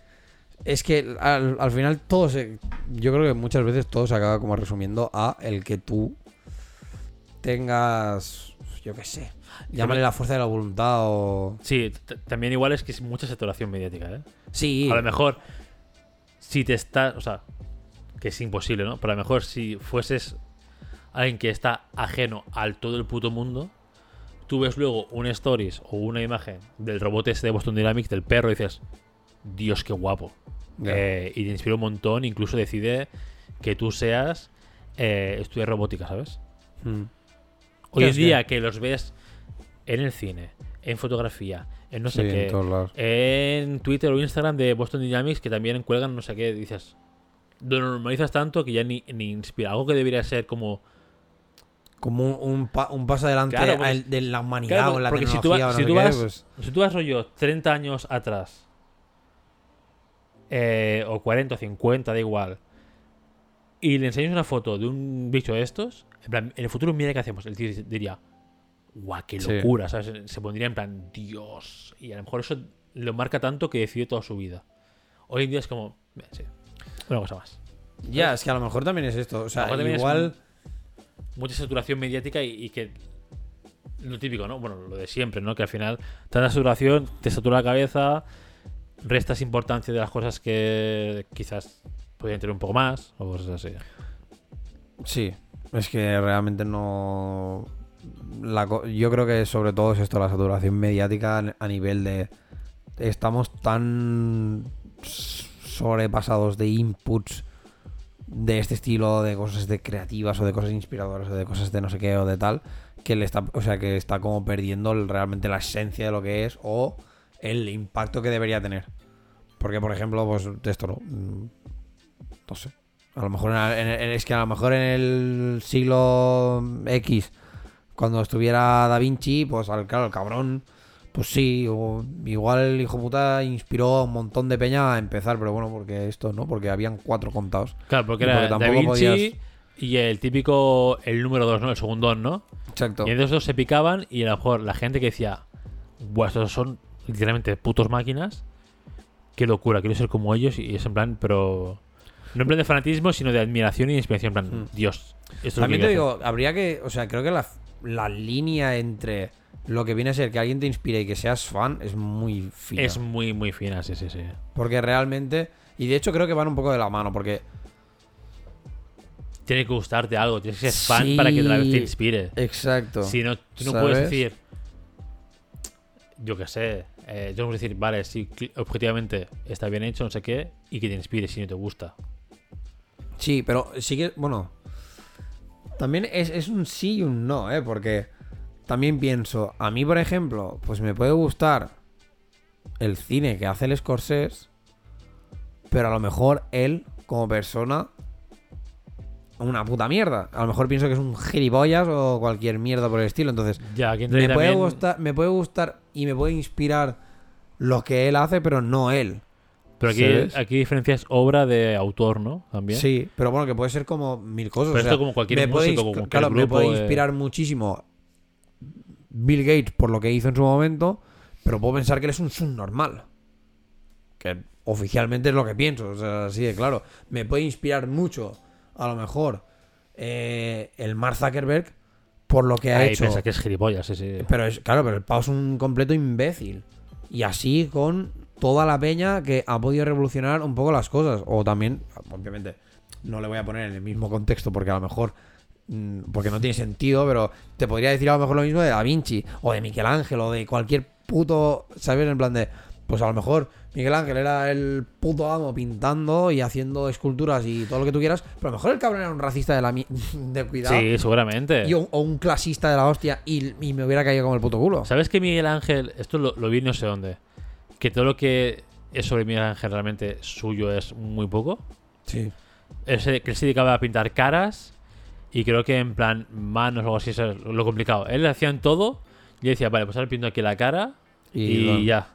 Es que al, al final todo se. Yo creo que muchas veces todo se acaba como resumiendo a el que tú tengas. Yo qué sé. Llámale la fuerza de la voluntad o. Sí, también igual es que es mucha saturación mediática, ¿eh? Sí. A lo mejor, si te estás. O sea, que es imposible, ¿no? Pero a lo mejor si fueses alguien que está ajeno al todo el puto mundo, tú ves luego un stories o una imagen del robot este de Boston Dynamics, del perro, y dices, Dios, qué guapo. Eh, y te inspira un montón, incluso decide que tú seas eh, estudiar robótica, ¿sabes? Mm. Hoy en día que los ves en el cine, en fotografía, en no sé Sí, qué, en Twitter o Instagram de Boston Dynamics que también cuelgan no sé qué, dices, lo normalizas tanto que ya ni, ni inspira. Algo que debería ser como... Como un, un pa- un paso adelante Claro, de la humanidad Claro, o la porque si tú, tecnología si tú qué, vas, pues- si tú vas rollo 30 años atrás, eh, o 40 o 50, da igual, y le enseñas una foto de un bicho de estos, en plan, en el futuro mira qué hacemos. El tío diría, guau, qué Sí. locura, ¿sabes? Se pondría en plan, Dios. Y a lo mejor eso lo marca tanto que decide toda su vida. Hoy en día es como, sí, una cosa más. Ya, es que a lo mejor también es esto. O sea, igual. mucha saturación mediática y, y que lo típico, ¿no? Bueno, lo de siempre, ¿no? Que al final tanta saturación te satura la cabeza, restas importancia de las cosas que quizás podrían tener un poco más o cosas así. Sí, es que realmente no. Yo creo que sobre todo es esto, la saturación mediática a nivel de. Estamos tan sobrepasados de inputs de este estilo, de cosas de creativas o de cosas inspiradoras o de cosas de no sé qué o de tal, que le está, o sea, que está como perdiendo realmente la esencia de lo que es o el impacto que debería tener. Porque, por ejemplo, pues esto no. mm, No sé. A lo mejor es que a lo mejor en el siglo X, cuando estuviera Da Vinci, pues al, claro, el cabrón, pues sí, o igual el hijo puta inspiró a un montón de peña a empezar, pero bueno, porque esto no, porque habían cuatro contados. Claro, porque era porque Da Vinci, podías- y el típico, el número 2, ¿no? El segundón, ¿no? Exacto. Y entonces dos se picaban y a lo mejor la gente que decía, Buah, estos son literalmente putos máquinas. Qué locura, quiero ser como ellos. Y es en plan, pero. No en plan de fanatismo, sino de admiración y inspiración. En plan, Mm. Dios. Esto También te digo, habría que. O sea, creo que la, la línea entre lo que viene a ser que alguien te inspire y que seas fan es muy fina. Es muy, muy fina, sí, sí, sí. Porque realmente. Y de hecho creo que van un poco de la mano. Porque. Tiene que gustarte algo, tienes que ser fan Sí. para que la vez te inspire. Exacto. Si no, tú no ¿Sabes? puedes decir. Yo qué sé. Eh, yo no puedo decir, vale, sí, cl- objetivamente está bien hecho, no sé qué, y que te inspire si no te gusta. Sí, pero sí que. Bueno. También es, es un sí y un no, ¿eh? Porque. También pienso. A mí, por ejemplo, pues me puede gustar. El cine que hace el Scorsese. Pero a lo mejor él, como persona. Una puta mierda. A lo mejor pienso que es un gilipollas o cualquier mierda por el estilo. Entonces. Ya, Me puede, también- gustar, me puede gustar y me puede inspirar lo que él hace, pero no él. Pero aquí, ¿sabes? aquí diferencias obra de autor, ¿no? También. Sí, pero bueno, que puede ser como mil cosas. Pero o sea, esto como cualquier me puede músico, como cualquier claro, me puede de- inspirar muchísimo Bill Gates por lo que hizo en su momento, pero puedo pensar que él es un subnormal. Que oficialmente es lo que pienso, o sea, así de claro. Me puede inspirar mucho, a lo mejor, eh, el Mark Zuckerberg por lo que ha Ahí hecho. piensa que es gilipollas, sí, sí. Pero es, claro, pero el pavo es un completo imbécil. Y así con toda la peña que ha podido revolucionar un poco las cosas. O también, obviamente, no le voy a poner en el mismo contexto porque a lo mejor. mm, Porque no tiene sentido, pero te podría decir a lo mejor lo mismo de Da Vinci, o de Miguel Ángel, o de cualquier puto. ¿Sabes? En plan de. Pues a lo mejor Miguel Ángel era el puto amo pintando y haciendo esculturas y todo lo que tú quieras, pero a lo mejor el cabrón era un racista de la mi- de cuidado. Sí, seguramente. Y un- o un clasista de la hostia y, y me hubiera caído como el puto culo. ¿Sabes que Miguel Ángel, esto lo, lo vi no sé dónde, que todo lo que es sobre Miguel Ángel realmente suyo es muy poco? Sí. Él se- que él se dedicaba a pintar caras y creo que en plan manos o algo así, eso es lo complicado. Él hacía en todo y decía, vale, pues ahora pinto aquí la cara y, ya.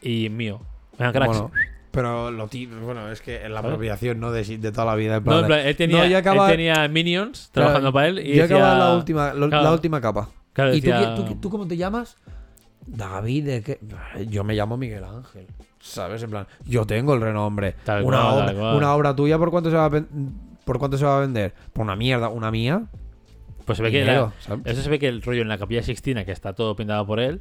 Y mío. Bueno, pero lo bueno, es que en la apropiación no de, de toda la vida. en No, plan en de- plan, él tenía, No, acaba- él tenía minions Claro, trabajando para él y yo decía, acababa la última, lo- Claro. la última capa. Claro, ¿Y tú, decía- tú, tú cómo te llamas? David, ¿de qué? Yo me llamo Miguel Ángel. ¿Sabes? En plan, yo tengo el renombre. Tal una, cual, obra, tal una obra tuya, ¿por cuánto se va a ¿por cuánto se va a vender? Por una mierda, una mía. Pues se ve que eso se ve que el rollo en la capilla Sixtina, que está todo pintado por él,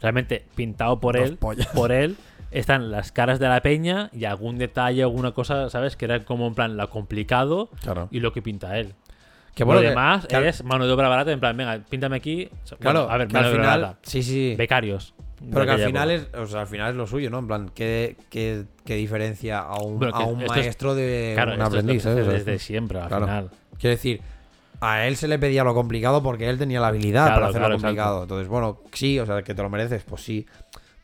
realmente pintado por Dos él, pollas. por él, están las caras de la peña y algún detalle, alguna cosa, ¿sabes? Que era como en plan lo complicado Claro. y lo que pinta él. Que bueno, lo que- demás que al- es mano de obra barata, en plan, venga, píntame aquí. Bueno, Claro, a ver, mano al de obra final. barata. Sí, sí. Becarios. Pero que al final época. es, o sea, al final es lo suyo, ¿no? En plan, ¿qué, qué, qué diferencia a un, Bueno, a un es- maestro de Claro, un es lo aprendiz? desde siempre, al Claro. final. Quiero decir, a él se le pedía lo complicado porque él tenía la habilidad Claro, para hacerlo claro, complicado. Entonces, bueno, sí, o sea, que te lo mereces, pues sí.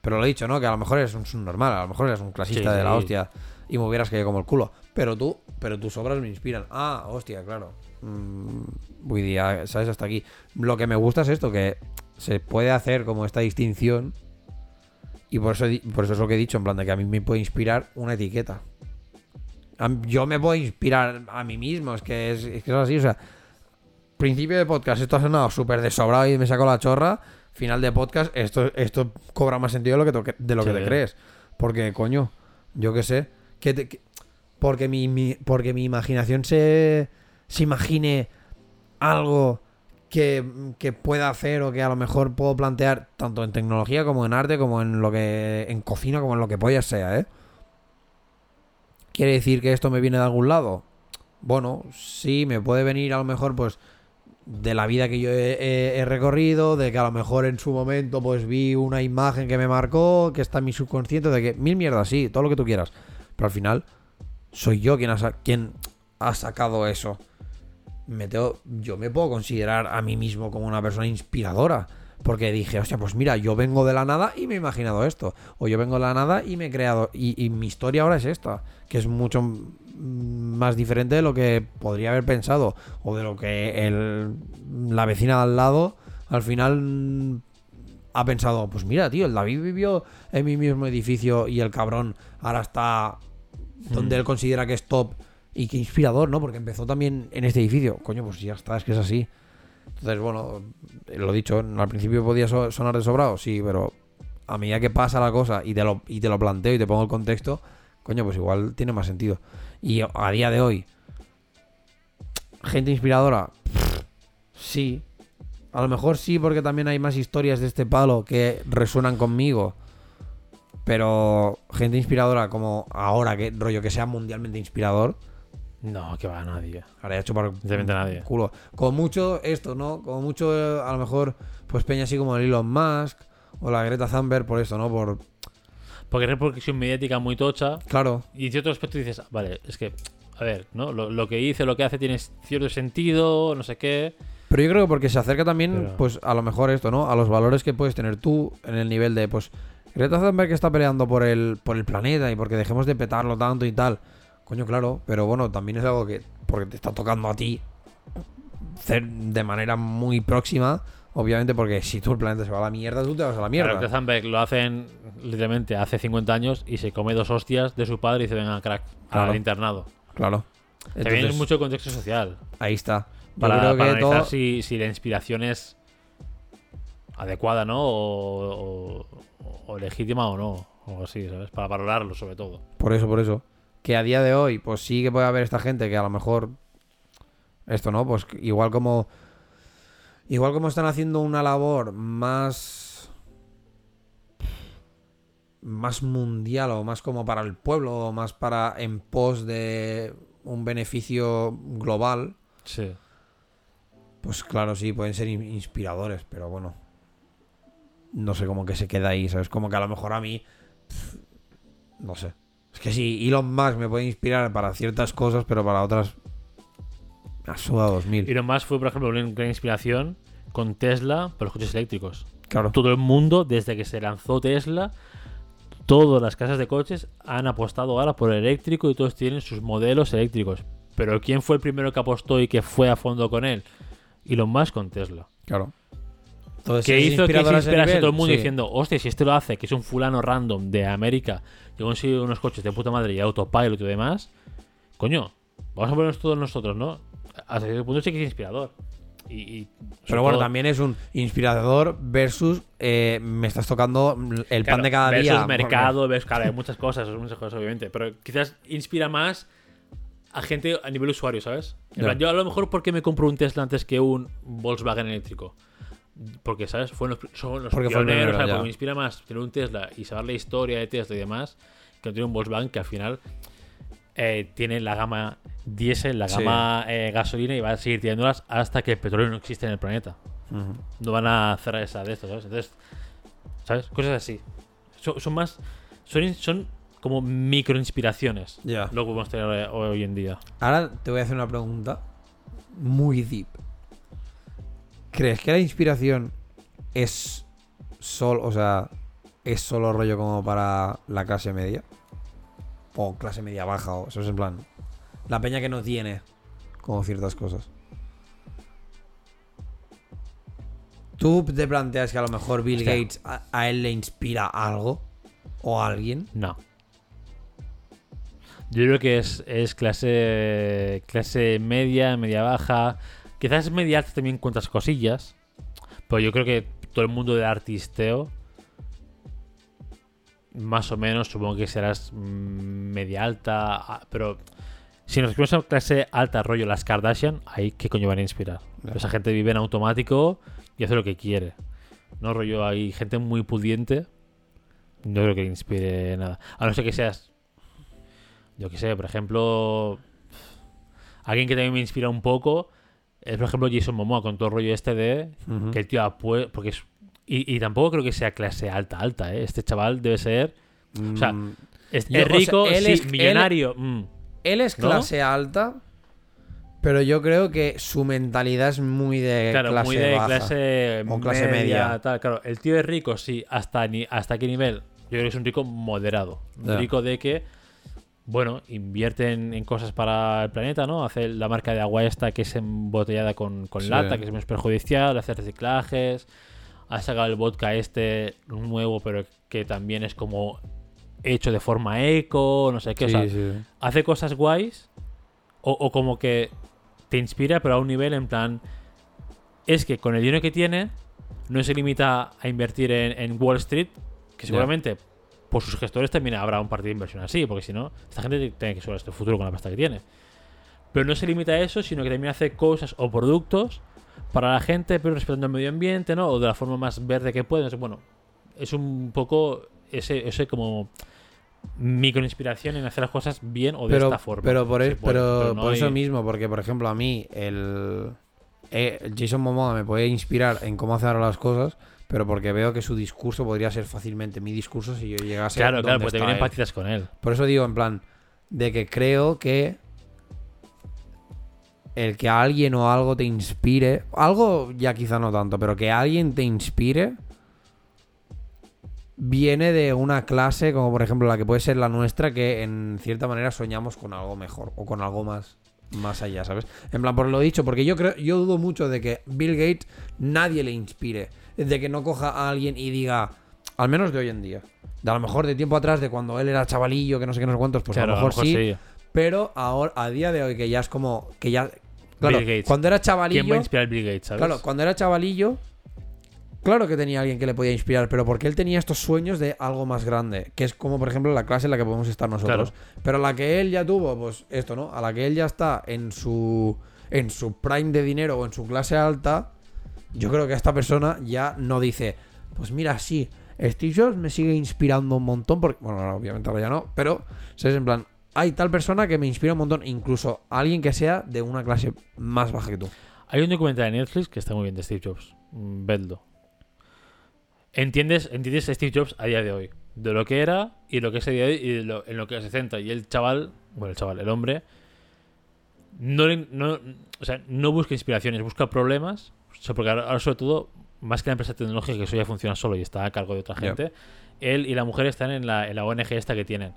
Pero lo he dicho, ¿no? Que a lo mejor eres un subnormal, a lo mejor eres un clasista Sí, de la sí. hostia y me hubieras caído como el culo. Pero tú, pero tus obras me inspiran. Ah, hostia, claro. Mm, Voy día, ¿sabes? Hasta aquí. Lo que me gusta es esto, que se puede hacer como esta distinción. Y por eso, por eso es lo que he dicho, en plan de que a mí me puede inspirar una etiqueta. Yo me puedo inspirar a mí mismo, es que es, es que es así, o sea, principio de podcast, esto ha sonado súper desobrado y me saco la chorra. Final de podcast, esto, esto cobra más sentido de lo que, to- de lo que Sí. te crees. Porque, coño, yo qué sé. Que te- que- porque, mi, porque mi imaginación se, se imagine algo que, que pueda hacer o que a lo mejor puedo plantear tanto en tecnología como en arte, como en lo que. en cocina, como en lo que polla sea, ¿eh? ¿Quiere decir que esto me viene de algún lado? Bueno, sí, me puede venir a lo mejor, pues, de la vida que yo he, he- he recorrido, de que a lo mejor en su momento, pues, vi una imagen que me marcó, que está en mi subconsciente, de que mil mierdas, sí, todo lo que tú quieras. Pero al final, soy yo quien ha, quien ha sacado eso. Me yo me puedo considerar a mí mismo como una persona inspiradora. Porque dije, hostia, pues mira, yo vengo de la nada y me he imaginado esto. O yo vengo de la nada y me he creado. Y, mi historia ahora es esta. Que es mucho más diferente de lo que podría haber pensado. O de lo que el, la vecina de al lado al final ha pensado, pues mira, tío, el David vivió en mi mismo edificio y el cabrón ahora está donde él considera que es top Y qué inspirador, ¿no? Porque empezó también en este edificio. Coño, pues ya está, es que es así. Entonces, bueno, lo dicho, al principio podía so- sonar de sobrado, sí, pero a medida que pasa la cosa y te, lo, y te lo planteo y te pongo el contexto, coño, pues igual tiene más sentido. Y a día de hoy, gente inspiradora, sí. A lo mejor sí, porque también hay más historias de este palo que resuenan conmigo. Pero gente inspiradora como ahora, que rollo que sea mundialmente inspirador, No, que va nadie. Ahora ya chupar nadie. culo. Como mucho esto, ¿no? Como mucho, eh, a lo mejor, pues peña así como el Elon Musk o la Greta Thunberg por esto, ¿no? Por. Porque es repercusión mediática muy tocha. Claro, Y en cierto aspecto dices, vale, es que, a ver, ¿no? Lo, lo que dice, lo que hace tiene cierto sentido, no sé qué. Pero yo creo que porque se acerca también, Pero- pues a lo mejor esto, ¿no? A los valores que puedes tener tú en el nivel de, pues, Greta Thunberg está peleando por el, por el planeta y porque dejemos de petarlo tanto y tal. Coño, claro, pero bueno, también es algo que, porque te está tocando a ti hacer de manera muy próxima, obviamente porque si tú el planeta se va a la mierda, tú te vas a la mierda. Thunberg lo hacen literalmente hace 50 años y se come dos hostias de su padre y dice, venga, crack, Claro. al internado. Claro. También Entonces, es mucho contexto social. ahí está. Yo Para, creo para que analizar todo- si, si la inspiración es adecuada, ¿no? O, o- o legítima o no. O así, ¿sabes? Para valorarlo, sobre todo. Por eso, por eso. Que a día de hoy, pues sí que puede haber esta gente que a lo mejor. Esto, ¿no? Pues igual como. Igual como están haciendo una labor más. Más mundial o más como para el pueblo o más para en pos de un beneficio global. Sí. Pues claro, sí, pueden ser in- inspiradores, pero bueno. No sé cómo que se queda ahí, ¿sabes? Como que a lo mejor a mí. pff, No sé. Es que sí, Elon Musk me puede inspirar para ciertas cosas, pero para otras. Me ha sudado 2000. Elon Musk fue, por ejemplo, una gran inspiración con Tesla para los coches eléctricos. Claro. Todo el mundo, desde que se lanzó Tesla, todas las casas de coches han apostado ahora por el eléctrico y todos tienen sus modelos eléctricos. Pero ¿quién fue el primero que apostó y que fue a fondo con él? Elon Musk con Tesla. Claro. Entonces, que ¿es hizo que se a inspirase nivel? todo el mundo Sí. diciendo, hostia, si este lo hace, que es un fulano random de América, que consigue unos coches de puta madre y autopilot y demás, coño, vamos a ponernos todos nosotros, ¿no? Hasta cierto punto sí que es inspirador. Y, y sobre Pero bueno, todo- también es un inspirador versus eh, me estás tocando el pan de cada versus día. mercado, ves, claro, hay muchas cosas, muchas cosas, obviamente. Pero quizás inspira más a gente a nivel usuario, ¿sabes? En plan, yo a lo mejor, ¿por qué me compro un Tesla antes que un Volkswagen eléctrico? Porque, ¿sabes? Fueron los, son los Porque fue el pioneros. Porque me inspira más tener un Tesla y saber la historia de Tesla y demás que no tener un Volkswagen que al final eh, tiene la gama diésel, la Sí. gama eh, gasolina y va a seguir tirándolas hasta que el petróleo no existe en el planeta no van a cerrar esa de esto, ¿sabes? Entonces, ¿sabes? Cosas así. Son, son más. Son, son como micro inspiraciones. Ya. Lo que podemos tener hoy, hoy en día. Ahora te voy a hacer una pregunta muy deep. ¿Crees que la inspiración es solo, o sea, es solo rollo como para la clase media? O clase media baja, o eso es en plan. La peña que no tiene como ciertas cosas. ¿Tú te planteas que a lo mejor Bill Hostia. Gates a, a él le inspira algo? ¿O a alguien? No. Yo creo que es, es clase clase media, media baja. Quizás media alta también cuentas cosillas. Pero yo creo que todo el mundo de artisteo, más o menos, supongo que serás media alta. ah, Pero si nos referimos a clase alta, rollo las Kardashian, ahí qué coño van a inspirar. Esa gente vive en automático y hace lo que quiere. No rollo, hay gente muy pudiente. No creo que inspire nada. A no ser que seas. Yo que sé, por ejemplo. Alguien que también me inspira un poco. Es por ejemplo Jason Momoa con todo el rollo este de. Que el tío apue- Porque es. Y, y tampoco creo que sea clase alta, alta, ¿eh? Este chaval debe ser. o sea, Es, Yo, es o sea, rico, él sí, es- él- millonario. mm. Él es ¿No? clase alta, pero yo creo que su mentalidad es muy de Claro, clase muy de baja. clase, O clase media. Tal. Claro, el tío es rico, sí. ¿Hasta, ni, ¿Hasta qué nivel? Yo creo que es un rico moderado. Un rico de que, bueno, invierte en, cosas para el planeta, ¿no? Hace la marca de agua esta que es embotellada con, con Sí. lata, que es menos perjudicial, hace reciclajes. Ha sacado el vodka este nuevo, pero que también es como hecho de forma eco, no sé qué. o sea, Sí, hace cosas guays O, o como que te inspira, pero a un nivel en plan. Es que con el dinero que tiene, no se limita a invertir en, en Wall Street, que seguramente por sus gestores también habrá un partido de inversión así, porque si no, esta gente tiene que subir este futuro con la pasta que tiene. Pero no se limita a eso, sino que también hace cosas o productos para la gente, pero respetando el medio ambiente, ¿no? O de la forma más verde que puede. Bueno, es un poco ese, ese como micro inspiración en hacer las cosas bien o de pero, esta forma. Pero por, puede, pero no por eso hay- mismo, porque por ejemplo a mí el, eh, el Jason Momoa me puede inspirar en cómo hacer las cosas, pero porque veo que su discurso podría ser fácilmente mi discurso si yo llegase Claro, donde claro, pues está también él. empatizas con él. Por eso digo, en plan, de que creo que el que alguien o algo te inspire, algo ya quizá no tanto, pero que alguien te inspire, viene de una clase como por ejemplo la que puede ser la nuestra, que en cierta manera soñamos con algo mejor o con algo más más allá, ¿sabes? En plan, por lo dicho, porque yo creo, yo dudo mucho de que Bill Gates nadie le inspire, de que no coja a alguien y diga, al menos de hoy en día, de a lo mejor de tiempo atrás, de cuando él era chavalillo, que no sé qué, no sé cuántos, pues Claro, a lo mejor, sí, pero ahora, a día de hoy, que ya es como, que ya, claro, Bill Gates. cuando era ¿Quién va a chavalillo, inspirar a Bill Gates, sabes? claro, cuando era chavalillo, claro que tenía alguien que le podía inspirar, pero porque él tenía estos sueños de algo más grande, que es como, por ejemplo, la clase en la que podemos estar nosotros. Pero la que él ya tuvo, pues esto, ¿no? A la que él ya está en su, en su prime de dinero o en su clase alta, yo creo que esta persona ya no dice, pues mira, sí, Steve Jobs me sigue inspirando un montón, porque, bueno, no, obviamente ahora ya no, pero. En plan, hay tal persona que me inspira un montón, incluso alguien que sea de una clase más baja que tú. Hay un documental de Netflix que está muy bien de Steve Jobs. Mm, Vedlo. ¿Entiendes, entiendes a Steve Jobs a día de hoy? De lo que era y lo que es a día de hoy y de lo- en lo que se centra. Y el chaval, bueno, el chaval, el hombre, no, no, o sea, no busca inspiraciones, busca problemas. O sea, porque ahora, ahora sobre todo, más que la empresa tecnológica, que eso ya funciona solo y está a cargo de otra gente, él y la mujer están en la, en la ONG esta que tienen.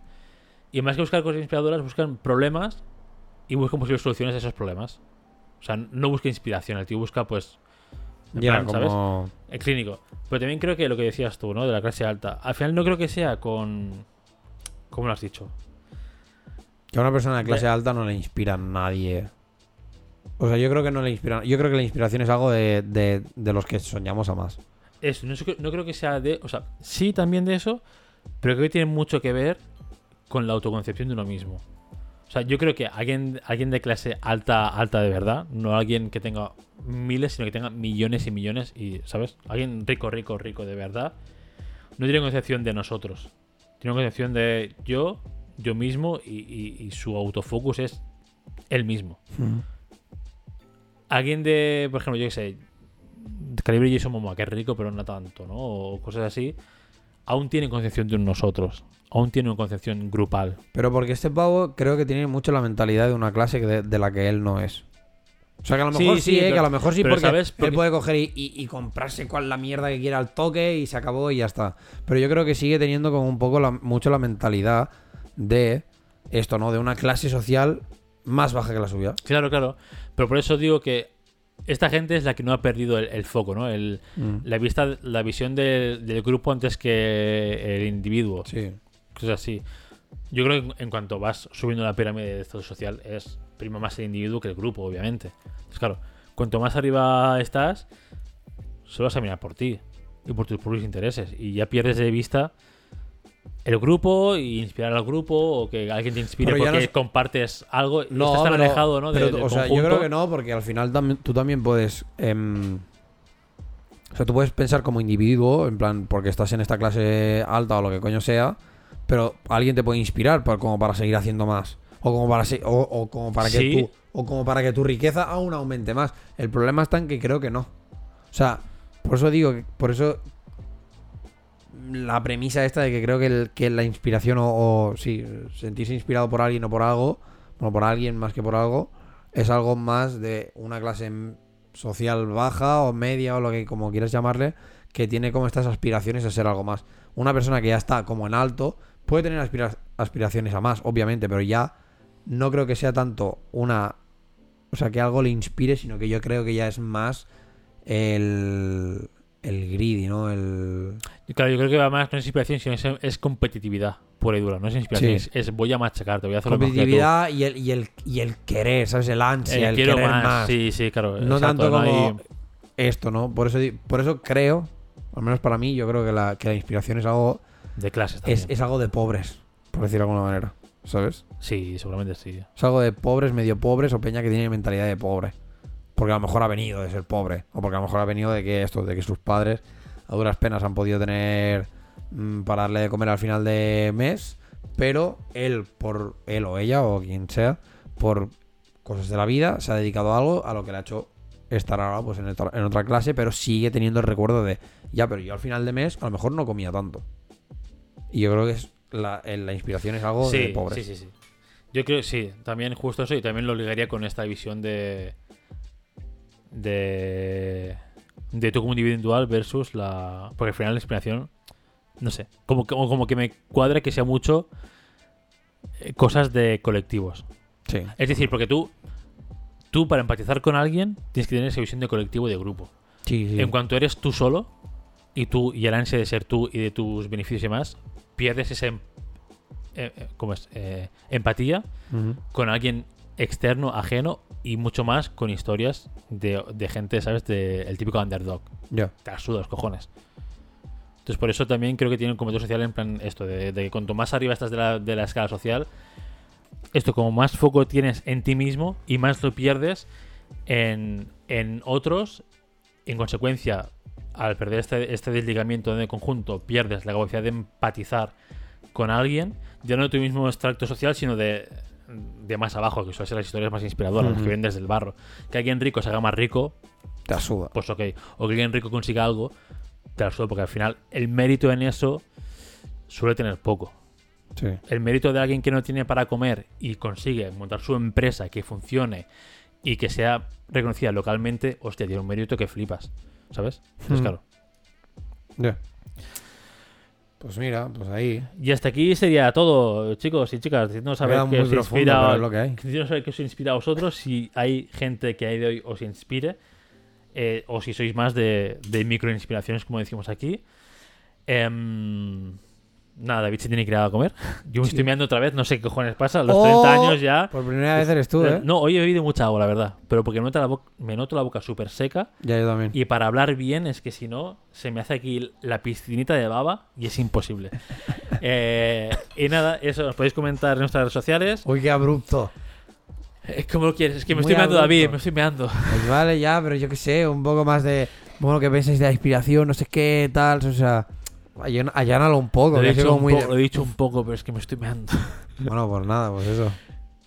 Y más que buscar cosas inspiradoras, buscan problemas y buscan posibles soluciones a esos problemas. O sea, no busca inspiración, el tío busca, pues, Ya, plan, ¿sabes? como... El clínico. Pero también creo que lo que decías tú, ¿no? De la clase alta. Al final no creo que sea con... ¿Cómo lo has dicho? Que a una persona de clase alta no le inspira a nadie. O sea, yo creo que no le inspira. Yo creo que la inspiración es algo de, de- de los que soñamos a más. Eso, no, creo que sea de... O sea, sí también de eso, pero creo que tiene mucho que ver con la autoconcepción de uno mismo. O sea, yo creo que alguien, alguien de clase alta, alta de verdad, no alguien que tenga miles, sino que tenga millones y millones y, ¿sabes? Alguien rico, rico, rico de verdad, no tiene concepción de nosotros. Tiene concepción de yo, yo mismo y, y- y su autofocus es él mismo. Alguien de, por ejemplo, yo qué sé, calibre Jason Momoa, que es rico pero no tanto, ¿no? O cosas así, aún tiene concepción de nosotros. Aún tiene una concepción grupal. Pero porque este pavo creo que tiene mucho la mentalidad de una clase de, de la que él no es. O sea, que a lo mejor sí, sí, eh, que a lo mejor sí porque ¿sabes? él puede coger y, y- y comprarse cual la mierda que quiera al toque y se acabó y ya está. Pero yo creo que sigue teniendo como un poco la- mucho la mentalidad de esto, ¿no? De una clase social más baja que la suya. Claro, claro. Pero por eso digo que esta gente es la que no ha perdido el, el foco, ¿no? El, la, vista, la visión del- del grupo antes que el individuo. Sí. Cosas así. Yo creo que en- en cuanto vas subiendo la pirámide de estado social, es prima más el individuo que el grupo, obviamente. Entonces, claro, cuanto más arriba estás, solo vas a mirar por ti y por tus propios intereses. Y ya pierdes de vista el grupo y inspirar al grupo o que alguien te inspire Pero porque no compartes algo. No, estás tan pero- alejado, ¿no? de- pero, del o sea, yo creo que no, porque al final tú también puedes. em, o sea, tú puedes pensar como individuo, en plan, porque estás en esta clase alta o lo que coño sea, pero alguien te puede inspirar para, como para seguir haciendo más. O como para se- o, o como para que Sí. tú. O como para que tu riqueza aún aumente más. El problema está en que creo que no. O sea, por eso digo, por eso la premisa esta de que creo que, la inspiración o, o sí, sentirse inspirado por alguien o por algo, bueno, por alguien más que por algo, es algo más de una clase social baja o media o lo que como quieras llamarle, que tiene como estas aspiraciones a ser algo más. Una persona que ya está como en alto puede tener aspira- aspiraciones a más, obviamente, pero ya no creo que sea tanto una... O sea, que algo le inspire, sino que yo creo que ya es más el, el greedy, ¿no? El... Claro, yo creo que va más no es inspiración, sino es, es competitividad pura y dura. No es inspiración, Sí. es, es voy a machacarte, voy a hacer lo competitividad y el, y, el, y el querer, ¿sabes? El ansia, Eh, el quiero querer más. más. Sí, sí, claro. No exacto, tanto como hay- esto, ¿no? Por eso, por eso creo, al menos para mí, yo creo que la, que la inspiración es algo, de clases también. es, es algo de pobres, por decirlo de alguna manera, ¿sabes? Sí, seguramente sí. Es algo de pobres, medio pobres o peña que tiene mentalidad de pobre. Porque a lo mejor ha venido de ser pobre. O porque a lo mejor ha venido de que esto, de que sus padres a duras penas han podido tener mm, para darle de comer al final de mes. Pero él, por él o ella o quien sea, por cosas de la vida, se ha dedicado a algo a lo que le ha hecho estar ahora pues en otra, en otra clase, pero sigue teniendo el recuerdo de, ya, pero yo al final de mes a lo mejor no comía tanto. Y yo creo que es la, en la inspiración es algo de Sí, pobres. sí, sí, sí. Yo creo que sí, también justo eso y también lo ligaría con esta visión de. De. de tú como individual versus la. Porque al final la inspiración. No sé. Como, como, como que me cuadra que sea mucho. eh, cosas de colectivos. Sí. Es decir, porque tú. Tú, para empatizar con alguien, tienes que tener esa visión de colectivo y de grupo. Sí, sí. En cuanto eres tú solo, y tú y el ansia de ser tú y de tus beneficios y demás, pierdes esa em- eh, eh, ¿cómo es? Eh, empatía con alguien externo, ajeno y mucho más con historias de, de gente, ¿sabes? De, el típico underdog. Ya. Te la suda los cojones. Entonces, por eso también creo que tiene un comentario social en plan esto, de, de que cuanto más arriba estás de la, de la escala social, esto como más foco tienes en ti mismo y más lo pierdes en, en otros, en consecuencia, al perder este, este desligamiento de conjunto, pierdes la capacidad de empatizar con alguien, ya no de tu mismo extracto social, sino de, de más abajo, que suelen ser las historias más inspiradoras, las que vienen desde el barro. Que alguien rico se haga más rico, Te asuda. pues ok. O que alguien rico consiga algo, te lo sudo, porque al final el mérito en eso suele tener poco. Sí. El mérito de alguien que no tiene para comer y consigue montar su empresa que funcione y que sea reconocida localmente, hostia, tiene un mérito que flipas. ¿Sabes? Mm. claro. Ya. Pues mira, pues ahí. Y hasta aquí sería todo, chicos y chicas. Decidnos saber Queda qué os inspira. lo que hay. Decidnos saber qué os inspira a vosotros. Si hay gente que hay de hoy os inspire. eh, o si sois más de, de microinspiraciones, como decimos aquí. Em, nada, David se tiene que ir a comer. Yo me Sí. estoy mirando otra vez, no sé qué cojones pasa. A los Oh, 30 años ya. Por primera vez eres tú, ¿eh? No, hoy he bebido mucha agua, la verdad. Pero porque me noto la, bo- me noto la boca súper seca. Ya yo también. Y para hablar bien es que si no, se me hace aquí la piscinita de baba y es imposible. Eh, y nada, eso, os podéis comentar en nuestras redes sociales. Uy, qué abrupto. Eh, ¿Cómo lo quieres? Es que me Muy estoy meando. David, me estoy meando. Pues vale, ya, pero yo qué sé, un poco más de. Bueno, que pensáis de la inspiración, no sé qué, tal. O sea, allán- allánalo un poco. Lo he, dicho un muy po- de- lo he dicho un poco, pero es que me estoy meando. Bueno, pues nada, pues eso.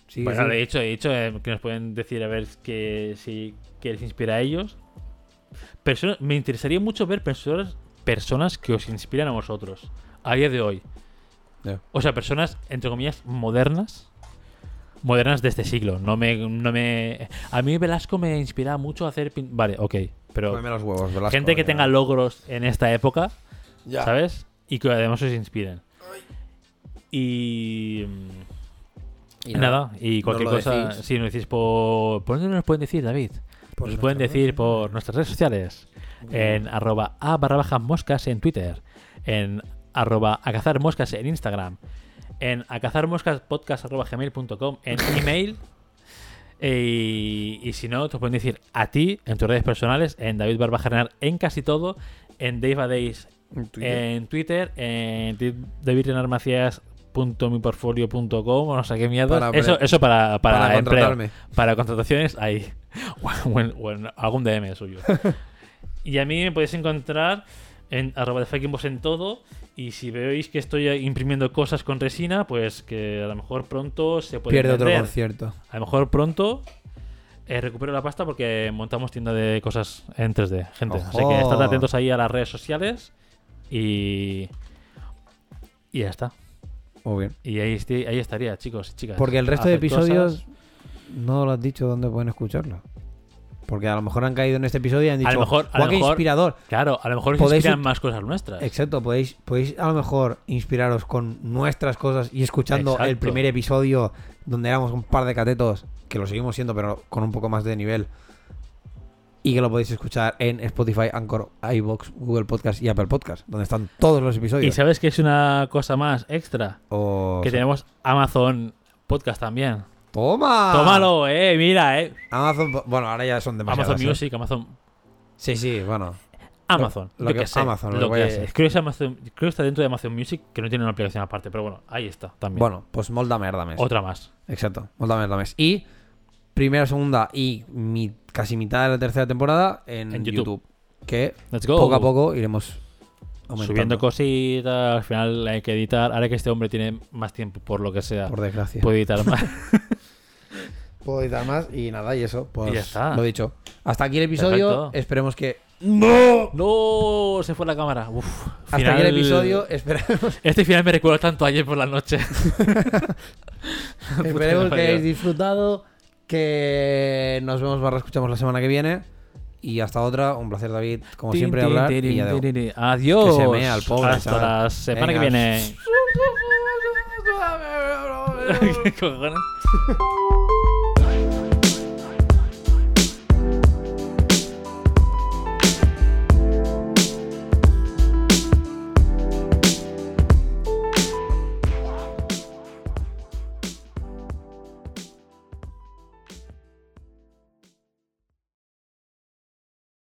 Sí, Bueno, sí. lo he dicho, he dicho eh, que nos pueden decir a ver que, si, que les inspira a ellos. Persona- me interesaría mucho ver personas, personas que os inspiran a vosotros a día de hoy. O sea, personas, entre comillas, modernas. Modernas de este siglo. No me, no me. A mí Velasco me inspira mucho a hacer. pin- Vale, ok. Pero Cómeme los huevos, Velasco, gente que ya. tenga logros en esta época, Ya. ¿sabes? Y que además os inspiren. Y. Y nada, y cualquier lo cosa, si nos decís por... ¿Por dónde nos pueden decir, David? Por nos pueden decir redes por nuestras redes sociales. En arroba a barra baja moscas en Twitter. En arroba a cazar moscas en Instagram. En a cazar moscas podcast arroba gmail.com en email. Y, y si no, te pueden decir a ti en tus redes personales, en David Barba General en casi todo, en Dave Days En Twitter. en Twitter, en o no sé qué mierda. Para Eso, eso para, para, para empleo. contratarme. Para contrataciones, ahí. o, en, o en algún DM suyo. y a mí me podéis encontrar en arroba de en todo. Y si veis que estoy imprimiendo cosas con resina, pues que a lo mejor pronto se puede Pierde otro concierto. A lo mejor pronto eh, recupero la pasta porque montamos tienda de cosas en 3D, gente. Así que estad atentos ahí a las redes sociales y. Y ya está. Muy bien. Y ahí, ahí estaría, chicos y chicas. Porque el resto de episodios no lo has dicho dónde pueden escucharlo. Porque a lo mejor han caído en este episodio y han dicho, A lo mejor- a "Guau, lo mejor- inspirador. Claro, a lo mejor Podéis inspiran más cosas nuestras. Exacto, podéis, podéis a lo mejor inspiraros con nuestras cosas y escuchando el primer episodio donde éramos un par de catetos, que lo seguimos siendo, pero con un poco más de nivel. Y que lo podéis escuchar en Spotify, Anchor, iBox, Google Podcast y Apple Podcast, donde están todos los Y episodios. sabes que es una cosa más extra. Que tenemos Amazon Podcast también. ¡Toma! Tómalo, eh, mira, eh. Amazon, bueno, ahora ya son demasiadas. Amazon ¿eh? Music, Amazon. Sí, sí, bueno. Amazon. lo yo que- sé. Amazon, lo lo que que- creo, que es Amazon- creo que está dentro de Amazon Music, que no tiene una aplicación aparte, pero bueno, ahí está también. Bueno, pues molda merda mes. Otra más. Exacto, molda merda mes. Y primera, segunda y mi- casi mitad de la tercera temporada en, En YouTube. YouTube. Que poco a poco iremos aumentando. Subiendo cositas, al final hay que editar. Ahora que este hombre tiene más tiempo, por lo que sea, Por desgracia. puede editar más. Puedo editar más y nada, y eso, pues Y ya está. lo dicho. Hasta aquí el episodio. Perfecto. Esperemos que. ¡No! ¡No! Se fue la cámara. Uf, Hasta final- aquí el episodio. Esperemos, Este final me recuerda tanto ayer por la noche. esperemos que hayáis disfrutado. Que nos vemos barra escuchamos la semana que viene. Y hasta otra, un placer, David, como siempre, Tin, tin, hablar. tin, Y adiós. tin, tin. Adiós. Que se mea el pobre, Hasta chaval. la semana Venga. que viene. ¿Qué cojones?